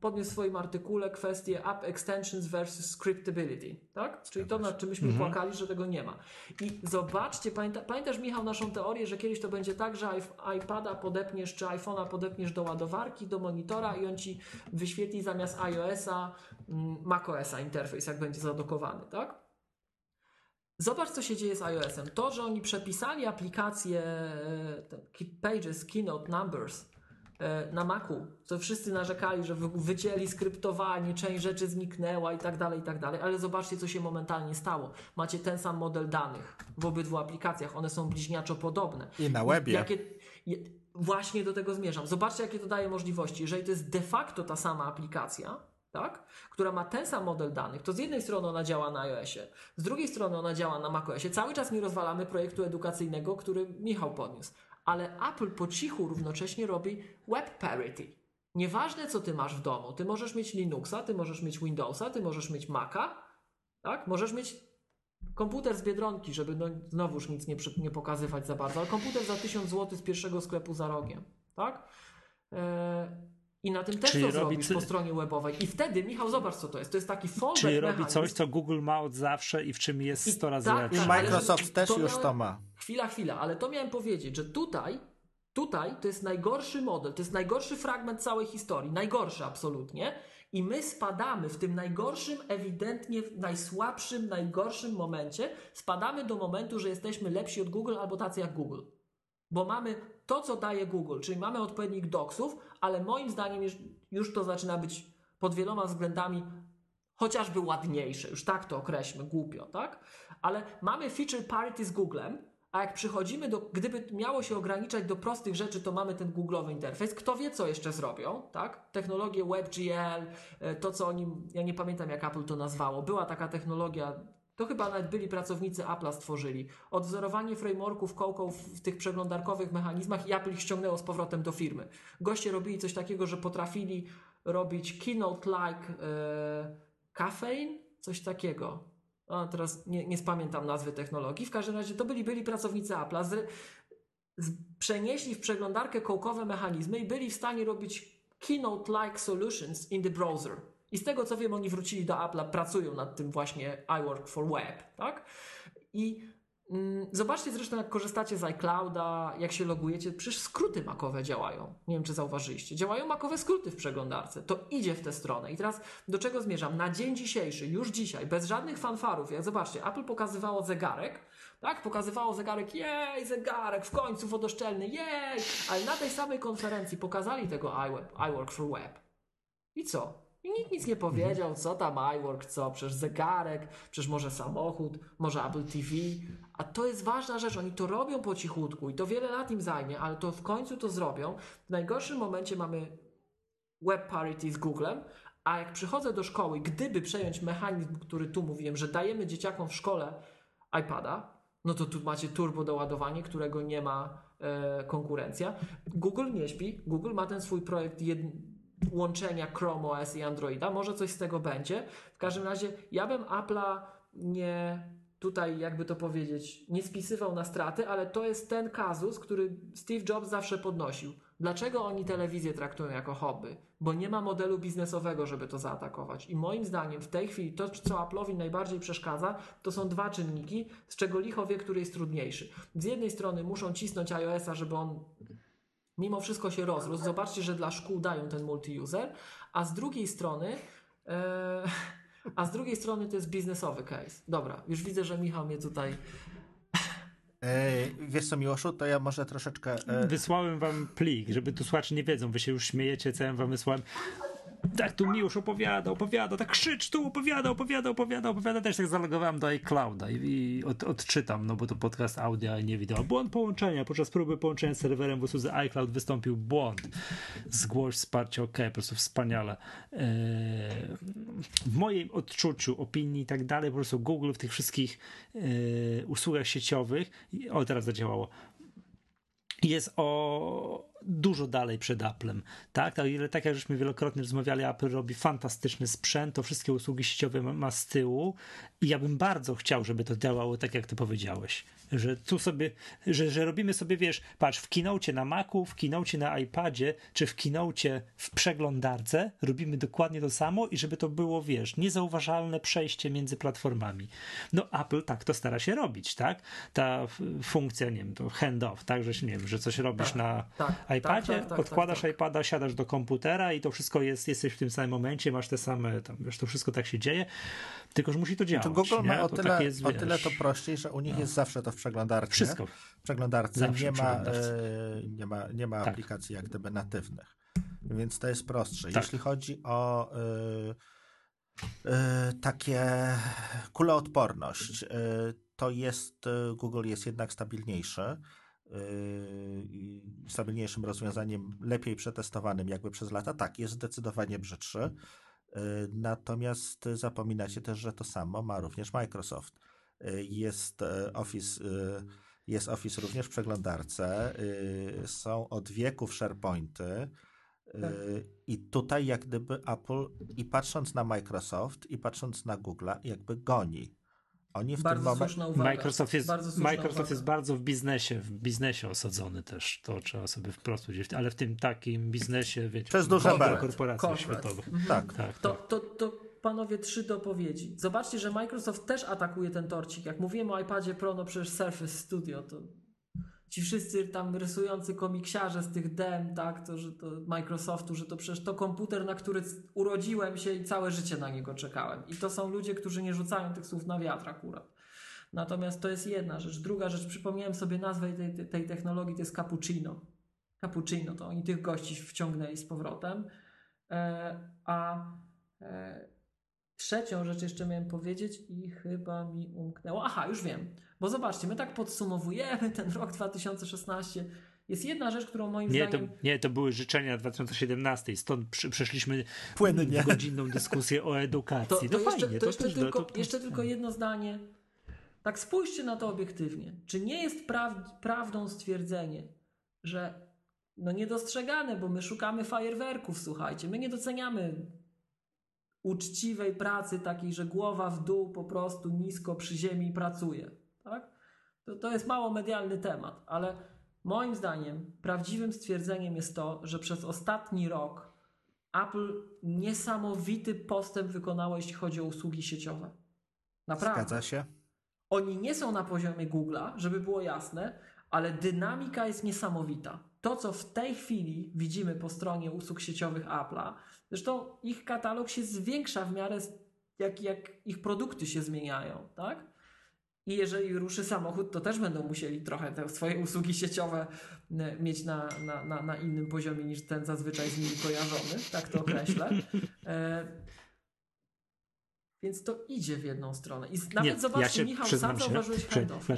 podniósł w swoim artykule kwestię App Extensions versus Scriptability. Tak? Czyli to, nad czym myśmy Mhm. płakali, że tego nie ma. I zobaczcie, pamięta, pamiętasz Michał naszą teorię, że kiedyś to będzie tak, że iP- iPada podepniesz czy iPhone'a podepniesz do ładowarki, do monitora i on ci wyświetli zamiast iOS-a mm, macOS-a interfejs, jak będzie zadokowany, tak? Zobacz, co się dzieje z iOS-em. To, że oni przepisali aplikację e, Pages, Keynote, Numbers e, na Macu, to wszyscy narzekali, że wy- wycięli skryptowanie, część rzeczy zniknęła i tak dalej, i tak dalej, ale zobaczcie, co się momentalnie stało. Macie ten sam model danych w obydwu aplikacjach, one są bliźniaczo podobne. I na webie. Jakie, właśnie do tego zmierzam. Zobaczcie, jakie to daje możliwości. Jeżeli to jest de facto ta sama aplikacja, tak, która ma ten sam model danych, to z jednej strony ona działa na iOSie, z drugiej strony ona działa na macOSie. Cały czas nie rozwalamy projektu edukacyjnego, który Michał podniósł. Ale Apple po cichu równocześnie robi web parity. Nieważne, co ty masz w domu. Ty możesz mieć Linuxa, ty możesz mieć Windowsa, ty możesz mieć Maca, tak? Możesz mieć komputer z Biedronki, żeby no, znowuż nic nie, nie pokazywać za bardzo, ale komputer za 1000 zł z pierwszego sklepu za rogiem, tak? E, I na tym też Czyli to robi zrobisz po stronie webowej. I wtedy, Michał, zobacz co to jest. To jest taki fallback Czyli robi mechanizm. coś, co Google ma od zawsze i w czym jest I 100 razy tak, I lepsze. tak. ale Microsoft też to już miałem- to ma. Chwila, chwila, ale to miałem powiedzieć, że tutaj, tutaj to jest najgorszy model, to jest najgorszy fragment całej historii, najgorszy absolutnie. I my spadamy w tym najgorszym, ewidentnie najsłabszym, najgorszym momencie, spadamy do momentu, że jesteśmy lepsi od Google albo tacy jak Google. Bo mamy to, co daje Google, czyli mamy odpowiednik doksów, ale moim zdaniem już, już to zaczyna być pod wieloma względami chociażby ładniejsze, już tak to określmy, głupio, tak? Ale mamy feature parity z Googlem, a jak przychodzimy do, gdyby miało się ograniczać do prostych rzeczy, to mamy ten Google'owy interfejs. Kto wie, co jeszcze zrobią, tak? Technologie WebGL, e, to co oni, ja nie pamiętam jak Apple to nazwało, była taka technologia, to chyba nawet byli pracownicy Apple'a stworzyli. Odwzorowanie frameworków Coco w, tych przeglądarkowych mechanizmach i Apple ich ściągnęło z powrotem do firmy. Goście robili coś takiego, że potrafili robić keynote-like e, caffeine, coś takiego. A teraz nie, nie spamiętam nazwy technologii. W każdym razie to byli byli pracownicy Apple'a. Z, z, przenieśli w przeglądarkę kołkowe mechanizmy i byli w stanie robić keynote-like solutions in the browser. I z tego co wiem, oni wrócili do Apple'a, pracują nad tym właśnie iWork for Web, tak? I Mm, zobaczcie zresztą, jak korzystacie z iClouda, jak się logujecie, przecież skróty makowe działają. Nie wiem, czy zauważyliście. Działają makowe skróty w przeglądarce. To idzie w tę stronę. I teraz do czego zmierzam? Na dzień dzisiejszy, już dzisiaj, bez żadnych fanfarów, jak zobaczcie, Apple pokazywało zegarek, tak? Pokazywało zegarek, jej, zegarek, w końcu wodoszczelny, jej! Ale na tej samej konferencji pokazali tego iWork for Web. I co? I nikt nic nie powiedział, co tam iWork, co, przecież zegarek, przecież może samochód, może Apple TV, a to jest ważna rzecz, oni to robią po cichutku i to wiele lat im zajmie, ale to w końcu to zrobią. W najgorszym momencie mamy web parity z Googlem, a jak przychodzę do szkoły, gdyby przejąć mechanizm, który tu mówiłem, że dajemy dzieciakom w szkole iPada, no to tu macie turbo doładowanie, którego nie ma e, konkurencja. Google nie śpi, Google ma ten swój projekt jed łączenia Chrome OS i Androida. Może coś z tego będzie. W każdym razie ja bym Apple'a nie tutaj, jakby to powiedzieć, nie spisywał na straty, ale to jest ten kazus, który Steve Jobs zawsze podnosił. Dlaczego oni telewizję traktują jako hobby? Bo nie ma modelu biznesowego, żeby to zaatakować. I moim zdaniem w tej chwili to, co Apple'owi najbardziej przeszkadza, to są dwa czynniki, z czego licho wie, który jest trudniejszy. Z jednej strony muszą cisnąć iOS-a, żeby on mimo wszystko się rozrósł. Zobaczcie, że dla szkół dają ten multi-user, a z drugiej strony e, a z drugiej strony to jest biznesowy case. Dobra, już widzę, że Michał mnie tutaj E, wiesz co, Miłoszu, to ja może troszeczkę... E... Wysłałem wam plik, żeby tu słuchacze nie wiedzą, wy się już śmiejecie, co ja wam wysłałem tak tu Miłosz opowiada, opowiada, tak krzycz tu, opowiada, opowiada, opowiada, opowiada. Też tak zalogowałem do iClouda i, i od, odczytam, no bo to podcast audio, nie wideo. Błąd połączenia. Podczas próby połączenia z serwerem w usłudze iCloud wystąpił błąd. Zgłoś wsparcie, ok, po prostu wspaniale. Eee, w moim odczuciu, opinii i tak dalej, po prostu Google w tych wszystkich eee, usługach sieciowych, o teraz zadziałało, jest o dużo dalej przed Applem. Tak, tak, tak jak żeśmy wielokrotnie rozmawiali, Apple robi fantastyczny sprzęt, to wszystkie usługi sieciowe ma z tyłu i ja bym bardzo chciał, żeby to działało tak, jak ty powiedziałeś że tu sobie, że, że robimy sobie, wiesz, patrz, w kinocie na Macu, w kinocie na iPadzie, czy w kinocie w przeglądarce robimy dokładnie to samo i żeby to było, wiesz, niezauważalne przejście między platformami. No Apple tak to stara się robić, tak? Ta funkcja, nie wiem, to handoff, tak, że nie wiem, że coś robisz tak, na tak, tak iPadzie, tak, tak, odkładasz tak, iPada, siadasz do komputera i to wszystko jest, jesteś w tym samym momencie, masz te same, tam, wiesz, to wszystko tak się dzieje, tylko, że musi to działać. To Google ma o, tyle, tak jest, o tyle to prościej, że u nich no. jest zawsze to w przeglądarce. Wszystko. W przeglądarce nie ma, e, nie ma, nie ma tak. aplikacji jak gdyby natywnych. Więc to jest prostsze. Tak. Jeśli chodzi o e, e, takie kuleodporność, e, to jest e, Google jest jednak stabilniejszy e, stabilniejszym rozwiązaniem, lepiej przetestowanym jakby przez lata. Tak, jest zdecydowanie brzydszy. Natomiast zapominacie też, że to samo ma również Microsoft. Jest Office, jest Office również w przeglądarce. Są od wieków SharePointy. Tak. I tutaj jak gdyby Apple i patrząc na Microsoft i patrząc na Google jakby goni. Oni w bardzo tym momencie. Microsoft, jest, bardzo, Microsoft jest bardzo w biznesie, w biznesie osadzony też. To trzeba sobie wprost powiedzieć, ale w tym takim biznesie, wiecie, przez duże korporacje światowe. Mhm. Tak. tak, to, tak. To, to, panowie trzy dopowiedzi. Zobaczcie, że Microsoft też atakuje ten torcik. Jak mówiłem o iPadzie Pro, no przecież Surface Studio to ci wszyscy tam rysujący komiksiarze z tych dem, tak, to, że to Microsoftu, że to przecież to komputer, na który urodziłem się i całe życie na niego czekałem. I to są ludzie, którzy nie rzucają tych słów na wiatr akurat. Natomiast to jest jedna rzecz. Druga rzecz, przypomniałem sobie nazwę tej, tej technologii, to jest cappuccino. Cappuccino, to oni tych gości wciągnęli z powrotem. E, a e, trzecią rzecz jeszcze miałem powiedzieć i chyba mi umknęło. Aha, już wiem. Bo zobaczcie, my tak podsumowujemy ten rok 2016. Jest jedna rzecz, którą moim nie, zdaniem... To, nie, to były życzenia 2017, stąd przeszliśmy Płynnie. godzinną dyskusję o edukacji. To, to, no jeszcze, fajnie, to, jeszcze, tylko, to, jeszcze tylko jedno zdanie. Tak spójrzcie na to obiektywnie. Czy nie jest praw, prawdą stwierdzenie, że no niedostrzegane, bo my szukamy fajerwerków, słuchajcie, my nie doceniamy uczciwej pracy, takiej, że głowa w dół po prostu nisko przy ziemi pracuje. Tak? To, to jest mało medialny temat, ale moim zdaniem prawdziwym stwierdzeniem jest to, że przez ostatni rok Apple niesamowity postęp wykonało, jeśli chodzi o usługi sieciowe. Naprawdę. Zgadza się. Oni nie są na poziomie Google'a, żeby było jasne, ale dynamika jest niesamowita. To, co w tej chwili widzimy po stronie usług sieciowych Apple'a, zresztą ich katalog się zwiększa w miarę jak, jak ich produkty się zmieniają, tak? I jeżeli ruszy samochód, to też będą musieli trochę te swoje usługi sieciowe e, mieć na, na, na, na innym poziomie niż ten zazwyczaj z nimi kojarzony, tak to określę. E, więc to idzie w jedną stronę. I nawet nie, zobaczcie, ja Michał, sam zauważyłeś handoff.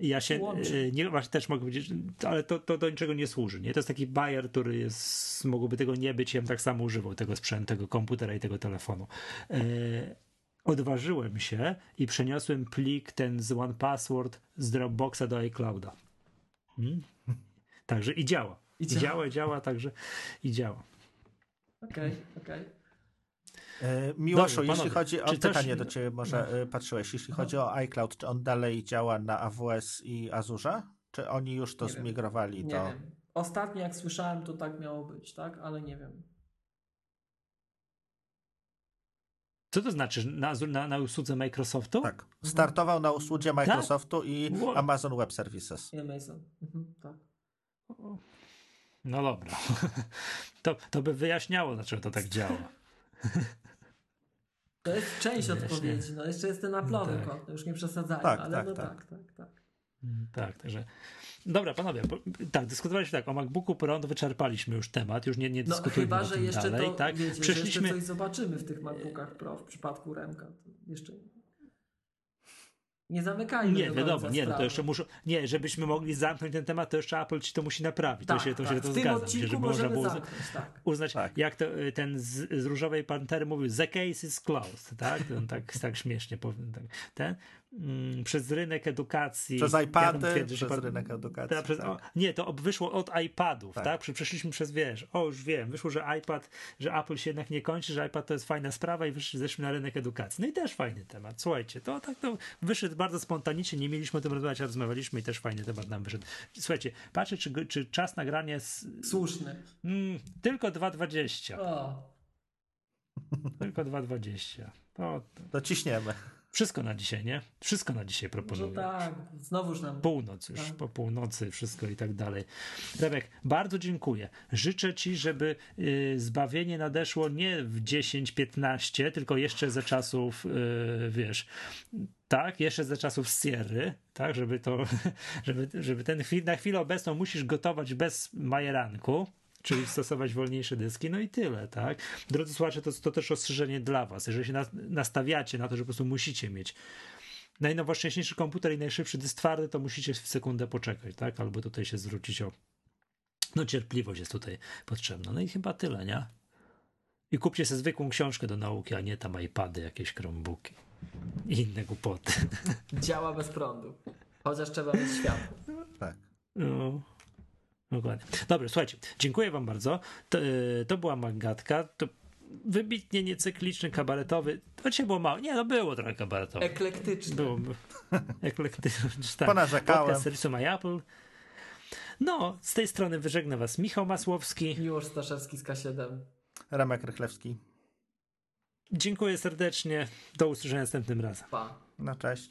Ja się e, nie, właśnie też mogę powiedzieć, ale to, to do niczego nie służy. Nie? To jest taki buyer, który jest, mogłoby tego nie być, ja bym tak samo używał tego sprzętu, tego komputera i tego telefonu. E, odważyłem się i przeniosłem plik ten z One Password z Dropboxa do iClouda. Hmm? Także i działa. I, działa, i działa, także i działa. Okej, okay, okej. Okay. E, Miłoszu, Dobrze, jeśli chodzi o pytanie do Ciebie, może no. E, patrzyłeś, jeśli chodzi o iCloud, czy on dalej działa na AWS i Azure? Czy oni już to nie zmigrowali? Nie to... wiem. Ostatnio jak słyszałem, to tak miało być, tak? Ale nie wiem. Co to znaczy? Na, na, na usłudze Microsoftu? Tak. Startował na usłudze tak? Microsoftu tak? i Amazon Web Services. I Amazon, mhm, tak. No dobra. To, to by wyjaśniało, dlaczego to tak działa. To jest część Wyjaśnie. odpowiedzi. No jeszcze jest ten tak. kod, no już nie przesadzajmy, tak, ale tak, no tak, tak, tak. Tak, mm, tak także... Dobra, panowie, bo, tak, dyskutowaliśmy tak, o MacBooku Pro no wyczerpaliśmy już temat, już nie, nie no, dyskutujmy chyba, o tym że jeszcze dalej, to, tak? Wiecie, Przeszliśmy... że jeszcze coś zobaczymy w tych MacBookach Pro w przypadku Remka. To jeszcze nie zamykajmy. Nie, wiadomo, nie, no to jeszcze muszą. Nie, żebyśmy mogli zamknąć ten temat, to jeszcze Apple ci to musi naprawić. Tak, to się to, tak. się to zgadza. Żeby można było zamknąć, tak. uznać, tak. jak to y, ten z, z różowej pantery mówił, the case is closed, tak? On tak, tak śmiesznie powiem. Tak. Ten, mm, przez rynek edukacji. Przez iPady, ja twierdzę, przez rynek edukacji. Ta, przez, tak. o, nie, to wyszło od iPadów, tak. tak? Przeszliśmy przez, wiesz, o już wiem, wyszło, że iPad, że Apple się jednak nie kończy, że iPad to jest fajna sprawa i wyszli, zeszli na rynek edukacji. No i też fajny temat. Słuchajcie, to tak to wyszedł bardzo spontanicznie, nie mieliśmy o tym rozmawiać, a rozmawialiśmy i też fajny temat nam wyszedł. Słuchajcie, patrzę, czy, czy czas nagrania jest... Słuszny. Mm, tylko 2.20. Tylko 2.20. To, to... to ciśniemy. Wszystko na dzisiaj, nie? Wszystko na dzisiaj proponuję. No tak, znowuż nam. Północ już, tak. po północy wszystko i tak dalej. Rebek, bardzo dziękuję. Życzę Ci, żeby y, zbawienie nadeszło nie w 10-15, tylko jeszcze ze czasów, y, wiesz, tak, jeszcze ze czasów Sierry, tak, żeby to, żeby, żeby ten chwil, na chwilę obecną musisz gotować bez majeranku, czyli stosować wolniejsze dyski, no i tyle, tak? Drodzy słuchacze, to, to też ostrzeżenie dla was. Jeżeli się nastawiacie na to, że po prostu musicie mieć najnowocześniejszy komputer i najszybszy dysk twardy, to musicie w sekundę poczekać, tak? Albo tutaj się zwrócić o no cierpliwość jest tutaj potrzebna. No i chyba tyle, nie? I kupcie sobie zwykłą książkę do nauki, a nie tam iPady, jakieś Chromebooki i inne głupoty. Działa bez prądu. Chociaż trzeba mieć światło. Tak. No. Dokładnie. Dobrze, słuchajcie, dziękuję wam bardzo. To, e, to była Magatka. To wybitnie niecykliczny, kabaretowy. To było mało. Nie, no było trochę kabaretowe. Eklektyczny. Było, eklektyczny. Tak. Ponarzekałem. Podcast serwisu My Apple. No, z tej strony wyżegna was Michał Masłowski. Miłosz Staszewski z K7. Ramek Rychlewski. Dziękuję serdecznie. Do usłyszenia następnym razem. Pa. No cześć.